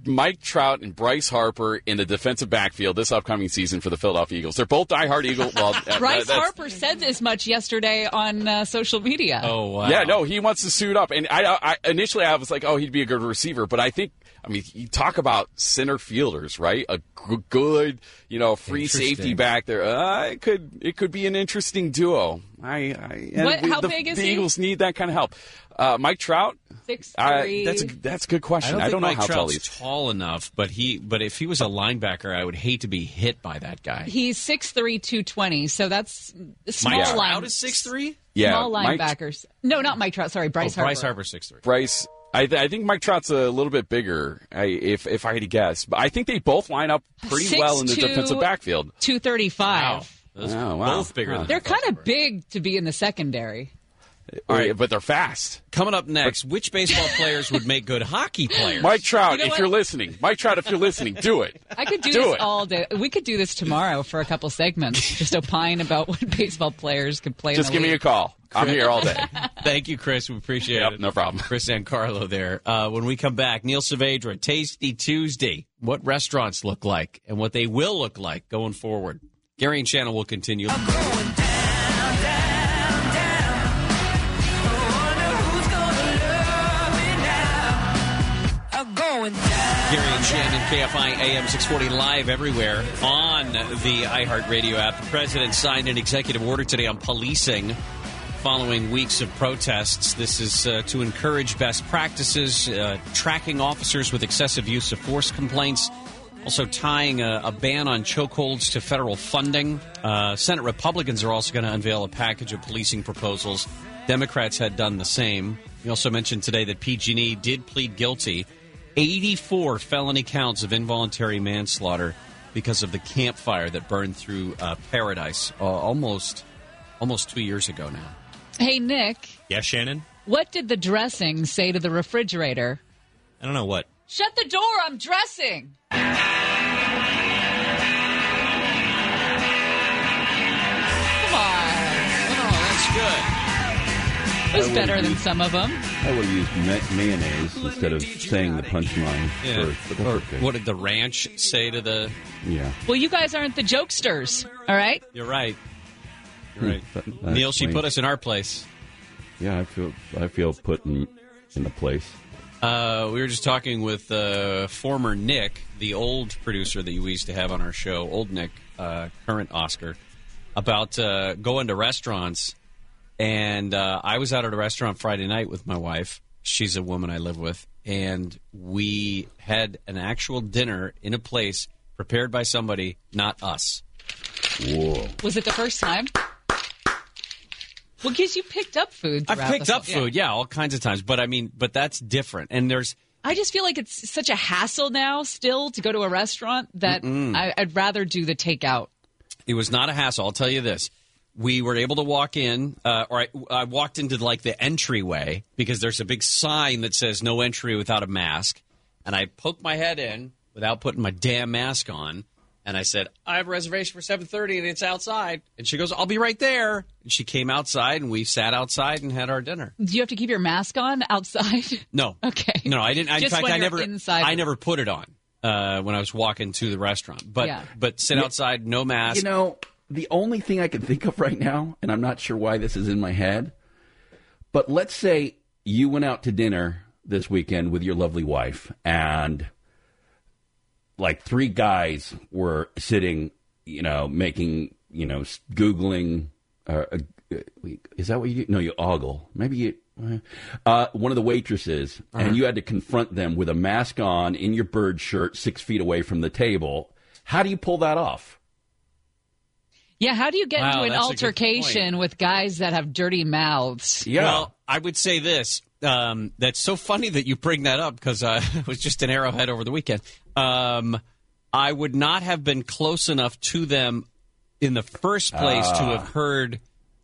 Mike Trout and Bryce Harper in the defensive backfield this upcoming season for the Philadelphia Eagles. They're both diehard Eagle. Well, uh, Bryce that's- Harper said this much yesterday on uh, social media. Oh wow! Yeah, no, he wants to suit up. And I, I initially I was like, oh, he'd be a good receiver, but I think. I mean, you talk about center fielders, right? A g- good, you know, free safety back there. Uh, it could, it could be an interesting duo. I, I and What- how the, big is the he? Eagles need that kind of help. Uh, Mike Trout, Six uh, three. that's a that's a good question. I don't, think know Mike how tall he Trout's is. tall enough, but he. But if he was a linebacker, I would hate to be hit by that guy. He's six three two twenty. So that's small Mike line. Trout is six three. Yeah, small Mike- linebackers. no, not Mike Trout. Sorry, Bryce oh, Harper. Bryce Harper six three. Bryce. I, th- I think Mike Trout's a little bit bigger, I, if if I had to guess. But I think they both line up pretty well in the 6'2", defensive backfield. Two thirty five. Those Oh, wow. both bigger than They're kind of big to be in the secondary. All right, but they're fast. Coming up next, which baseball *laughs* players would make good hockey players? Mike Trout, You know if what? you're listening, Mike Trout, if you're listening, do it. *laughs* I could do, Do this it. all day. We could do this tomorrow for a couple segments. *laughs* Just opine about what baseball players could play. Just in the give me a league. call. I'm here all day. Thank you, Kris. We appreciate Yep, it. no problem. Kris Ankarlo there. Uh, when we come back, Neil Saavedra, Tasty Tuesday. What restaurants look like and what they will look like going forward. Gary and Shannon will continue. Gary and Shannon, KFI AM 640 live everywhere on the iHeartRadio app. The president signed an executive order today on policing following weeks of protests. This is uh, to encourage best practices, uh, tracking officers with excessive use of force complaints, also tying a, a ban on chokeholds to federal funding. Uh, Senate Republicans are also going to unveil a package of policing proposals. Democrats had done the same. We also mentioned today that PG&E did plead guilty 84 felony counts of involuntary manslaughter because of the Camp Fire that burned through uh, Paradise uh, almost almost two years ago now. Hey, Nick, Yeah, Shannon? what did the dressing say to the refrigerator? I don't know what. Shut the door, I'm dressing. It was better would've than some of them. I would have used ma- mayonnaise instead of saying the punchline Yeah. first. But Or that's what did the ranch say to the? Yeah. Well, you guys aren't the jokesters, all right? You're right. You're right. *laughs* That- that Neil, she put us in our place. Yeah, I feel I feel put in in a place. Uh, we were just talking with uh, former Nick, the old producer that we used to have on our show, old Nick, uh, current Oscar, about uh, going to restaurants. And uh, I was out at a restaurant Friday night with my wife. She's a woman I live with. And we had an actual dinner in a place prepared by somebody, not us. Whoa. Was it the first time? Well, because you picked up food. I've picked the- up food, yeah, all kinds of times. But I mean, but that's different. And there's I just feel like it's such a hassle now still to go to a restaurant that Mm-mm. I, I'd rather do the takeout. It was not a hassle. I'll tell you this. We were able to walk in, uh, or I, I walked into like the entryway because there's a big sign that says no entry without a mask. And I poked my head in without putting my damn mask on. And I said, I have a reservation for 7.30 and it's outside. And she goes, I'll be right there. And she came outside and we sat outside and had our dinner. Do you have to keep your mask on outside? *laughs* No. Okay. No, I didn't. In fact, when I never, inside. I never put it on uh, when I was walking to the restaurant. But, Yeah. but sit outside, no mask. You know, the only thing I can think of right now, and I'm not sure why this is in my head, but let's say you went out to dinner this weekend with your lovely wife, and like three guys were sitting, you know, making, you know, Googling. Uh, uh, is that what you do? No, you ogle. Maybe you. Uh, one of the waitresses, Uh-huh. and you had to confront them with a mask on in your bird shirt, six feet away from the table. How do you pull that off? Yeah, how do you get Wow, into an that's a good altercation with guys that have dirty mouths? Yeah. Well, I would say this. Um, that's so funny that you bring that up because uh, *laughs* it was just an arrowhead over the weekend. Um, I would not have been close enough to them in the first place to Ah. have heard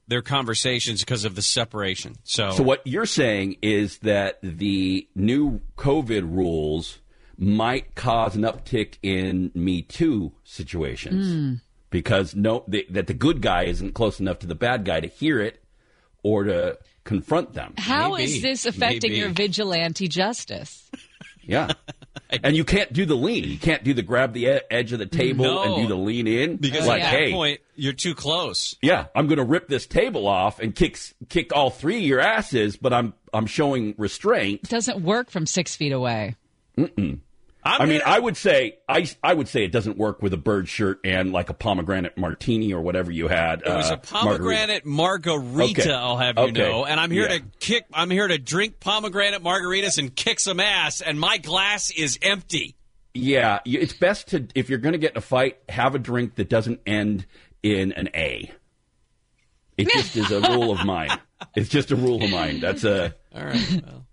their conversations because of the separation. So, So what you're saying is that the new COVID rules might cause an uptick in Me Too situations Mm. Because no, the, that the good guy isn't close enough to the bad guy to hear it or to confront them. How is this affecting your vigilante justice? *laughs* Yeah. *laughs* and you can't do the lean. You can't do the grab the e- edge of the table No. and do the lean in because like, at that hey, point you're too close. yeah, I'm going to rip this table off and kick kick all three of your asses, but I'm I'm showing restraint. It doesn't work from six feet away. Mm-mm. I mean, I would say I, I would say it doesn't work with a bird shirt and like a pomegranate martini or whatever you had. It was uh, a pomegranate margarita. Okay. I'll have you Okay. know, and I'm here Yeah. to kick. I'm here to drink pomegranate margaritas and kick some ass, and my glass is empty. Yeah, it's best to if you're going to get in a fight, have a drink that doesn't end in an A. It just is a rule of mine. *laughs* It's just a rule of mine. That's a All right. Well.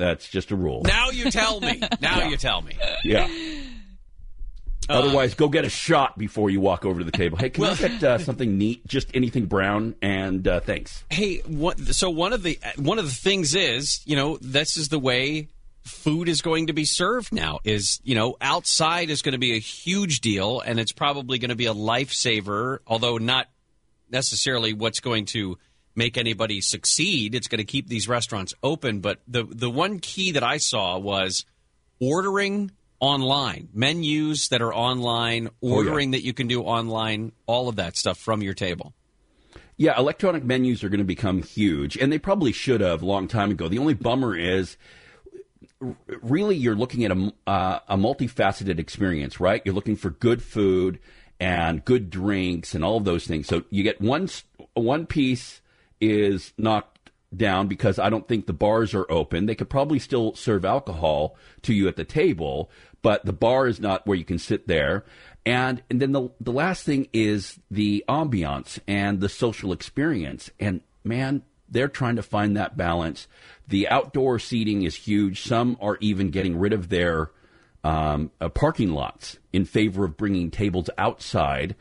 That's just a rule. Now you tell me. *laughs* Now you tell me. Yeah. Otherwise, go get a shot before you walk over to the table. Hey, can I get uh, *laughs* something neat? Just anything brown, and uh, thanks. Hey, what, so one of the one of the things is, you know, this is the way food is going to be served now. Is you know, outside is going to be a huge deal, and it's probably going to be a lifesaver, although not necessarily what's going to make anybody succeed. It's going to keep these restaurants open. But the the one key that I saw was ordering online menus that are online ordering that you can do online all of that stuff from your table Yeah, electronic menus are going to become huge, and they probably should have a long time ago. The only bummer is really you're looking at a, uh, a multifaceted experience, right? You're looking for good food and good drinks and all of those things. So you get one one piece is knocked down because I don't think the bars are open. They could probably still serve alcohol to you at the table, but the bar is not where you can sit there. And and then the the last thing is the ambiance and the social experience. And man, they're trying to find that balance. The outdoor seating is huge. Some are even getting rid of their um, uh, parking lots in favor of bringing tables outside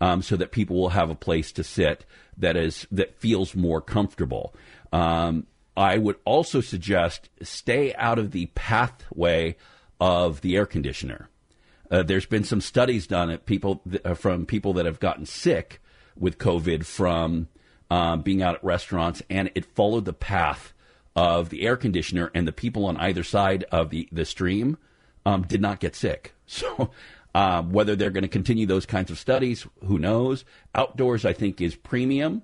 um, so that people will have a place to sit that is that feels more comfortable. Um, I would also suggest stay out of the pathway of the air conditioner. Uh, there's been some studies done at people th- uh, from people that have gotten sick with COVID from um, being out at restaurants, and it followed the path of the air conditioner, and the people on either side of the the stream um, did not get sick. *laughs* So. Uh, whether they're going to continue those kinds of studies, who knows? Outdoors, I think, is premium.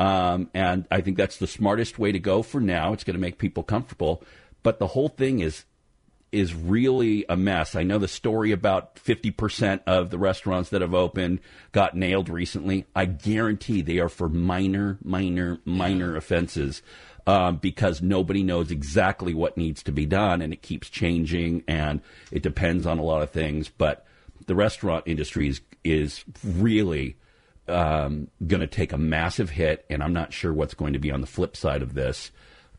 Um, and I think that's the smartest way to go for now. It's going to make people comfortable. But the whole thing is is really a mess. I know the story about 50% of the restaurants that have opened got nailed recently. I guarantee they are for minor, minor, minor offenses um, because nobody knows exactly what needs to be done and it keeps changing and it depends on a lot of things. But the restaurant industry is, is really um, going to take a massive hit, and I'm not sure what's going to be on the flip side of this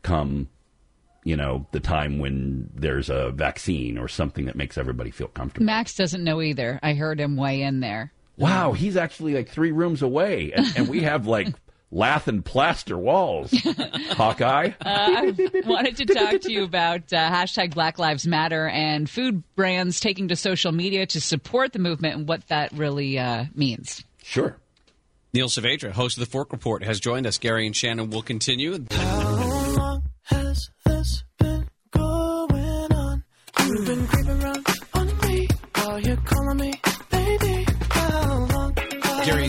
come, you know, the time when there's a vaccine or something that makes everybody feel comfortable. Max doesn't know either. I heard him weigh in there. Wow, he's actually like three rooms away, and, and we have like lath and plaster walls. *laughs* Hawkeye. Uh, I wanted to talk to you about uh, hashtag Black Lives Matter and food brands taking to social media to support the movement and what that really uh, means. Sure. Neil Saavedra, host of the Fork Report, has joined us. Gary and Shannon will continue.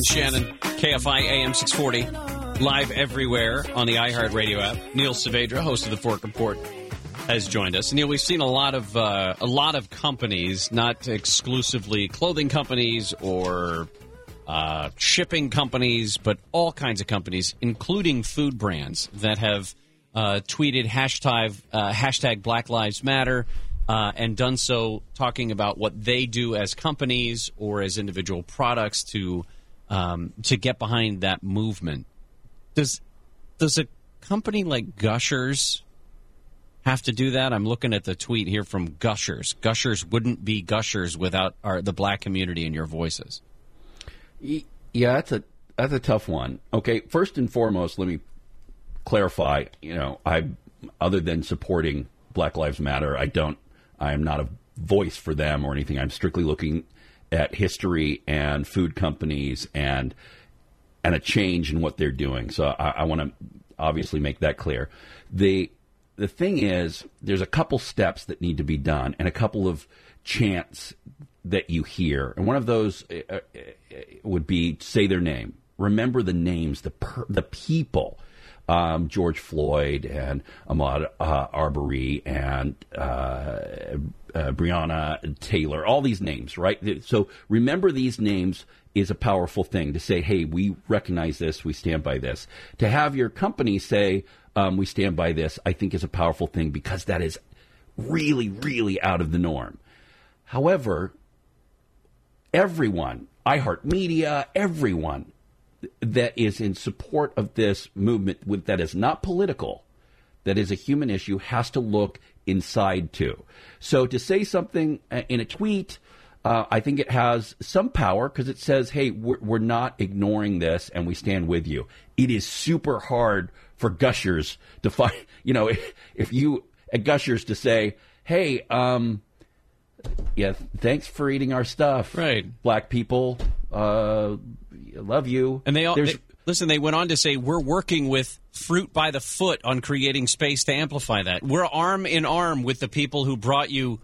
Shannon, KFI AM 640, live everywhere on the iHeartRadio app. Neil Saavedra, host of the Fork Report, has joined us. Neil, we've seen a lot of uh, a lot of companies, not exclusively clothing companies or uh, shipping companies, but all kinds of companies, including food brands, that have uh, tweeted hashtag uh, hashtag Black Lives Matter. Uh, and done so talking about what they do as companies or as individual products to um, to get behind that movement. Does does a company like Gushers have to do that? I'm looking at the tweet here from Gushers. Gushers wouldn't be Gushers without our, the black community and your voices. Yeah, that's a that's a tough one. Okay, first and foremost, let me clarify. You know, I other than supporting Black Lives Matter, I don't. I am not a voice for them or anything. I'm strictly looking at history and food companies and and a change in what they're doing. So I, I want to obviously make that clear. The the thing is, there's a couple steps that need to be done and a couple of chants that you hear. And one of those uh, uh, would be say their name. Remember the names, the per, the people. Um, George Floyd and Ahmaud uh, Arbery and uh, uh, Breonna Taylor, all these names, right? So remember these names is a powerful thing to say, hey, we recognize this, we stand by this. To have your company say, um, we stand by this, I think is a powerful thing because that is really, really out of the norm. However, everyone, iHeartMedia, everyone that is in support of this movement that is not political, that is a human issue, has to look inside too. So to say something uh, in a tweet, uh, I think it has some power because it says, hey, we're, we're not ignoring this and we stand with you. It is super hard for gushers to find, *laughs* you know, if, *laughs* if you, at gushers to say, hey, um, yeah, thanks for eating our stuff. Right. Black people, uh, love you. And they all There's- they- listen. They went on to say we're working with Fruit by the Foot on creating space to amplify that. We're arm in arm with the people who brought you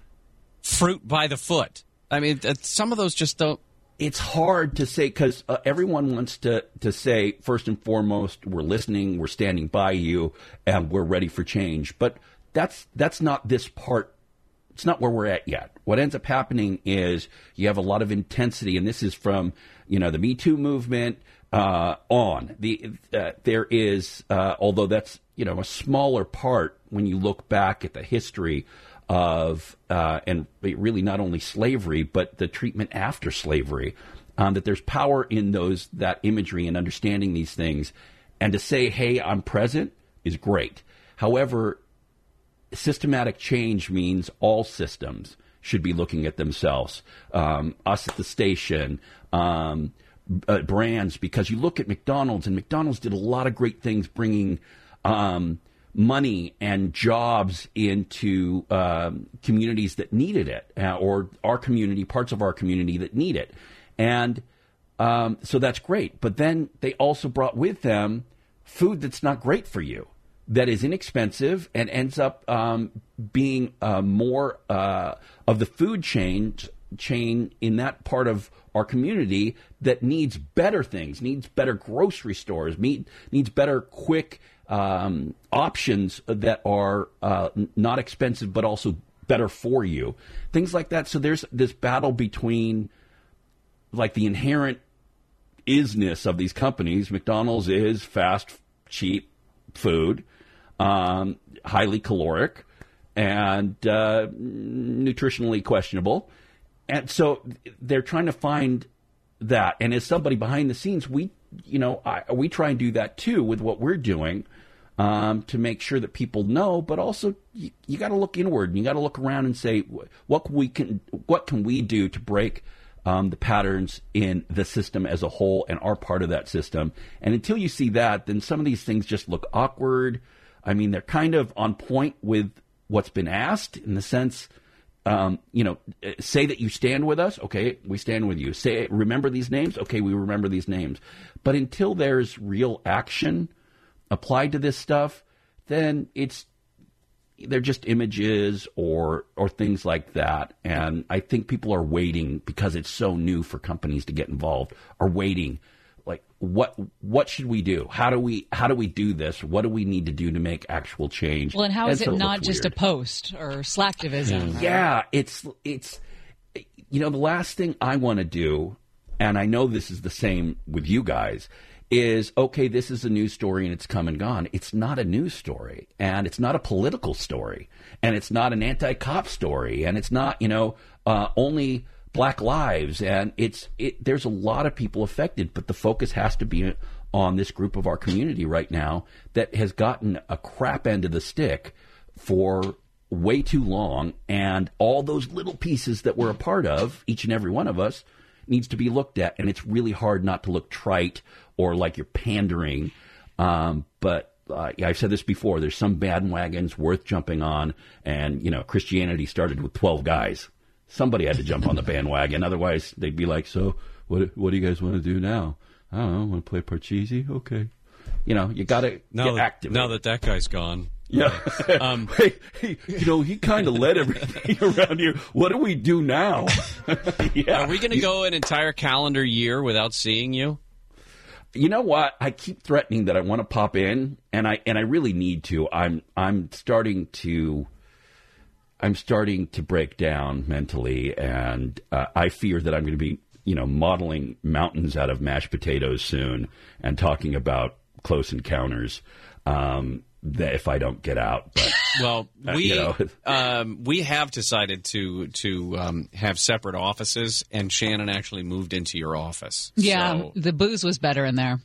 Fruit by the Foot. I mean, some of those just don't. it's hard to say because uh, everyone wants to, to say first and foremost we're listening we're standing by you and we're ready for change but that's that's not this part. It's not where we're at yet. What ends up happening is you have a lot of intensity, and this is from you know the Me Too movement uh, on. The uh, there is, uh, although that's you know a smaller part when you look back at the history of uh, and really not only slavery but the treatment after slavery. Um, that there's power in those that imagery and understanding these things, and to say, "Hey, I'm present," is great. However, systematic change means all systems should be looking at themselves. Um, us at the station, um, uh, brands, because you look at McDonald's, and McDonald's did a lot of great things bringing um, money and jobs into um, communities that needed it, uh, or our community, parts of our community that need it. And um, so that's great. But then they also brought with them food that's not great for you that is inexpensive and ends up um, being uh, more uh, of the food chain chain in that part of our community that needs better things, needs better grocery stores, need, needs better quick um, options that are uh, not expensive but also better for you, things like that. So there's this battle between like the inherent isness of these companies. McDonald's is fast, cheap food, um, highly caloric, and uh, nutritionally questionable. And so they're trying to find that. And as somebody behind the scenes, we, you know, I, we try and do that too with what we're doing um, to make sure that people know. But also, you, you got to look inward and you got to look around and say, what we can, what can we do to break um, the patterns in the system as a whole and are part of that system. And until you see that, then some of these things just look awkward. I mean, they're kind of on point with what's been asked in the sense, um, you know, uh, say that you stand with us. Okay, we stand with you. Say, remember these names. Okay, we remember these names. But until there's real action applied to this stuff, then it's they're just images or or things like that. And I think people are waiting because it's so new for companies to get involved. Are waiting, like what what should we do? How do we how do we do this? What do we need to do to make actual change? Well, and how is so it not just weird. a post or slacktivism? Yeah, it's it's you know the last thing I want to do, and I know this is the same with you guys, is okay. This is a news story and it's come and gone. It's not a news story, and it's not a political story, and it's not an anti-cop story, and it's not you know uh, only black lives, and it's it. There's a lot of people affected, but the focus has to be on this group of our community right now that has gotten a crap end of the stick for way too long, and all those little pieces that we're a part of, each and every one of us, needs to be looked at. And it's really hard not to look trite or like you're pandering. Um, but uh, I've said this before. There's some bandwagons worth jumping on, and you know, Christianity started with 12 guys. Somebody had to jump on the bandwagon, otherwise they'd be like, "So, what? What do you guys want to do now? I don't know. Want to play Parcheesi? Okay." You know, you got to Now get that, active. now that that guy's gone. Yeah. Um, *laughs* hey, hey, you know, he kind of led everything *laughs* around here. What do we do now? *laughs* yeah. Are we going to go an entire calendar year without seeing you? You know what? I keep threatening that I want to pop in, and I and I really need to. I'm I'm starting to. I'm starting to break down mentally, and uh, I fear that I'm going to be, you know, modeling mountains out of mashed potatoes soon, and talking about close encounters. Um, that if I don't get out, but *laughs* Well, Uh, we you know. *laughs* um, we have decided to to um, have separate offices, and Shannon actually moved into your office. Yeah, So- the booze was better in there.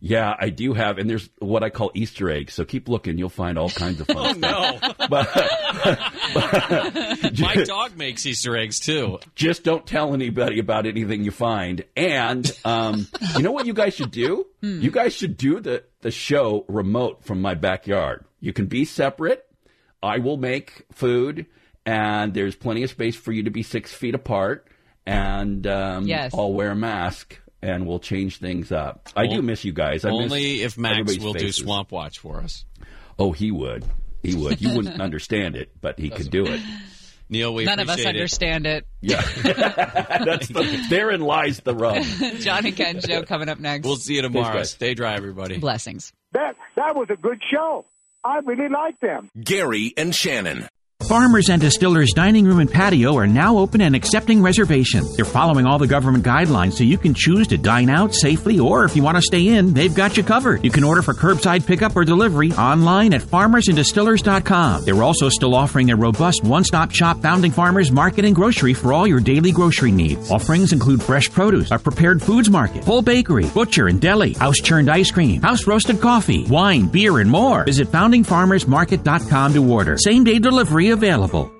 Yeah, I do have, and there's what I call Easter eggs. So keep looking; you'll find all kinds of fun *laughs* oh stuff. no! *laughs* *laughs* My dog makes Easter eggs too. Just don't tell anybody about anything you find. And um, you know what you guys should do? You guys should do the the show remote from my backyard. You can be separate. I will make food, and there's plenty of space for you to be six feet apart. And um, Yes. I'll wear a mask, and we'll change things up. I do miss you guys. I miss Only if Max everybody's will faces. do Swamp Watch for us. Oh, he would. He would. You wouldn't *laughs* understand it, but he could do it. Neil, we None of us it. understand it. Yeah. *laughs* That's the, therein lies the rub. *laughs* John and Ken show coming up next. We'll see you tomorrow. guys. Stay dry, everybody. Blessings. That that was a good show. I really like them. Gary and Shannon. Farmers and Distillers Dining Room and Patio are now open and accepting reservations. They're following all the government guidelines so you can choose to dine out safely or if you want to stay in, they've got you covered. You can order for curbside pickup or delivery online at farmersanddistillers.com. They're also still offering a robust one-stop shop founding farmers market and grocery for all your daily grocery needs. Offerings include fresh produce, a prepared foods market, full bakery, butcher and deli, house churned ice cream, house roasted coffee, wine, beer, and more. Visit foundingfarmersmarket.com to order. Same day delivery available.